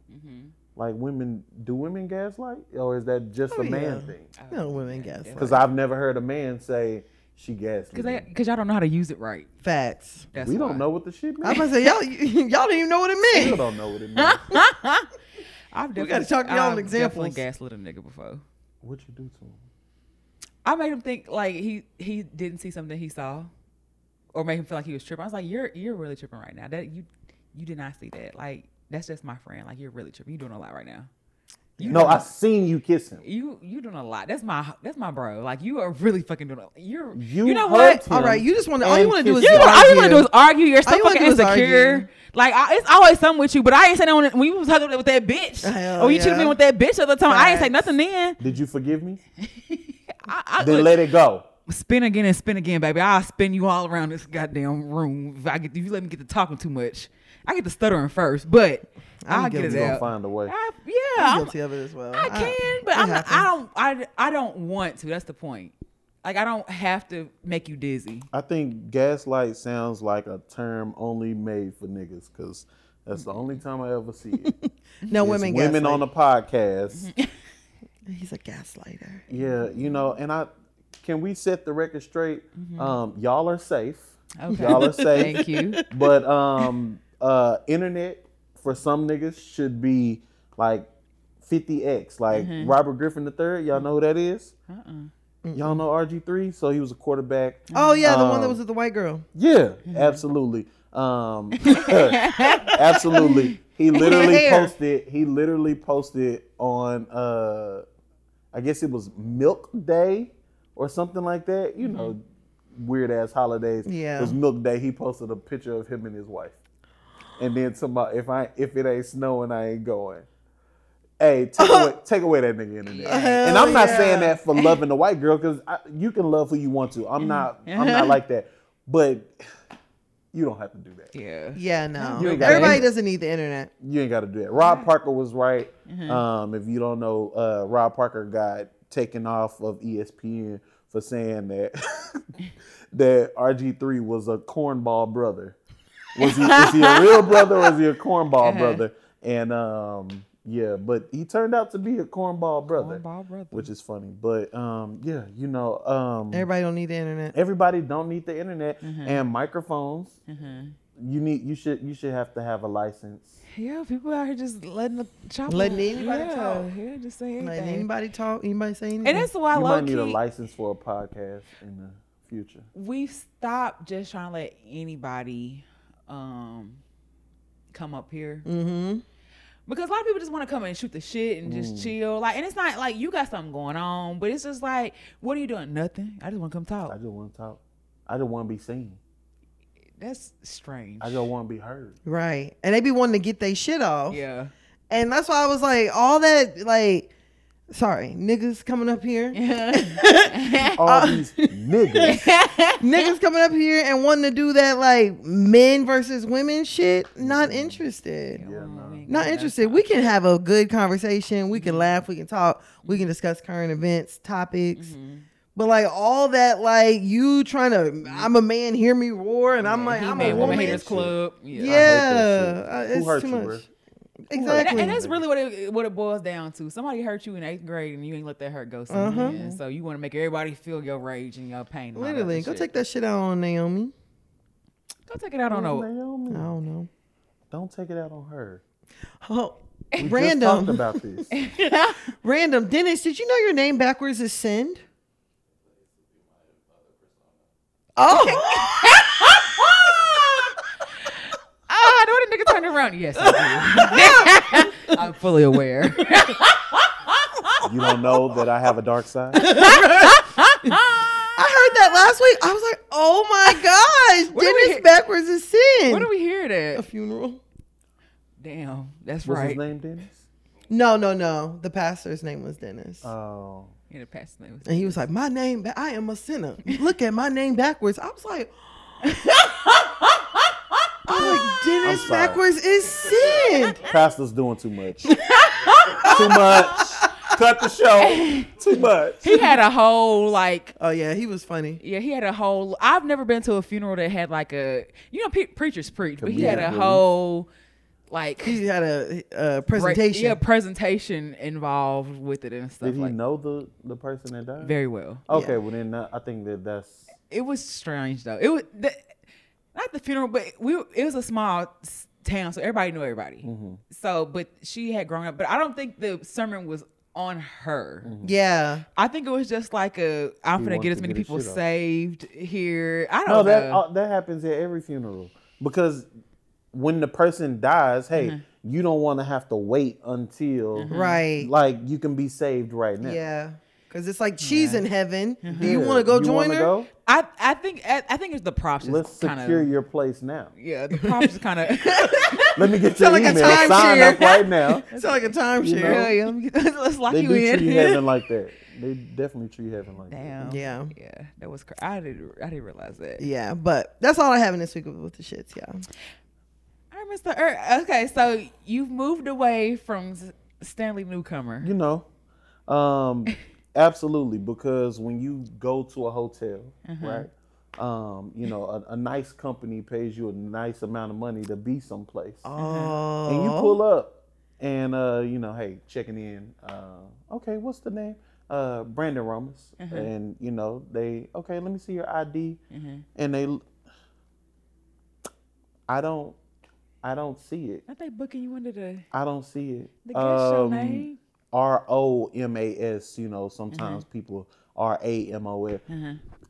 Like women, do women gaslight? Or is that just Oh, a man yeah. thing? You know, women guess. Because I've never heard a man say she gaslit. Because me. because y'all don't know how to use it right. Facts. That's we why. don't know what the shit I was means. gonna say y'all, y'all didn't even know what it means. Still meant. don't know what it means. I've We gotta talk to y'all I've examples. Definitely gaslit a nigga before. what you do to him? I made him think like he he didn't see something he saw, or make him feel like he was tripping. I was like, "You're you're really tripping right now. That you you did not see that. Like that's just my friend. Like you're really tripping. You're doing a lot right now. You No, doing I a- seen you kiss him. you you doing a lot. That's my that's my bro. Like you are really fucking doing. A, you're You, you know what? All right, you just want to. All you want to do is kissed You him. all you want to do argue. is argue. You're so you fucking insecure. Like I, it's always something with you, but I ain't saying that when, when you was hugging with that bitch. Hell or you cheated me with that bitch at the time. I ain't say nothing then. Did you forgive me? I, I, Then let it go. Spin again and spin again, baby. I'll spin you all around this goddamn room. If I get if you let me get to talking too much. I get to stuttering first, but I'm I'll get it You gonna out. find a way. I, yeah, I'm I'm- guilty of it as well. I can, but I'm not, I don't. I I don't want to. That's the point. Like I don't have to make you dizzy. I think gaslight sounds like a term only made for niggas because that's the only time I ever see it. No It's women. women gaslight. on the podcast. He's a gaslighter. yeah, you know, and I can we set the record straight? Mm-hmm. Um, y'all are safe. Okay. Y'all are safe. Thank you. but um uh internet for some niggas should be like 50x like Mm-hmm. robert griffin III. y'all know who that is Uh-uh. y'all know rg3 so he was a quarterback Oh yeah, the one that Um, was with the white girl. yeah Mm-hmm. absolutely um absolutely he literally posted he literally posted on uh i guess it was milk day or something like that you know weird ass holidays Yeah. it was milk day he posted a picture of him and his wife and then somebody if i if it ain't snowing i ain't going Hey, take away, take away that nigga internet. and I'm not yeah. saying that for loving the white girl because you can love who you want to. I'm not. I'm not like that. But you don't have to do that. Yeah. Yeah, no. You ain't Everybody it. doesn't need the internet. You ain't got to do that. Rob Parker was right. Um, if you don't know, uh, Rob Parker got taken off of ESPN for saying that that RG3 was a cornball brother. Was he? is he a real brother or is he a cornball Uh-huh. brother? And um, yeah, but he turned out to be a cornball brother, Cornball brother. which is funny. But um, yeah, you know, um, Everybody don't need the internet. everybody don't need the internet Mm-hmm. and microphones. You need. You should. You should have to have a license. Yeah, people out here just letting the chop Letting anybody yeah, talk. Yeah, just saying Like anything. anybody talk, anybody say anything. And that's why I love it. you low might need a license for a podcast in the future. we've stopped just trying to let anybody um come up here. mm-hmm. Because a lot of people just want to come and shoot the shit and Mm. just chill. Like, and it's not like you got something going on, but it's just like, what are you doing? Nothing. I just want to come talk. I just want to talk. I just want to be seen. That's strange. I just want to be heard. Right. And they be wanting to get their shit off. yeah. And that's why I was like, all that, like, sorry, niggas coming up here. All these niggas. niggas coming up here and wanting to do that, like, men versus women shit. Not interested. Yeah, no. Not interested. We can have a good conversation. We can laugh. We can talk. We can discuss current events, topics. But like all that, like you trying to, I'm a man, hear me roar, and I'm like, he I'm a woman woman. haters club. Yeah. Yeah, shit. uh, Who it's hurt too you, much. bro? And, Exactly. and that's really what it what it boils down to. Somebody hurt you in eighth grade and you ain't let that hurt go. Uh-huh. So you want to make everybody feel your rage and your pain. and Literally, go shit. take that shit out on Naomi. Go take it out on Who's a Naomi? I don't know. Don't take it out on her. Oh, We just talked random, about this. random. Dennis, did you know your name backwards is send? Oh, Ah, I know the nigga turned around. Yes, I do. I'm fully aware. You don't know that I have a dark side. I heard that last week. I was like, oh my gosh, What Dennis hear- backwards is sin. What do we hear that? A funeral? Damn, that's What's right. his name, Dennis? No, no, no. The pastor's name was Dennis. Oh, Yeah, the past name was- and he was like, my name, ba- I am a sinner. Look at my name backwards. I was like, I was like, Dennis I'm sorry. backwards is sin. pastor's doing too much. too much. Cut the show. Too much. He had a whole like Oh yeah, he was funny. Yeah, he had a whole. I've never been to a funeral that had like a. You know, pe- preachers preach, but he had a Comedic whole like He had a, a ra- presentation. yeah, presentation involved with it and stuff Did he like. know the the person that died? Very well. Okay, Yeah. well then uh, I think that that's It was strange though. It was the, not the funeral, but we. It was a small town, so everybody knew everybody. Mm-hmm. So, but she had grown up, but I don't think the sermon was on her. yeah. I think it was just like a. I'm He gonna get as many get people shit off. saved here. I don't no know. that uh, that happens at every funeral because when the person dies, hey, Mm-hmm. you don't want to have to wait until Right. like you can be saved right now. Yeah. Because it's like she's in heaven. Mm-hmm. Do you want to go You join her? Go? I I think I, I think it's the props. Let's kind secure of your place now. yeah. The props is kind of Let me get your like a email. Sign timeshare. up right now. It's like a timeshare. You know? yeah, yeah. Let me get, let's lock They you do in. treat heaven like that. They definitely treat heaven like that. Damn. Yeah. Yeah. That was. Cr- I didn't. I didn't realize that. Yeah, but that's all I have in this week with, with the shits, yeah. All right, Mr. Er. Okay, so you've moved away from Stanley Newcomer. You know, um, absolutely. Because when you go to a hotel, Uh-huh. right? Um, you know, a, a nice company pays you a nice amount of money to be someplace, Oh. and you pull up, and uh, you know, hey, checking in. Uh, okay, what's the name? Uh, Brandon Romas, Uh-huh. and you know, they okay. Let me see your ID, Mhm. and they. I don't, I don't see it. Aren't they booking you under the I don't see it. the guest show Um, name? R O M A S. You know, sometimes Mm-hmm. people R A M O S.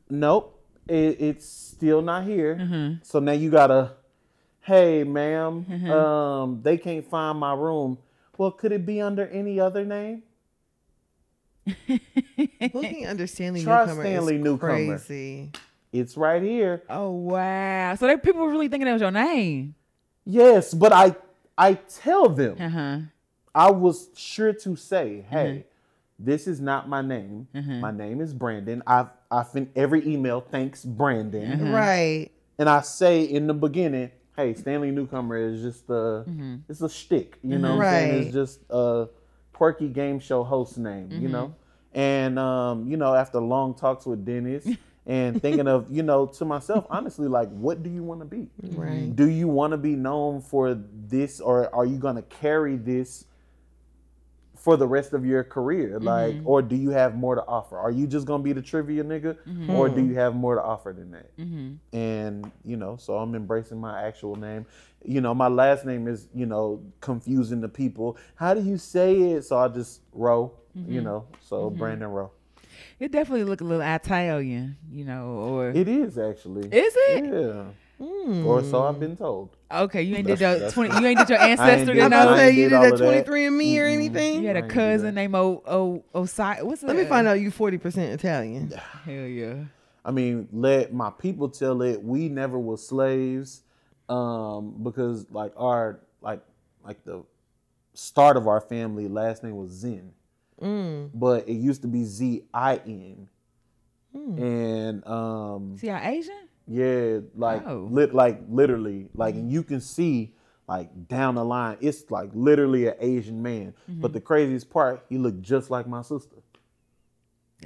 Nope, it, it's still not here. Mm-hmm. So now you gotta, hey, madam um, they can't find my room. Well, could it be under any other name? Booking under Stanley Try Newcomer Stanley is Newcomer. crazy. It's right here. Oh wow! So they people were really thinking that was your name. Yes, but I I tell them Uh huh. I was sure to say, hey, Mm-hmm. this is not my name. My name is Brandon. I've I fin every email thanks Brandon. Mm-hmm. Right. and I say in the beginning, hey, Stanley Newcomer is just a Mm-hmm. it's a shtick, you know what I'm saying? Right. It's just a quirky game show host name, you know? Mm-hmm. And um, you know, after long talks with Dennis and thinking of, you know, to myself, honestly, like, what do you want to be? Right. Do you want to be known for this or are you gonna carry this for the rest of your career? Mm-hmm. Like, or do you have more to offer? Are you just gonna be the trivia nigga? Mm-hmm. Or do you have more to offer than that? Mm-hmm. and you know so i'm embracing my actual name you know my last name is you know confusing the people how do you say it so i just row you know so Brandon Ro It definitely look a little Italian, you know, or it is actually is it? yeah or so I've been told. Okay, you ain't did your twenty. You ain't did your I ain't ancestor did to I'm that. about know. to I say you did did that 23 and me or anything. You had I a ain't do cousin named O O Osai. What's Let me find out you 40% Italian. Hell yeah. I mean, let my people tell it. We never was slaves, um, because like our like like the start of our family last name was Zen, Mm. but it used to be Z I N, Hmm. and um, See, y'all Asian? yeah, like Oh. lit like literally like, and you can see like down the line, it's like literally an Asian man. Mm-hmm. But the craziest part, he looked just like my sister.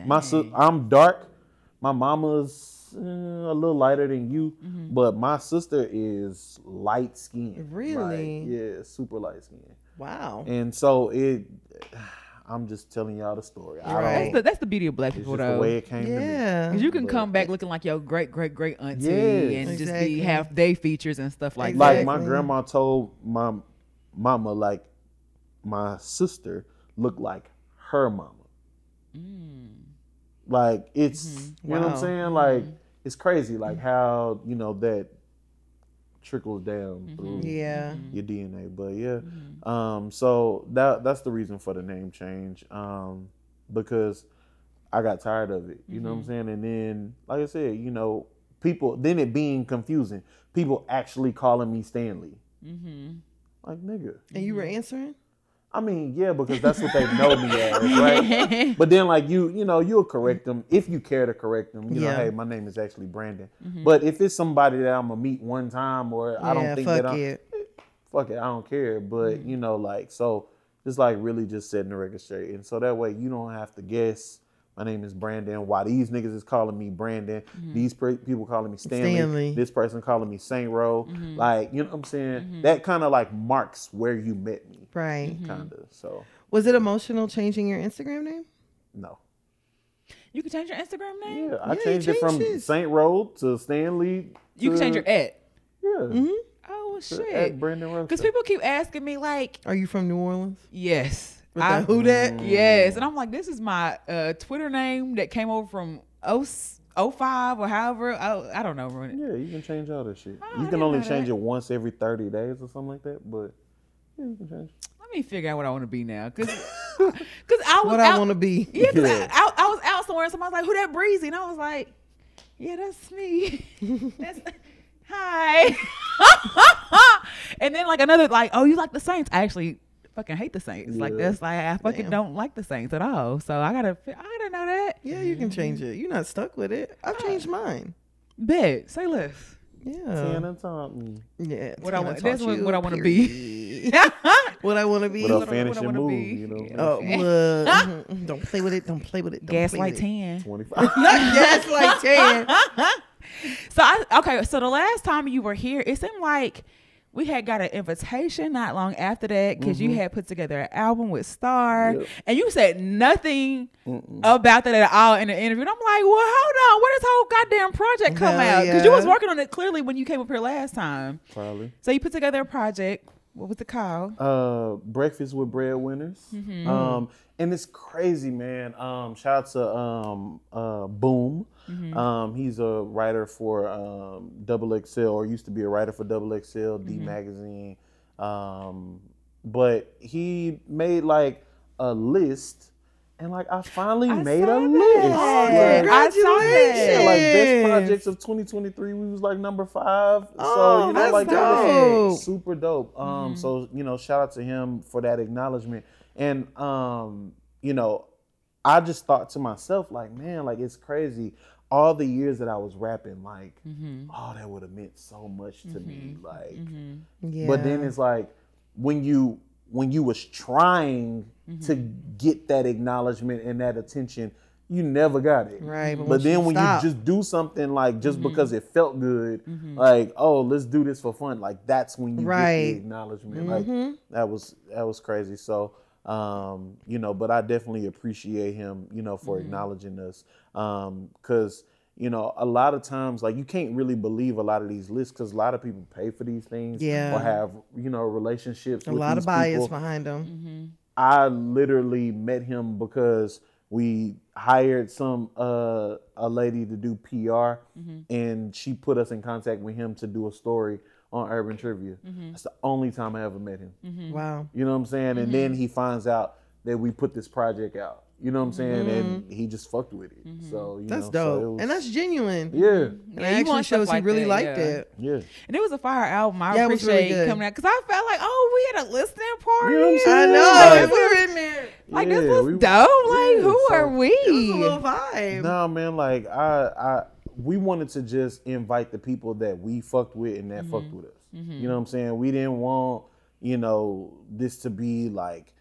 My sis, Dang. I'm dark. My mama's uh, a little lighter than you, Mm-hmm. but my sister is light skinned. Really? yeah, super light skinned. Wow. And so it, I'm just telling y'all the story. I Right. That's don't. the that's the beauty of black It's people just the way it came to me. Yeah. Cause you can But- come back looking like your great great great auntie Yes. and just be half day features and stuff like Like that. Like my grandma told my mama, like my sister looked like her mama. Mm. Like it's mm-hmm. you know what I'm saying? Like mm-hmm. it's crazy, like how you know that trickles down through Yeah. your DNA. But yeah, um, so that that's the reason for the name change, um, because I got tired of it. You know what I'm saying? And then, like I said, you know, people then it being confusing. People actually calling me Stanley. Mm-hmm. Like nigga. And you were answering? I mean, yeah, because that's what they know me as, right? But then, like you, you know, you'll correct them if you care to correct them. You Yeah. know, hey, my name is actually Brandon. Mm-hmm. But if it's somebody that I'm gonna meet one time, or I don't think that I'm, it. fuck it, I don't care. But mm. you know, like so, just like really just setting the record straight, and so that way you don't have to guess. My name is Brandon. Why these niggas is calling me Brandon? Mm-hmm. These pre- people calling me Stanley. Stanley. This person calling me Saint Row. Mm-hmm. Like you know what I'm saying? Mm-hmm. That kind of like marks where you met me, Right. kind of. So Was it emotional changing your Instagram name? no. You can change your Instagram name. Yeah, I Yeah, changed it from it. Saint Road to Stanley. You can change your at. Yeah. Oh shit. At Brandon Because people keep asking me like, Are you from New Orleans? yes, With I- who that? yes, and I'm like, this is my uh, Twitter name that came over from 0, 05 or however. I, I don't know. Yeah, you can change all that shit. Oh, I you can only change that. it once every 30 days or something like that, but yeah, you can change. Let me figure out what I want to be now, because because I was What out, I want to be. Yeah, 'cause Yeah. I, I, I was out somewhere and somebody was like, "Who that breezy?" And I was like, "Yeah, that's me." that's hi. and then like another like, "Oh, you like the Saints?" I actually fucking hate the Saints. Like Yeah. that's like I fucking Damn. don't like the Saints at all. So I gotta I gotta know that. Yeah, you can change it. You're not stuck with it. I've changed mine. Bet say less. Yeah. Tana taught me. Yeah. What I want- taught that's what- what I wanna be. period. what I want to be. What I- what I finishing wanna move, be. you know. Oh, look. Mhm. don't play with it. Don't play with it. Don't Gaslight play ten. 25. Not gaslight ten. So I okay. So the last time you were here, it seemed like we had got an invitation not long after that because you mm-hmm. had put together an album with Star, Yep. and you said nothing about that at all in the interview. And I'm like, well, hold on, where does this whole goddamn project come Hell out? Because you was working on it clearly when you came up here last time. Probably. So you put together a project. What was it called? Uh, Breakfast with Breadwinners. Mm-hmm. Um, and it's crazy, man. Um, shout out to um, uh, Boom. Mm-hmm. Um, he's a writer for um, Double XL, or used to be a writer for Double XL, D Mm-hmm. Magazine. Um, but he made like a list, and like I finally I made a that. list. Oh, Like, I saw that. yeah, like best projects of 2023, we was like number five. so Oh, you know, like that was dope. super dope. Um, so you know, shout out to him for that acknowledgement. And um, you know, I just thought to myself, like, man, like it's crazy. All the years that I was rapping, like, oh, that would have meant so much to me. Like, Yeah. but then it's like when you when you was trying mm-hmm. to get that acknowledgement and that attention, you never got it. Right, but But, then when stop- you just do something like just mm-hmm. because it felt good, mm-hmm. like oh let's do this for fun, like that's when you Right. get the acknowledgement. Like that was that was crazy. So um, you know, but I definitely appreciate him, you know, for acknowledging us. Um, cause you know, a lot of times, like you can't really believe a lot of these lists because a lot of people pay for these things, Yeah. or have you know relationships. a with lot these of bias people. behind them. I literally met him because we hired some uh a lady to do PR Mm-hmm. and she put us in contact with him to do a story on urban trivia. Mm-hmm. That's the only time I ever met him. Wow. You know what I'm saying? And then he finds out that we put this project out. You know what I'm saying? And mm-hmm. he just fucked with it. Mm-hmm. So you That's know, dope. so was- and that's genuine. yeah, And Yeah, it actually shows like he really that, liked yeah. it. yeah. And it was a fire album. I Yeah, it was really appreciate coming out because I felt like, oh, we had a listening party. You know what I'm I saying? know. Like- we were in there. Like Yeah, this was we- dope. Like yeah, who so- are we? It was a little vibe. Nah, man, like I, I, we wanted to just invite the people that we fucked with and that fucked mm-hmm. with us. You know what I'm saying? We didn't want, you know, this to be like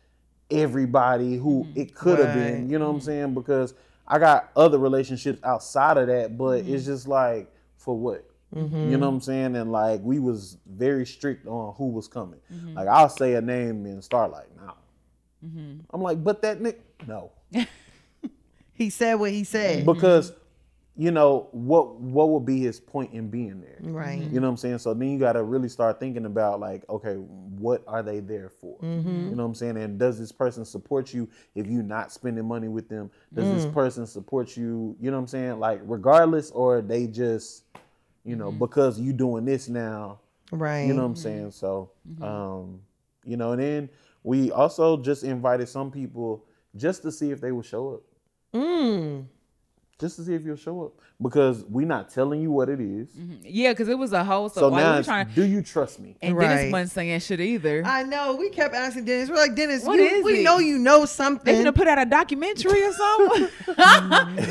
everybody who mm-hmm. it could have been. You know what I'm mm-hmm. saying? Because I got other relationships outside of that, but it's mm-hmm. just like for what? You know what I'm saying? And like we was very strict on who was coming. Like I'll say a name in Starlight now. I'm like, but that Nick, no. He said what he said. because you know what what would be his point in being there Right. you know what i'm saying so then you got to really start thinking about like okay what are they there for Mm-hmm. you know what i'm saying and does this person support you if you're not spending money with them does Mm. this person support you you know what i'm saying like regardless or they just you know Mm-hmm. because you doing this now Right. you know what I'm saying? So, um, you know, and then we also just invited some people just to see if they would show up. Mm. Just to see if you'll show up. Because we're not telling you what it is. Yeah, because it was a whole. So, So like, we now were trying to, do you trust me? and Right. Dennis wasn't saying shit either. I know. We kept asking Dennis. We're like, Dennis, What you, is we it? know you know something. they something. gonna put out a documentary or something.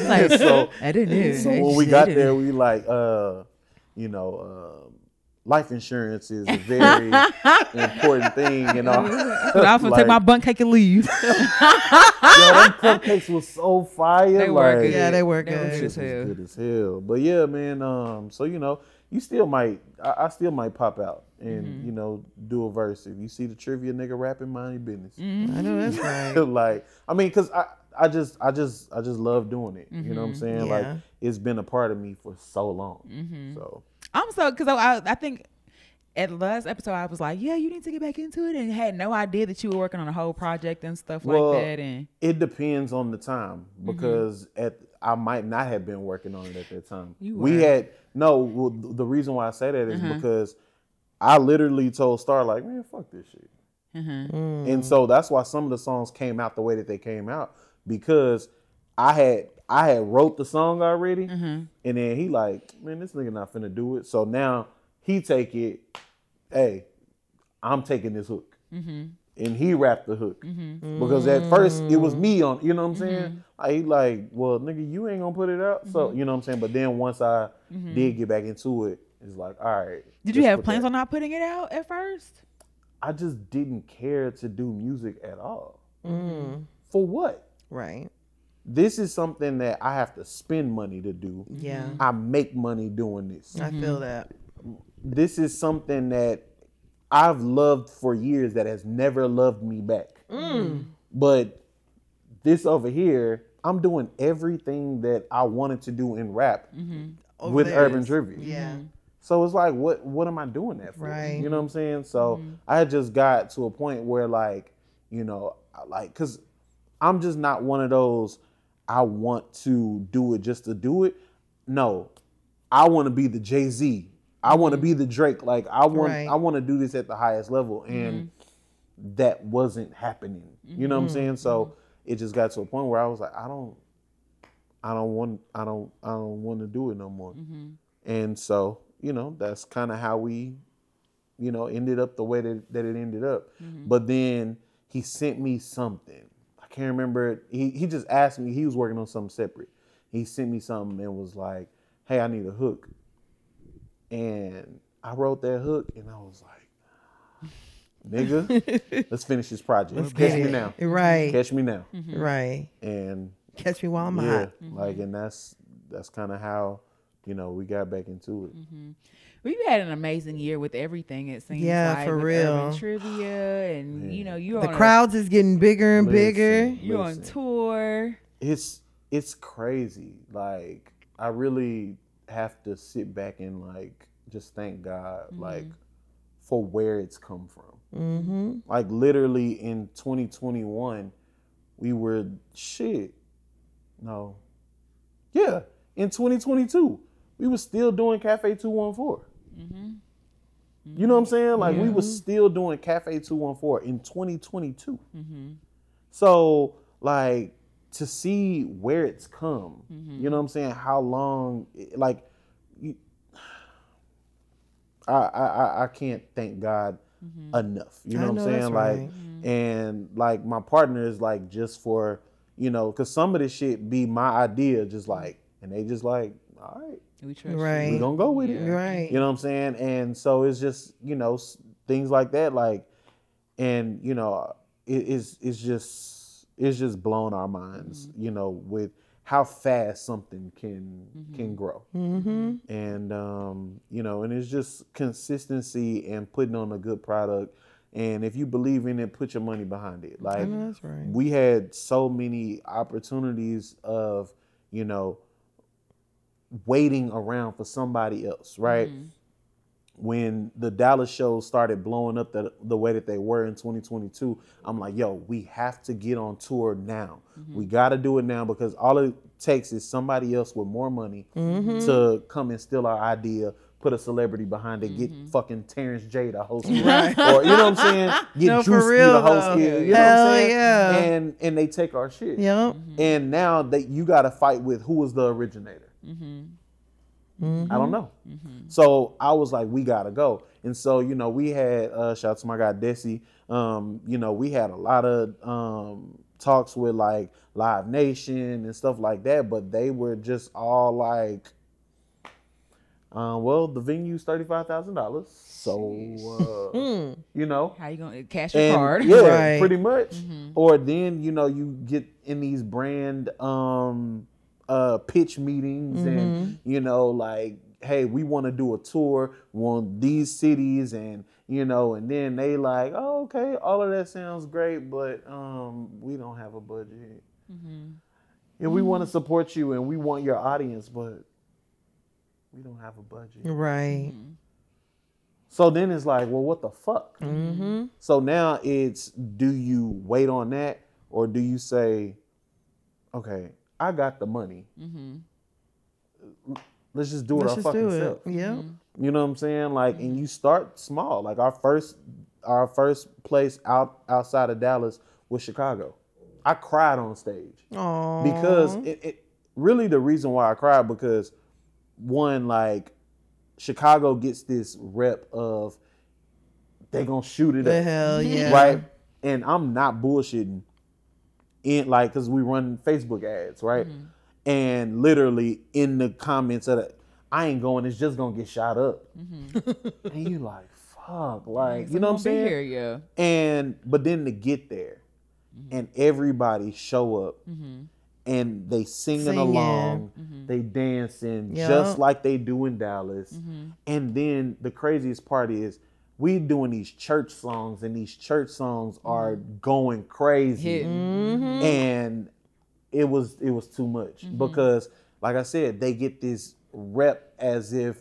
like, so I didn't know. so when we got there, we like, uh, you know, uh, life insurance is a very important thing, you know. I was gonna take my bunk cake and leave. Yo, them cupcakes was so fire. They were good. Yeah, they were They were good. good Shit as hell. good as hell. But yeah, man. Um, so you know, you still might, I, I still might pop out and Mm-hmm. you know do a verse if you see the trivia nigga rapping, mind your business. Mm-hmm. I know that's right. like, I mean, cause I, I just, I just, I just love doing it. You know Mm-hmm. what I'm saying? Yeah. Like, it's been a part of me for so long. Mm-hmm. So I'm so because I, I think at the last episode I was like, yeah, you need to get back into it, and had no idea that you were working on a whole project and stuff Well, like that. And it depends on the time Mm-hmm. because at I might not have been working on it at that time. You we were. Had no. Well, the reason why I say that is because I literally told Star like, man, fuck this shit. Mm-hmm. And so that's why some of the songs came out the way that they came out because I had I had wrote the song already, Mm-hmm. and then he like, man, this nigga not finna do it. So now he take it, hey, I'm taking this hook, Mm-hmm. and he rapped the hook mm-hmm. because at first it was me on, you know what I'm saying? Mm-hmm. Like he like, well, nigga, you ain't gonna put it out, so mm-hmm. you know what I'm saying. But then once I did get back into it, it's like, all right. did you have plans that- on not putting it out at first? I just didn't care to do music at all. For what? Right. This is something that I have to spend money to do. Yeah. Mm-hmm. I make money doing this. I feel mm-hmm. that. This is something that I've loved for years that has never loved me back. Mm. But this over here, I'm doing everything that I wanted to do in rap mm-hmm. Over with there urban is- trivia. Yeah. So it's like, what what am I doing that for? Right. You know what I'm saying? So I had just got to a point where like, you know, like, cause I'm just not one of those. I want to do it just to do it. No, I want to be the Jay Z. I want to be mm-hmm. the Drake. Like I want, Right. I want to do this at the highest level, and mm-hmm. that wasn't happening. You know what I'm mm-hmm. saying? So it just got to a point where I was like, I don't, I don't want, I don't, I don't want to do it no more. And so, you know, that's kind of how we, you know, ended up the way that, that it ended up. But then he sent me something. I can't remember. He he just asked me. He was working on something separate. He sent me something and was like, "Hey, I need a hook." And I wrote that hook, and I was like, "Nigga, let's finish this project. Catch get me now. Right. Catch me now." Mm-hmm. Right. And Catch me while I'm yeah, hot. like, and that's that's kind of how you know we got back into it. Mm-hmm. We've had an amazing year with everything. It seems Yeah, like, for with real. urban trivia, and you know, you're The on crowds is getting bigger and Listen. bigger. You're on tour. it's it's crazy. Like I really have to sit back and like just thank God like for where it's come from. Mm-hmm. Like literally in 2021, we were shit. no, yeah, in 2022, we were still doing Cafe 214. Mm-hmm. You know what I'm saying? Like we was still doing Cafe 214 in 2022. Mm-hmm. So like to see where it's come, mm-hmm. you know what I'm saying? How long, like, you, I, I I- I can't thank God enough. You I know what I'm that's saying? Like, right. and like my partner is like just for you know, cause some of this shit be my idea, just like, and they just like, all right, We trust you. Right. we gonna go with it. Right. You know what I'm saying? And so it's just you know things like that, like, and you know, it is it's just it's just blown our minds, you know, with how fast something can can grow, Mm-hmm. and um, you know, and it's just consistency and putting on a good product. And if you believe in it, put your money behind it. I Like that's right. we had so many opportunities of you know waiting around for somebody else right? Mm-hmm. When the dallas shows started blowing up the, the way that they were in 2022 i'm like yo we have to get on tour now. Mm-hmm. We got to do it now because all it takes is somebody else with more money Mm-hmm. to come and steal our idea put a celebrity behind it get mm-hmm. fucking terrence j to host it. Or you know what i'm saying? Get No, for Drewski real, to host though. it you know what i'm saying? Yeah. and and they take our shit. Yep. and now that you got to fight with who was the originator. I don't know. So I was like, we gotta go. And so you know, we had uh, shout out to my guy Desi. Um, you know, we had a lot of um, talks with like Live Nation and stuff like that, but they were just all like, uh, well, the venue's thirty five thousand dollars, so uh, you know, How you gonna cash your and card? yeah, Right. pretty much. Or then you know you get in these brand um uh pitch meetings and you know like hey we want to do a tour we want these cities and you know and then they like oh okay all of that sounds great but um we don't have a budget and we want to support you and we want your audience but we don't have a budget Right. so then it's like, well, what the fuck? Mm-hmm. So now it's do you wait on that or do you say, okay, I got the money. Mm-hmm. Let's just do it Let's our just fucking do it. self. Yep. Mm-hmm. You know what I'm saying? Like, and mm-hmm. you start small. Like our first, our first place out outside of Dallas was Chicago. I cried on stage Aww. because it, it really the reason why I cried because one like Chicago gets this rep of they gonna shoot it the up, hell yeah. right? And I'm not bullshitting. In like, cause we run Facebook ads, right? Mm-hmm. And literally in the comments of I ain't going. It's just gonna get shot up. Mm-hmm. and you like, fuck, like you know what I'm saying? Here, yeah. And but then to get there, mm-hmm. and everybody show up, and they singing, Singing. along, they dancing Yup. just like they do in Dallas. And then the craziest part is we doing these church songs, and these church songs are mm-hmm. going crazy, Hitting. Mm-hmm. and it was it was too much mm-hmm. because, like I said, they get this rep as if.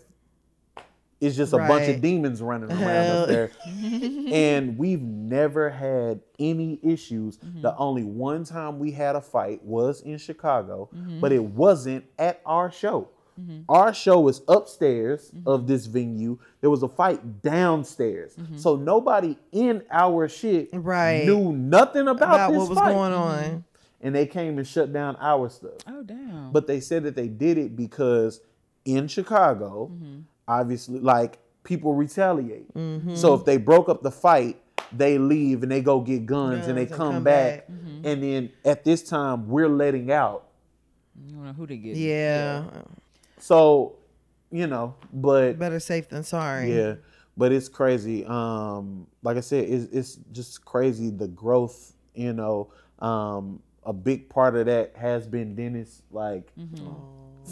It's just a bunch of demons running around Hell. up there and we've never had any issues. The only one time we had a fight was in Chicago, but it wasn't at our show. Mm-hmm. Our show was upstairs mm-hmm. of this venue. There was a fight downstairs, mm-hmm. so nobody in our shit Right. knew nothing about, About this what was fight. going on. And they came and shut down our stuff. Oh damn. But they said that they did it because in Chicago, obviously, like people retaliate. Mm-hmm. So if they broke up the fight, they leave and they go get guns, and they come, come back. back. And then at this time, we're letting out. you don't know who they get. Yeah. So, you know, but Better safe than sorry. yeah, but it's crazy. Um, like I said, it's, it's just crazy the growth. You know, um, a big part of that has been Dennis, like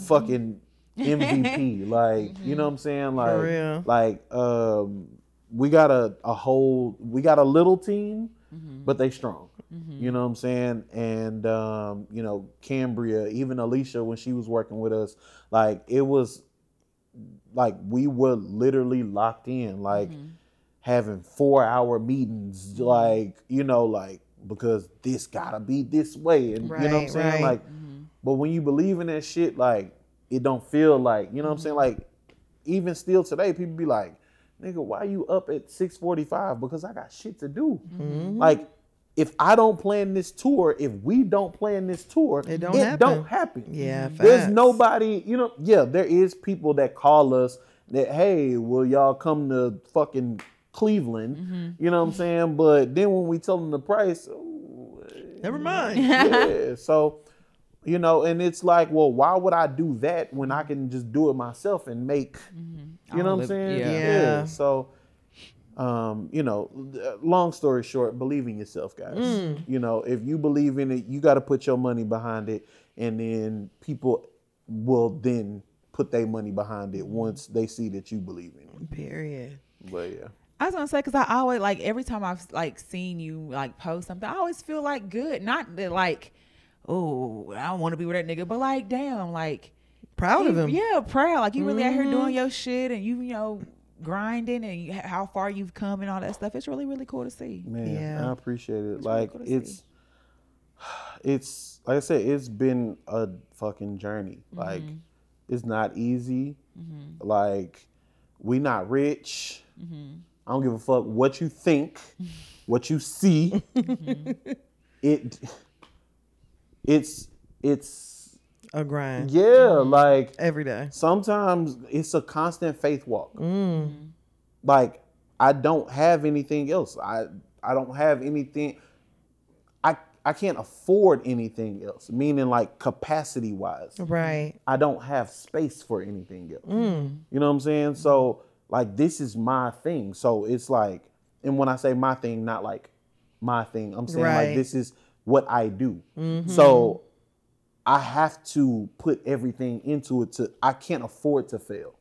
fucking MVP. like, you know what I'm saying? Like, real. like um, we got a, a whole, we got a little team, but they strong. You know what I'm saying? And um, you know, Cambria, even Alicia when she was working with us, like it was like we were literally locked in, like having four hour meetings, like, you know, like because this gotta be this way. And you know what I'm saying? right. Like But when you believe in that shit, like it don't feel like you know what I'm saying. Like even still today, people be like, "Nigga, why you up at 6:45?" Because I got shit to do. Mm-hmm. Like if I don't plan this tour, if we don't plan this tour, It don't it happen. don't happen. Yeah, There's nobody, you know, yeah, there is people that call us that, hey, will y'all come to fucking Cleveland? Mm-hmm. You know what I'm saying? But then when we tell them the price, Never mind. yeah. So, you know, and it's like, well, why would I do that when I can just do it myself and make, you know what I'm saying? yeah. Yeah. So, um, you know, uh, long story short, believe in yourself, guys. Mm. You know, if you believe in it, you got to put your money behind it, and then people will then put their money behind it once they see that you believe in it. Period. But yeah. I was gonna say because I always like every time I've like seen you like post something, I always feel like good. Not that like, oh, I don't want to be with that nigga, but like, damn, like, Proud of him. Yeah, proud. Like you really out here Mhm. doing your shit and you, you know, grinding and you, how far you've come and all that stuff. It's really, really cool to see. Man, Yeah. I appreciate it. It's really like cool to see. it's it's like I said, it's been a fucking journey. Like Mm-hmm. it's not easy. Like we not rich. Mm-hmm. I don't give a fuck what you think, what you see. Mm-hmm. it it's it's A grind. yeah, Mm-hmm. like Every day. sometimes it's a constant faith walk. Mm. Like I don't have anything else. I I don't have anything. I I can't afford anything else. Meaning like capacity wise, Right. I don't have space for anything else. Mm. You know what I'm saying? So like this is my thing. So it's like, and when I say my thing, not like my thing. I'm saying Right. like this is what I do. Mhm. So I have to put everything into it to I can't afford to fail.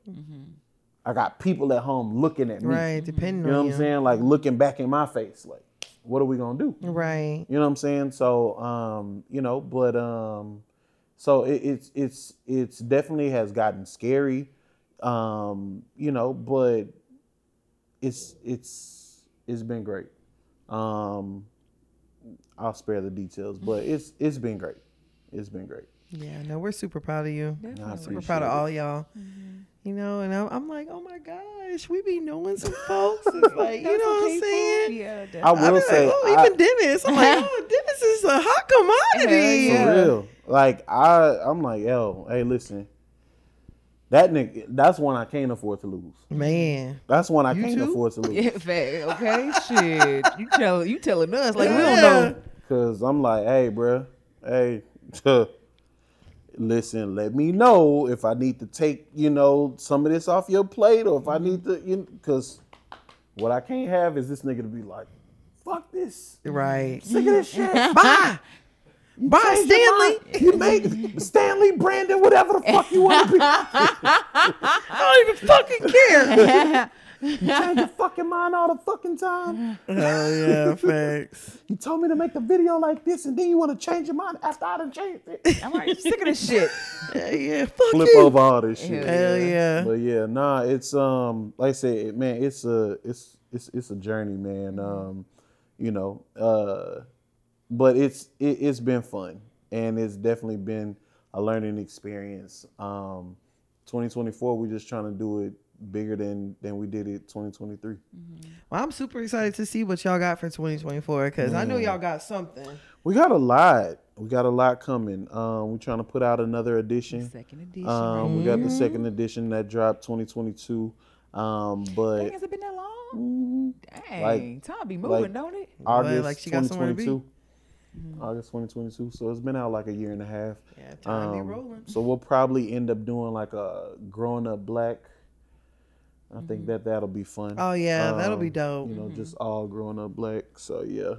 I got people at home looking at me. Right. Depending on me. You know on what you. I'm saying? Like looking back in my face, like, what are we gonna do? Right. You know what I'm saying? So, um, you know, but um, so it, it's it's it's definitely has gotten scary, um, you know, but it's it's it's been great. Um, I'll spare the details, but it's it's been great. It's been great. Yeah. No, we're super proud of you. Definitely. Super proud of all y'all. Mm-hmm. You know, and I'm, I'm like, oh my gosh, we be knowing some folks. It's like, you know what I'm saying? Yeah, I definitely. Oh, I will be say, like, oh, I- even Dennis. I'm like, oh, Dennis is a hot commodity. Hell For real. Like I, I'm like, yo, hey, listen. That nigga, that's one I can't afford to lose. Man. That's one I You can't too? afford to lose. Yeah, fact. Okay, shit. You tell you telling us like we don't know. Cause I'm like, hey, bruh, hey, listen, let me know if I need to take, you know, some of this off your plate, or if I need mm-hmm. to, you know, cause what I can't have is this nigga to be like, fuck this, Right. sick of this shit. Bye. Bye, Stanley. You make Stanley, Brandon, whatever the fuck you want to be. I don't even fucking care. You change your fucking mind all the fucking time. Hell yeah, facts. You told me to make a video like this, and then you want to change your mind after I done changed it. I'm like sick of this shit. Yeah, yeah. Fuck Flip you. over all this shit. Hell yeah. But yeah, nah, it's um, like I said, man, it's a it's it's it's a journey, man. Um, you know, uh, but it's it, it's been fun, and it's definitely been a learning experience. Um, 2024, we're just trying to do it bigger than than we did it 2023. Well, I'm super excited to see what y'all got for 2024 because I know y'all got something. We got a lot. We got a lot coming. Um, we're trying to put out another edition. Second edition. Um, we got the second edition that dropped 2022. Um, but Dang, has it been that long? Mhm. Dang, Like- time be moving, like- don't it? August like she got somewhere to be. 2022. August 2022. So it's been out like a year and a half. Yeah, time be Um, rolling. So we'll probably end up doing like a growing up black. I think that that'll be fun. Oh yeah, that'll be Um, dope. You know, just all growing up black. So yeah, Yeah.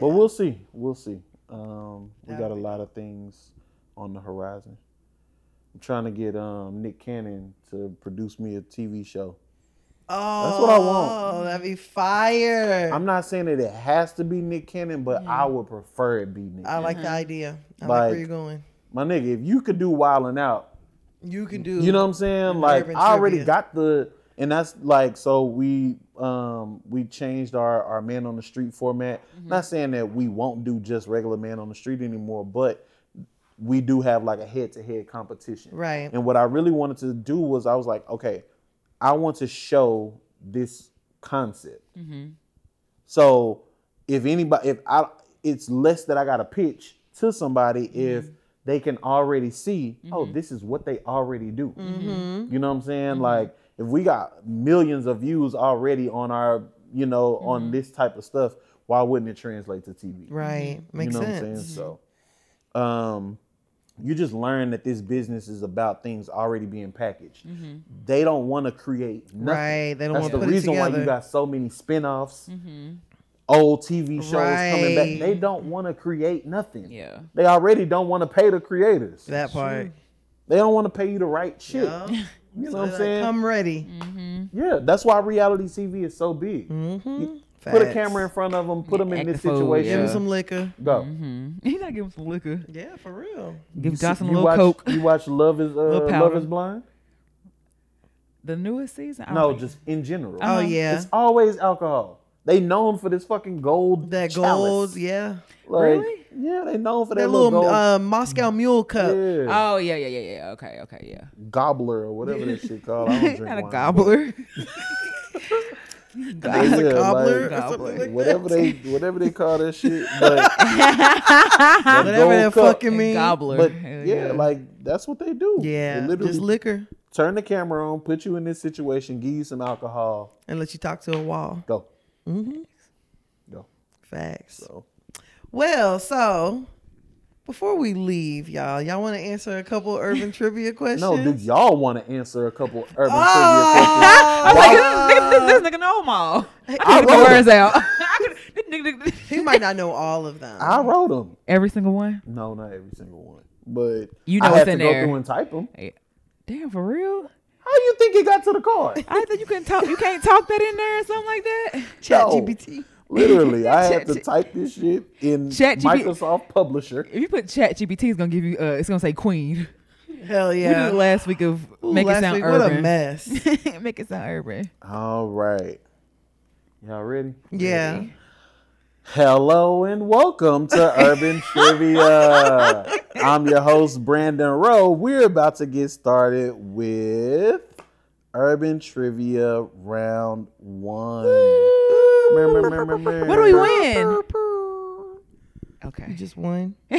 but we'll see. We'll see. Um, we got a lot of things on the horizon. I'm trying to get um, Nick Cannon to produce me a TV show. Oh, that's what I want. That'd be fire. I'm not saying that it has to be Nick Cannon, but I would prefer it be Nick. I Cannon. like the idea. I like, Like- where you're going. My nigga, if you could do Wildin' Out, You can do. you know what I'm saying? Like I already got the, and that's like so we um we changed our our man on the street format. Mm-hmm. Not saying that we won't do just regular man on the street anymore, but we do have like a head to head competition. Right. And what I really wanted to do was I was like, okay, I want to show this concept. mm-hmm. So if anybody, if I, it's less that I got to pitch to somebody if they can already see, oh, this is what they already do. You know what I'm saying? Like if we got millions of views already on our, you know, on mm-hmm. this type of stuff, why wouldn't it translate to TV? Right. Makes you know sense. what I'm saying? Mm-hmm. So, um, you just learn that this business is about things already being packaged. Mm-hmm. They don't want to create nothing. Right, they don't That's wanna the put it reason why you got so many spin-offs, old TV shows coming back. They don't want to create nothing. Yeah. They already don't want to pay the creators. That part. They don't want to pay you the right shit. Yup. You know So what I'm like, saying? Come ready. yeah, that's why reality TV is so big. Mm-hmm. Put a camera in front of them. Put them in this the fool, situation. Give them some liquor. Go. Mm-hmm. He not give him some liquor. Yeah, for real. Give You see- Johnson a little watch, coke. You watch Love is uh, Love is Blind? The newest season. I No, think- just in general. Oh Uh-huh. yeah. It's always alcohol. They known for this fucking gold. that chalice. gold, yeah. Like, Really? Yeah, they known for that, That little, little gold uh, Moscow Mule cup. yeah, Oh yeah, yeah, yeah, yeah. Okay, okay, yeah. gobbler or whatever that shit called. I don't drink not a wine, gobbler. but It's a yeah, cobbler like, Gobbler. like whatever they whatever they call that shit. But that Whatever that cup. fucking mean. gobbler. But Hell yeah, like that's what they do. Yeah, they literally just liquor turn the camera on, put you in this situation, give you some alcohol, and let you talk to a wall. go, Mm-hmm. go. Facts. So Well, so before we leave, y'all, y'all want to answer a couple urban trivia questions? no, do y'all want to answer a couple urban Oh! I was like, trivia this, questions? this, this, this nigga know them all. I I couldn't get the wrote words out. I couldn't- this nigga- He might not know all of them. I wrote them. Every single one. No, not every single one, but You know I what's had to in go there. through and type them. Damn, for real? How you think it got to the card? I think you can talk. You can't talk that in there or something like that. Chat No. GPT. Literally, I had to type this shit in Chat GP Microsoft Publisher. If you put Chat GPT, it's gonna give you. Uh, it's gonna say Queen. Hell yeah! We yeah. did it last week of Ooh, make it sound week, What a mess. make it sound urban. All right, y'all ready? Yeah. Hello and welcome to Urban Trivia. I'm your host, Brandon Ro. We're about to get started with Urban Trivia Round One. Mer, mer, mer, mer, mer. What do we win? You Okay, just won.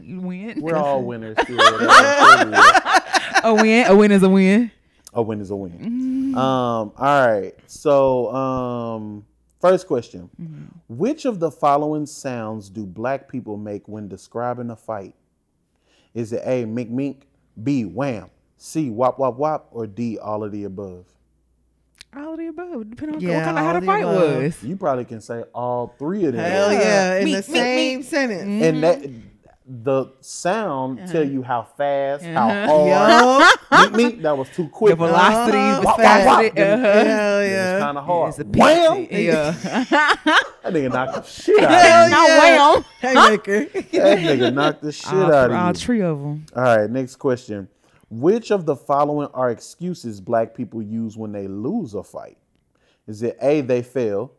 you win. We're all winners here. at Urban Trivia. a win. A win is a win. A win is a win. Um, all right. So, um, first question: mm-hmm. Which of the following sounds do black people make when describing a fight? Is it A. Mink mink, B. Wham, C. Wop wop wop, or D. All of the above? All of the above, depending on Yeah, what kind of how the the fight above. was. You probably can say all three of them. Hell yeah. In Meek, the meek, same meek. sentence. And that the sound tell you how fast, Uh-huh. how hard. Yo. Mink mink, that was too quick. The velocity, Uh-huh. the Wop, wop, fast. Uh-huh. Hell It's kind of hard. It's a Wham! Yeah. That nigga knocked the shit out of Hell you. Not yeah. wham. Haymaker. That nigga knocked the shit all, out all of you. three of them. All right, next question. Which of the following are excuses black people use when they lose a fight? Is it A, they fell,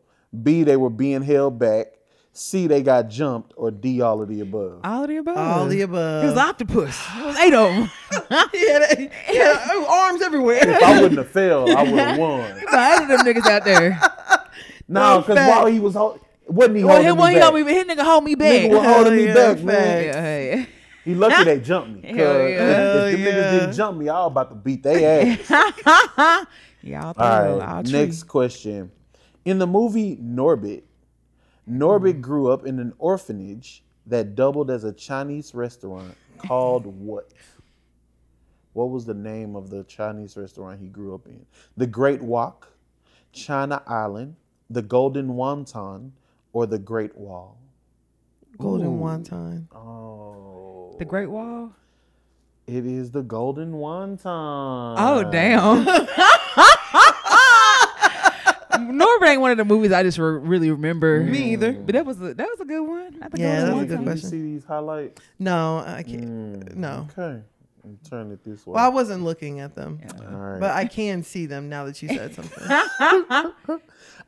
B, they were being held back, C, they got jumped, or D, all of the above? All of the above. All of the above. It was octopus. It was eight of them. yeah, they- yeah, oh, arms everywhere. If I wouldn't have failed, I would have won. eight of them niggas out there. No, because fact. while he was hold, wasn't he Well, holding he, me well, he, back? hold me, his nigga hold me back. Nigga was oh, holding me yeah, back, man. yeah, hey. He lucky they jumped me. 'cause Hell yeah. Hell if them niggas didn't jump me, I was about to beat their ass. Yeah, all, All three, right, next question. In the movie Norbit, Norbit mm-hmm. grew up in an orphanage that doubled as a Chinese restaurant called what? What was the name of the Chinese restaurant he grew up in? The Great Wok, China Island, the Golden Wonton, or the Great Wall? Golden Ooh. wonton. Oh, The Great Wall. it is the Golden Wonton. Oh damn. Norbit ain't one of the movies I just re- really remember. Me either. But that was a, that was a good one. I think Yeah, that that was was a good one time. Did you question. see these highlights? No, I can't. Mm, No. Okay. I'm turn it this way. Well, I wasn't looking at them, All right. but I can see them now that you said something.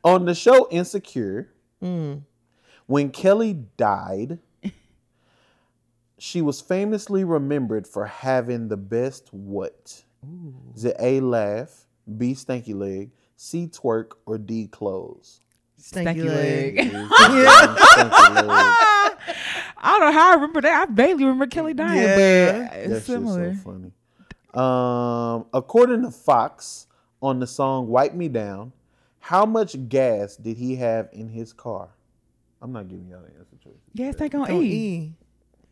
On the show Insecure, Mm. when Kelly died, She was famously remembered for having the best what? Is it A laugh, B stanky leg, C twerk, or D clothes? Stanky, Stanky leg. leg. Stanky leg. I don't know how I remember that. I vaguely remember Kelly dying, Yeah. but it's shit's similar. so funny. Um, according to Foxx, on the song "Wipe Me Down," how much gas did he have in his car? I'm not giving y'all the answer choices. Yes, they gonna Don't eat.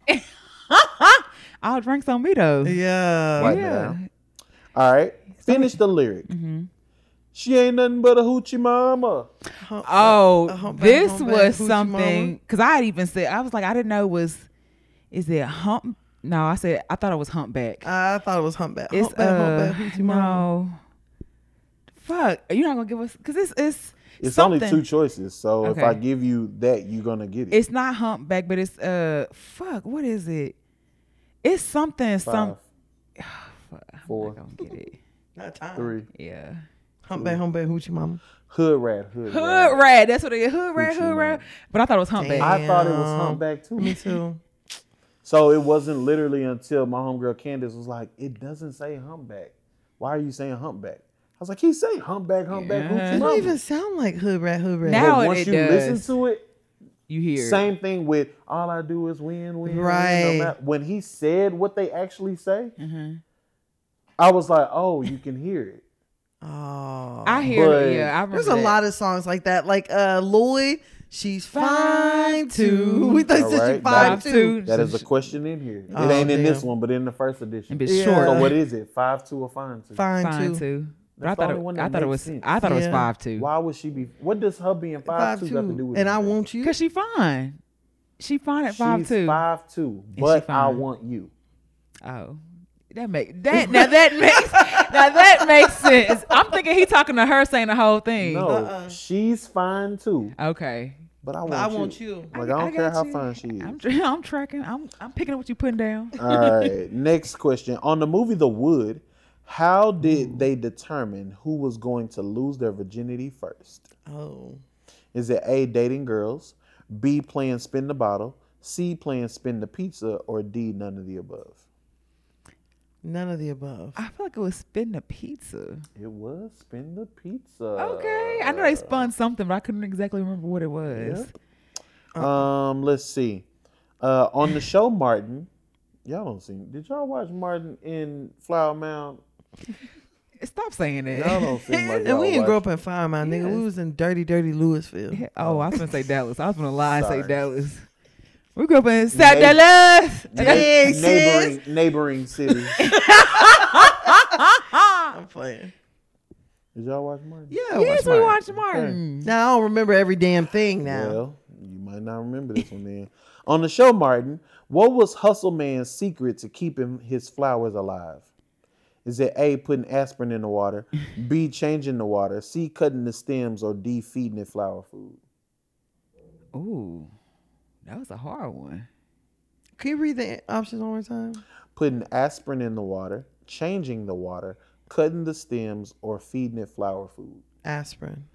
E. All drinks on me though. Yeah. Wipe me down. All right, finish the lyric. Mm-hmm. She ain't nothing but a hoochie mama. Hump- Oh, a humpback, this humpback, was hoochie something because I had even said I was like I didn't know was is it hump? No, I said I thought it was humpback. I thought it was humpback. it's humpback, uh humpback, hoochie mama. no. Fuck, you're not gonna give us because it's it's It's something. only two choices, so if I give you that, you're gonna get it. It's not humpback, but it's uh fuck. What is it? It's something. Some. Five, Fuck, I'm not gonna get it. Not time. three. Yeah. Humpback, humpback, hoochie mama. Hood rat, hood, Hood rat. rat. That's what it is. Hood rat. Hoochie Hood rat. mama. But I thought it was humpback. Damn. I thought it was Damn. humpback too. Me too. So it wasn't literally until my homegirl Candace was like, "It doesn't say humpback. Why are you saying humpback?" I was like, "He say humpback, humpback, Yeah. hoochie It mama." don't even sound like hood rat, hood rat. Now but it- once it you does. listen to it, You hear? it. same thing with all I do is win, win, win, Right. no matter- when he said what they actually say, Mhm. I was like, "Oh, you can hear it." Oh. I hear. But- it. Yeah, I remember. There's a that. lot of songs like that. Like uh Lloyd, she's fine too. We thought All she right, fine that- too. That is a question in here. It Oh, ain't in this one, but in the first edition. And bit Yeah. short. So what is it? Five two or five two? Fine, Fine too. too. But I That's the thought only it. one I that thought it makes was. sense. I thought it was five two. Why would she be? What does her being five, Five two two. got to do with it? And I anything? want you. Cause she fine. She fine at five She's two. five two, but I want you. Oh, that make that now that makes now that makes sense. I'm thinking he talking to her, saying the whole thing. No, Uh-uh. she's fine too, Okay. but I want But I you. want you. Like I, don't care got how you. fine she is. I'm, I'm tracking. I'm I'm picking up what you putting down. All right, next question. On the movie The Wood, how did they determine who was going to lose their virginity first? Oh. Is it A, dating girls, B, playing spin the bottle, C, playing spin the pizza, or D, none of the above? None of the above. I feel like it was spin the pizza. It was spin the pizza. Okay, I know they spun something, but I couldn't exactly remember what it was. Um, let's see. Uh, on the show Martin, y'all don't see. Did y'all watch Martin in Flower Mound? Stop saying that. Y'all don't seem like And y'all we didn't grow up in Flower Mound, nigga. We was in dirty, dirty Lewisville. Oh, I was gonna say Dallas. I was gonna lie and say Dallas. We grew up in South Neigh- Dallas. Hey, sis. neighboring neighboring cities. I'm playing. Did y'all watch Martin? Yeah, Yes, watched we Martin. watched Martin. Now I don't remember every damn thing now. Well, you might not remember this one then. On the show, Martin, what was Hustle Man's secret to keeping his flowers alive? Is it A, putting aspirin in the water, B, changing the water, C, cutting the stems, or D, feeding it flower food? Ooh, that was a hard one. Can you read the options one more time? Putting aspirin in the water, changing the water, cutting the stems, or feeding it flower food? Aspirin.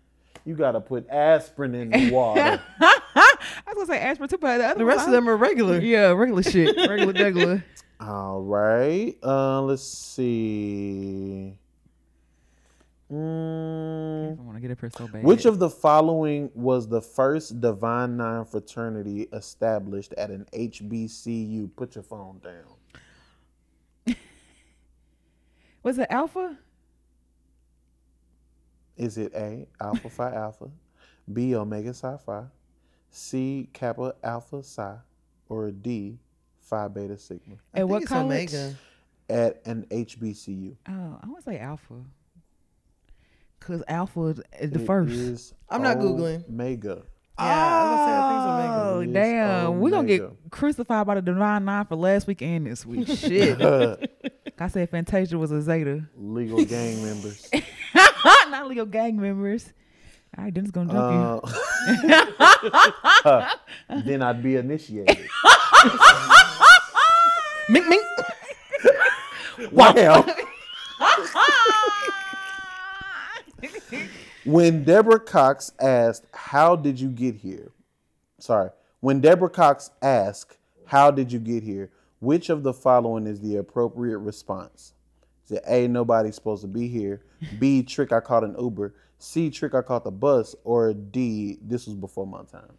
You got to put aspirin in the water. I was gonna say aspirin too, but the, other The one, rest of them are regular. yeah, regular shit, regular, regular. All right. Uh, let's see. Mm, I want to get up here so bad. Which of the following was the first Divine Nine fraternity established at an HBCU? Put your phone down. was it Alpha? Is it A, Alpha Phi Alpha, B, Omega Psi Phi, C, Kappa Alpha Psi, or D, Phi Beta Sigma? I At what college? Omega. At an HBCU. Oh, I want to say Alpha. Cause Alpha is the It first. is I'm not Googling. Omega. Yeah, I was say, I think it's Omega. Oh It is damn, we gonna get crucified by the Divine Nine for last week and this week. Shit, I said Fantasia was a Zeta, Legal gang members. not legal gang members. All right, Dennis gonna jump Uh, then I'd be initiated. Mink, mink. Wow. When Deborah Cox asked, How did you get here? Sorry. When Deborah Cox asked, How did you get here? Which of the following is the appropriate response? Is it A, nobody's supposed to be here? B, trick, I caught an Uber? C, trick, I caught the bus? Or D, this was before my time?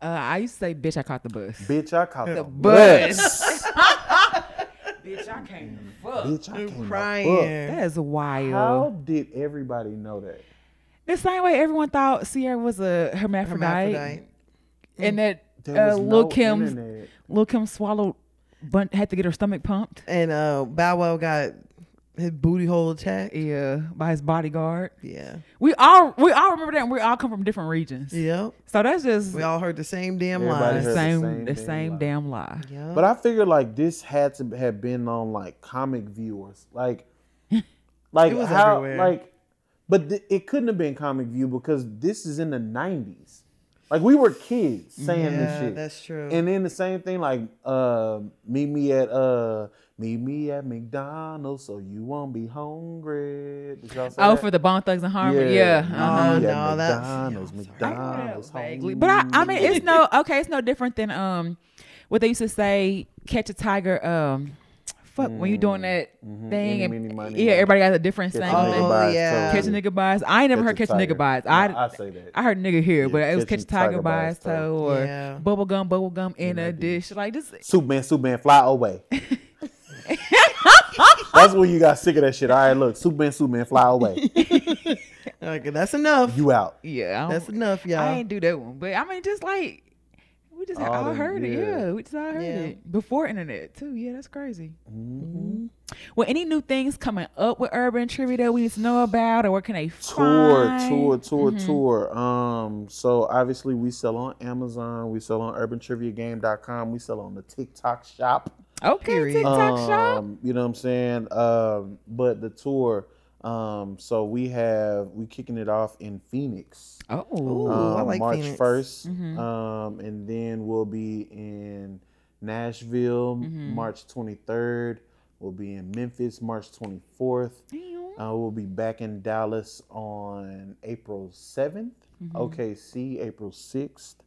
Uh, I used to say, bitch, I caught the bus. Bitch, I caught the, bus. bus. bitch, I came to fuck. Bitch, I I'm came crying. crying. That is wild. How did everybody know that? The same way everyone thought Ciara was a hermaphrodite, Hermaphrodite. and that There uh, was Lil no Kim, internet. Lil Kim swallowed, bun- had to get her stomach pumped. And uh, Bow Wow got his booty hole attack. Yeah, by his bodyguard. Yeah. We all we all remember that, and we all come from different regions. Yep. So that's just We all heard the same damn Everybody lies. the heard- same, same the damn same lie. damn lie. Yep. But I figured like this had to have been on like comic viewers, like, like It was how, everywhere. like, but th- it couldn't have been comic view because this is in the '90s. Like we were kids saying this shit, that's true. and then the same thing like, uh, meet me at uh, meet me at McDonald's so you won't be hungry. Did y'all say Oh, that? for the Bone Thugs and Harmony. Yeah. meet uh-huh. Oh, me at no, that's- McDonald's, yeah, I'm. McDonald's, Vaguely. But I, I mean, it's no okay. It's no different than um, what they used to say, catch a tiger. Um, fuck when you doing that Mhm. thing, Eeny, and meeny, miny, yeah, moe. everybody got a different Catch saying. nigga thing. by his yeah. Catch a nigga by his. I ain't never heard Catch catch a a nigga tiger. by his. No, I I say that. I heard nigga here, Yeah, but it was catch catch a a tiger by his toe or Yeah. bubble gum, bubble gum in a a dish. Like this. Superman, Superman, fly away. That's when you got sick of that shit. All right, look, Superman, Superman, fly away. Okay, that's enough. You out. Yeah, That's enough, y'all. I ain't do that one, but I mean, just like we just All all them- heard it. yeah. Yeah, we just all heard Yeah. it before internet too. Yeah, that's crazy. Mm-hmm. Well, any new things coming up with Urban Trivia that we need to know about, or where can they Tour, find? tour, tour, tour. Um, so obviously we sell on Amazon, we sell on urbantriviagame.com, we sell on the TikTok shop. Okay, Period. TikTok shop. Um, you know what I'm saying? Um, but the tour, um, so we have we kicking it off in Phoenix. Oh, Ooh, um, I like March Phoenix. 1st. Mhm. Um, and then we'll be in Nashville Mhm. March 23rd. We'll be in Memphis March 24th. Uh, we'll be back in Dallas on April 7th. Mm-hmm. OKC April 6th.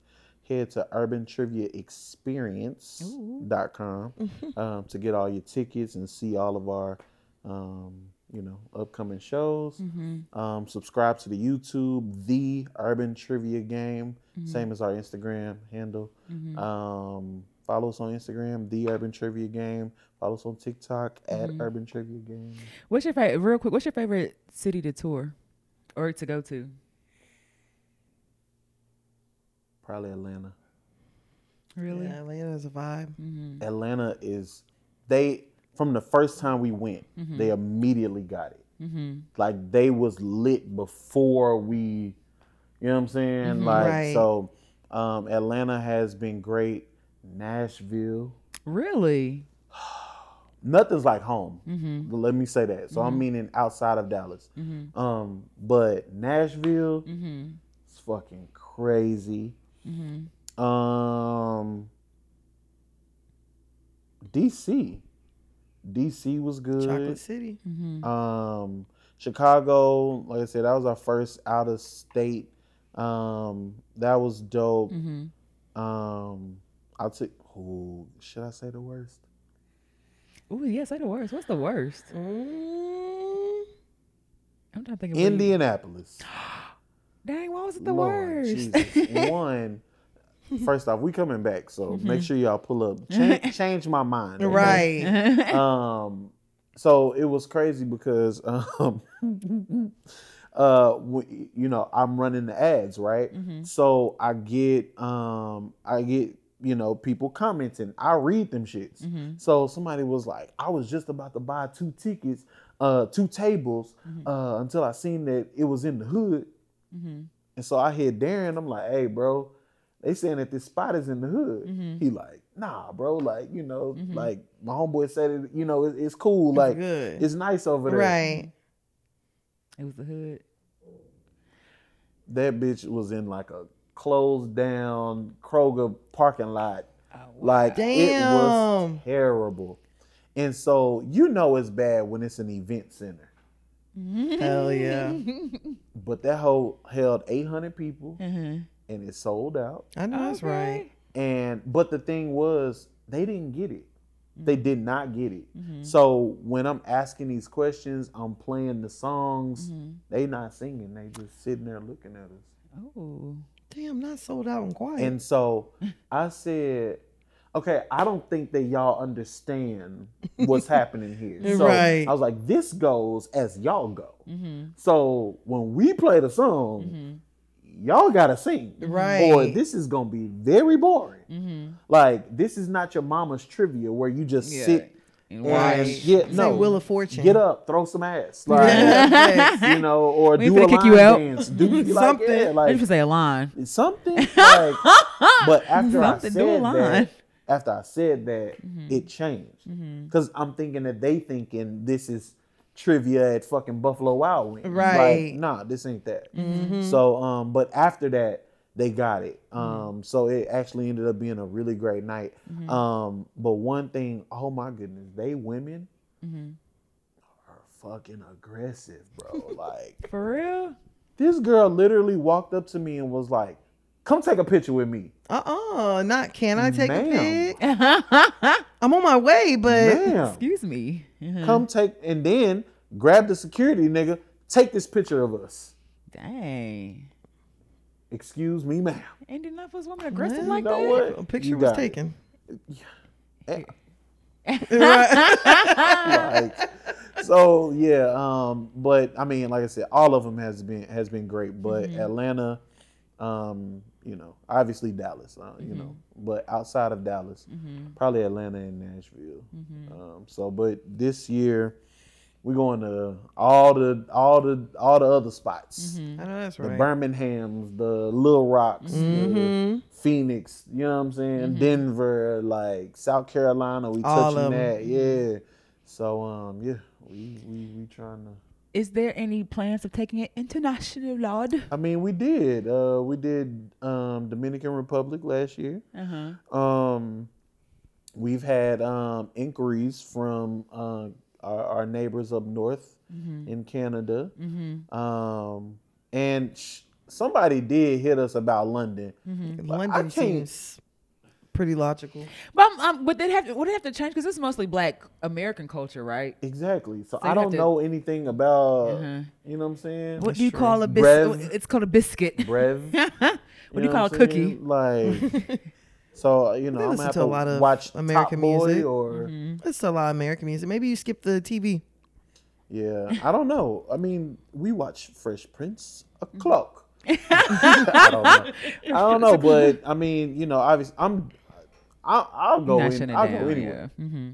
Head to urbantriviaexperience.com um, to get all your tickets and see all of our, um, you know, upcoming shows. Mm-hmm. Um, subscribe to the YouTube, The Urban Trivia Game, Mm-hmm. same as our Instagram handle. Um, follow us on Instagram, The Urban Trivia Game. Follow us on TikTok at Mm-hmm. Urban Trivia Game. What's your favorite? Real quick, what's your favorite city to tour or to go to? Probably Atlanta. Really? Yeah, Atlanta's a vibe. Mm-hmm. Atlanta is they from the first time we went, Mm-hmm. they immediately got it. Mm-hmm. Like they was lit before we, you know what I'm saying? Mm-hmm. Like Right. so, um, Atlanta has been great. Nashville, Really? nothing's like home. Mm-hmm. Let me say that. So I'm meaning outside of Dallas. Mm-hmm. Um, but Nashville, Mm-hmm. it's fucking crazy. Mm-hmm. Um, DC, DC was good. Chocolate City. Mm-hmm. Um, Chicago, like I said, that was our first out of state. Um, that was dope. Mm-hmm. Um, I'll take. Who should I say the worst? Oh yeah, say the worst. What's the worst? Mm, I'm trying to think of where you- Indianapolis. Dang, why was it the Lord worst? Jesus. One. First off, we coming back, so Mm-hmm. make sure y'all pull up. Change, change my mind. okay? Right. um so it was crazy because um uh w- you know i'm running the ads right Mm-hmm. so i get um i get you know people commenting i read them shits Mm-hmm. so somebody was like i was just about to buy two tickets uh two tables Mm-hmm. uh until i seen that it was in the hood Mm-hmm. and so i hit darren i'm like hey bro they saying that this spot is in the hood Mhm. he like nah bro like you know Mhm. like my homeboy said it you know it, it's cool like good. it's nice over there. right. It was the hood. That bitch was in like a closed down Kroger parking lot. Oh, Like it was terrible. And so you know it's bad when it's an event center. Hell yeah. But that whole held 800 people Mm-hmm. and it sold out. I know that's right. And but the thing was they didn't get it. They mm-hmm. did not get it. Mm-hmm. So when I'm asking these questions, I'm playing the songs. Mm-hmm. They not singing. They just sitting there looking at us. Oh. Damn, not sold out and quiet. And so I said, okay, I don't think that y'all understand what's happening here. So Right. I was like, this goes as y'all go. Mm-hmm. So when we play the song, mm-hmm. y'all gotta sing. Right. Or this is gonna be very boring. Mm-hmm. Like this is not your mama's trivia where you just Yeah. sit And and watch. get no Wheel of Fortune. Get up, throw some ass. Like Yeah. you know, or We do a kick line you out. dance. Do like, Something. yeah, I like just say a line. something like but after I Something, said do a line. that after I said that Mm-hmm. it changed because I'm thinking that they thinking this is trivia at fucking Buffalo Wild Wings Right. like, nah this ain't that Mm-hmm. so um but after that they got it um so it actually ended up being a really great night Mm-hmm. um but one thing oh my goodness they women Mm-hmm. are fucking aggressive bro like For real? this girl literally walked up to me and was like come take a picture with me Uh-uh, not can I take Ma'am. a pic? I'm on my way, but Ma'am. Excuse me. Uh-huh. come take and then grab the security nigga take this picture of us Dang. excuse me ma'am Ain't enough of us women aggressive Well, like you know that? what? a picture You was it. taken. Eh, Right. like, so yeah um but i mean like i said all of them has been has been great but Mm-hmm. atlanta um you know obviously dallas uh, Mm-hmm. you know but outside of dallas probably atlanta and nashville Mm-hmm. um so but this year we're going to all the all the all the other spots I know that's the right. Birminghams, the Little Rocks, Mm-hmm. the Phoenix, you know what I'm saying? Denver, like South Carolina, we All touching that. Yeah. So um yeah, we we we trying to Is there any plans of taking it international, Lord? I mean we did. Uh we did um Dominican Republic last year. Uh-huh. Um we've had um inquiries from uh our, our neighbors up north Mm-hmm. in Canada. Um and sh- somebody did hit us about London. Mm-hmm. I London can't- seems pretty logical. But um, but they have would it have to change because it's mostly Black American culture, right? Exactly. So, So I don't to- know anything about, Uh-huh. you know what I'm saying? What do you true. call a Brev. biscuit? It's called a biscuit. Brev. what do you call a cookie? saying? Like, so you know, I'm listen gonna have to to a lot of watch American Top Boy music. or Mm-hmm. It's a lot of American music. Maybe you skip the TV. yeah. I don't know. I mean, we watch Fresh Prince Mm-hmm. a clock. I don't know. I don't know, but I mean, you know, obviously, I'm. I'll, I'll go Not in. I'll down. go anywhere. Yeah. Mm-hmm.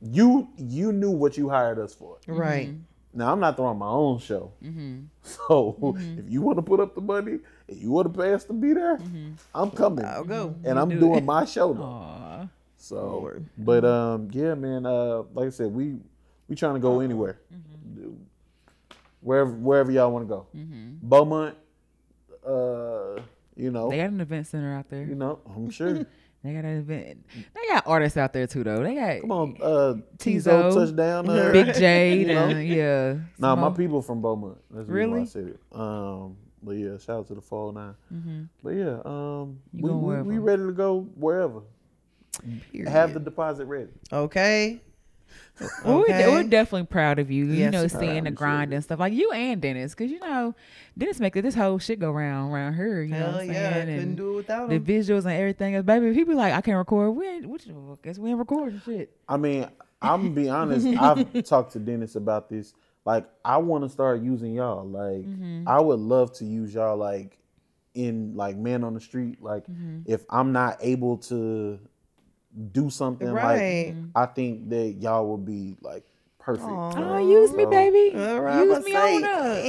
You you knew what you hired us for. Right. Now I'm not throwing my own show. Mm-hmm. So if you want to put up the money and you want to pay us to be there, I'm coming. I'll go. And I'm do doing it. my show though. So, Lord. but um, yeah, man. Uh, like I said, we we trying to go anywhere, wherever wherever y'all want to go. Beaumont, uh, you know, They got an event center out there. you know, I'm sure. They got an event. They got artists out there too, though. They got Come on, uh, Tizo, Tizo touchdown. Uh, Big Jade, you know? and yeah. Nah, some my people from Beaumont. That's the reason why I Really? said it. Um, but yeah, shout out to the fall 9 Mhm. But yeah, um, we, we, we ready to go wherever. Period. Have the deposit ready. okay. Well, Okay. we're, we're definitely proud of you. you Yes, know, seeing the grind it. and stuff like you and Dennis, because you know, Dennis make this whole shit go round around her. You know Hell what yeah. Saying? couldn't And do it without the visuals and everything else. Baby, people like I can't record. We ain't, what you, guess we ain't recording shit. I mean, I'm gonna be honest. I've talked to Dennis about this. Like, I want to start using y'all. Like, Mm-hmm. I would love to use y'all. Like, in like man on the street. Like, Mm-hmm. if I'm not able to do something, Right. like I think that y'all would be like perfect. Aw. Oh, use me, baby. All right, use I'ma me say, on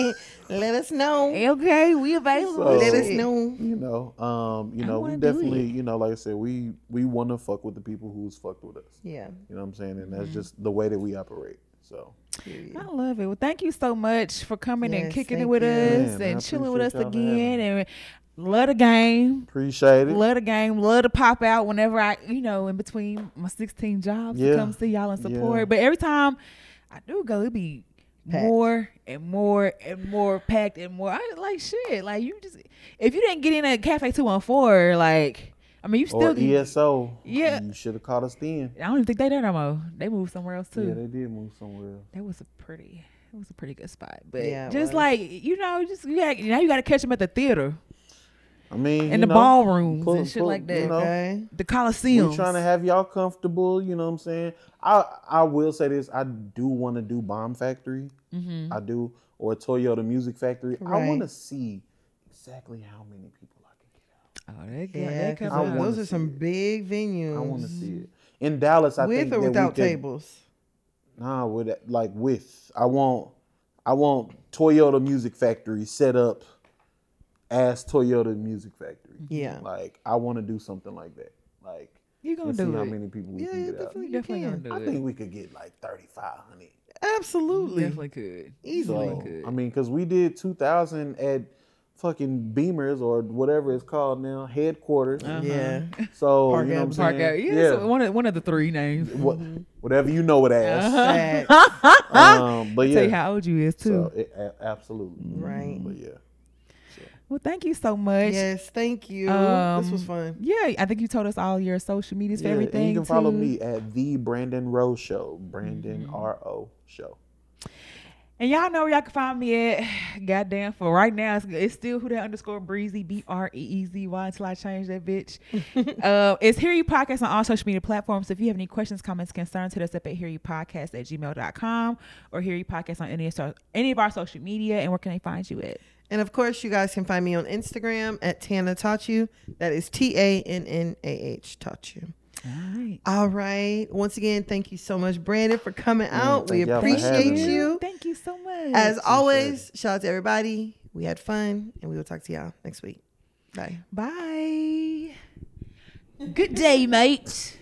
up. Let us know. Okay, we available. So- Let us know. You know, um, you know, we definitely, you know, like I said, we we want to fuck with the people who's fucked with us. Yeah. You know what I'm saying? And Mm-hmm. that's just the way that we operate. So Period. I love it. Well, thank you so much for coming and kicking it with you. us Man, I and chilling with us appreciate having again. And love the game. appreciate it. Love the game. Love to pop out whenever I, you know, in between my 16 jobs Yeah. to come see y'all and support. Yeah. But every time I do go, it be Packed. more and more and more packed and more. I like shit. Like you just, if you didn't get in at Cafe 214, like, I mean, you or still. can- ESO. Yeah. you should have caught us then. I don't even think they there no more. They moved somewhere else too. Yeah, they did move somewhere. else. that was a pretty. It was a pretty good spot, but Yeah, just was. like you know, just you got, now you got to catch them at the theater I mean, in the know, ballrooms pull- and shit pull- like that. you know, Okay. the Coliseum. We trying to have y'all comfortable. You know what I'm saying? I I will say this. I do want to do Bomb Factory. mm-hmm. I do or Toyota Music Factory. Right. I want to see exactly how many people I can get out. Oh, they got Yeah, they 'cause come out. those are some it. big venues. I want to see it in Dallas. I with think or that we without could- tables. Nah, with like with. I want I want Toyota Music Factory set up as Toyota Music Factory. Yeah. Like I want to do something like that. Like You gonna let's see do how many people we Yeah, can yeah, get out. definitely, you Definitely gonna can. do I it. think we could get like 3,500. Absolutely. Definitely could. Easily. So, could. I mean, because we did 2,000 at fucking Beamers or whatever it's called now, headquarters. Uh-huh. Yeah. So, Park you know what I'm Park saying? out. Yeah, so one of one of the three names. What, whatever you know it as. Facts. Um, but Tell you yeah. how old you is too. So, it, a- absolutely. Right. But yeah. Well, thank you so much. yes, thank you. this Um, was fun. Yeah, I think you told us all your social medias for Yeah, everything. and you can follow me at the Brandon Ro Show. Brandon Mm-hmm. R O Show. And y'all know where y'all can find me at. Goddamn, for right now, it's, it's still who that underscore breezy, B R E E Z Y until I change that bitch. uh, it's Hear You Podcast on all social media platforms. If you have any questions, comments, concerns, hit us up at Hear You Podcast at gmail.com or Hear You Podcast on any of, so- any of our social media. And where can they find you at? And of course, you guys can find me on Instagram at Tannah Taught You. That is T A N N A H Taught You. All right. All right. Once again, thank you so much, Brandon, for coming out. We thank y'all appreciate you. Thank you so much. As always, shout out to everybody. We had fun, and we will talk to y'all next week. Bye. Bye. Good day, mate.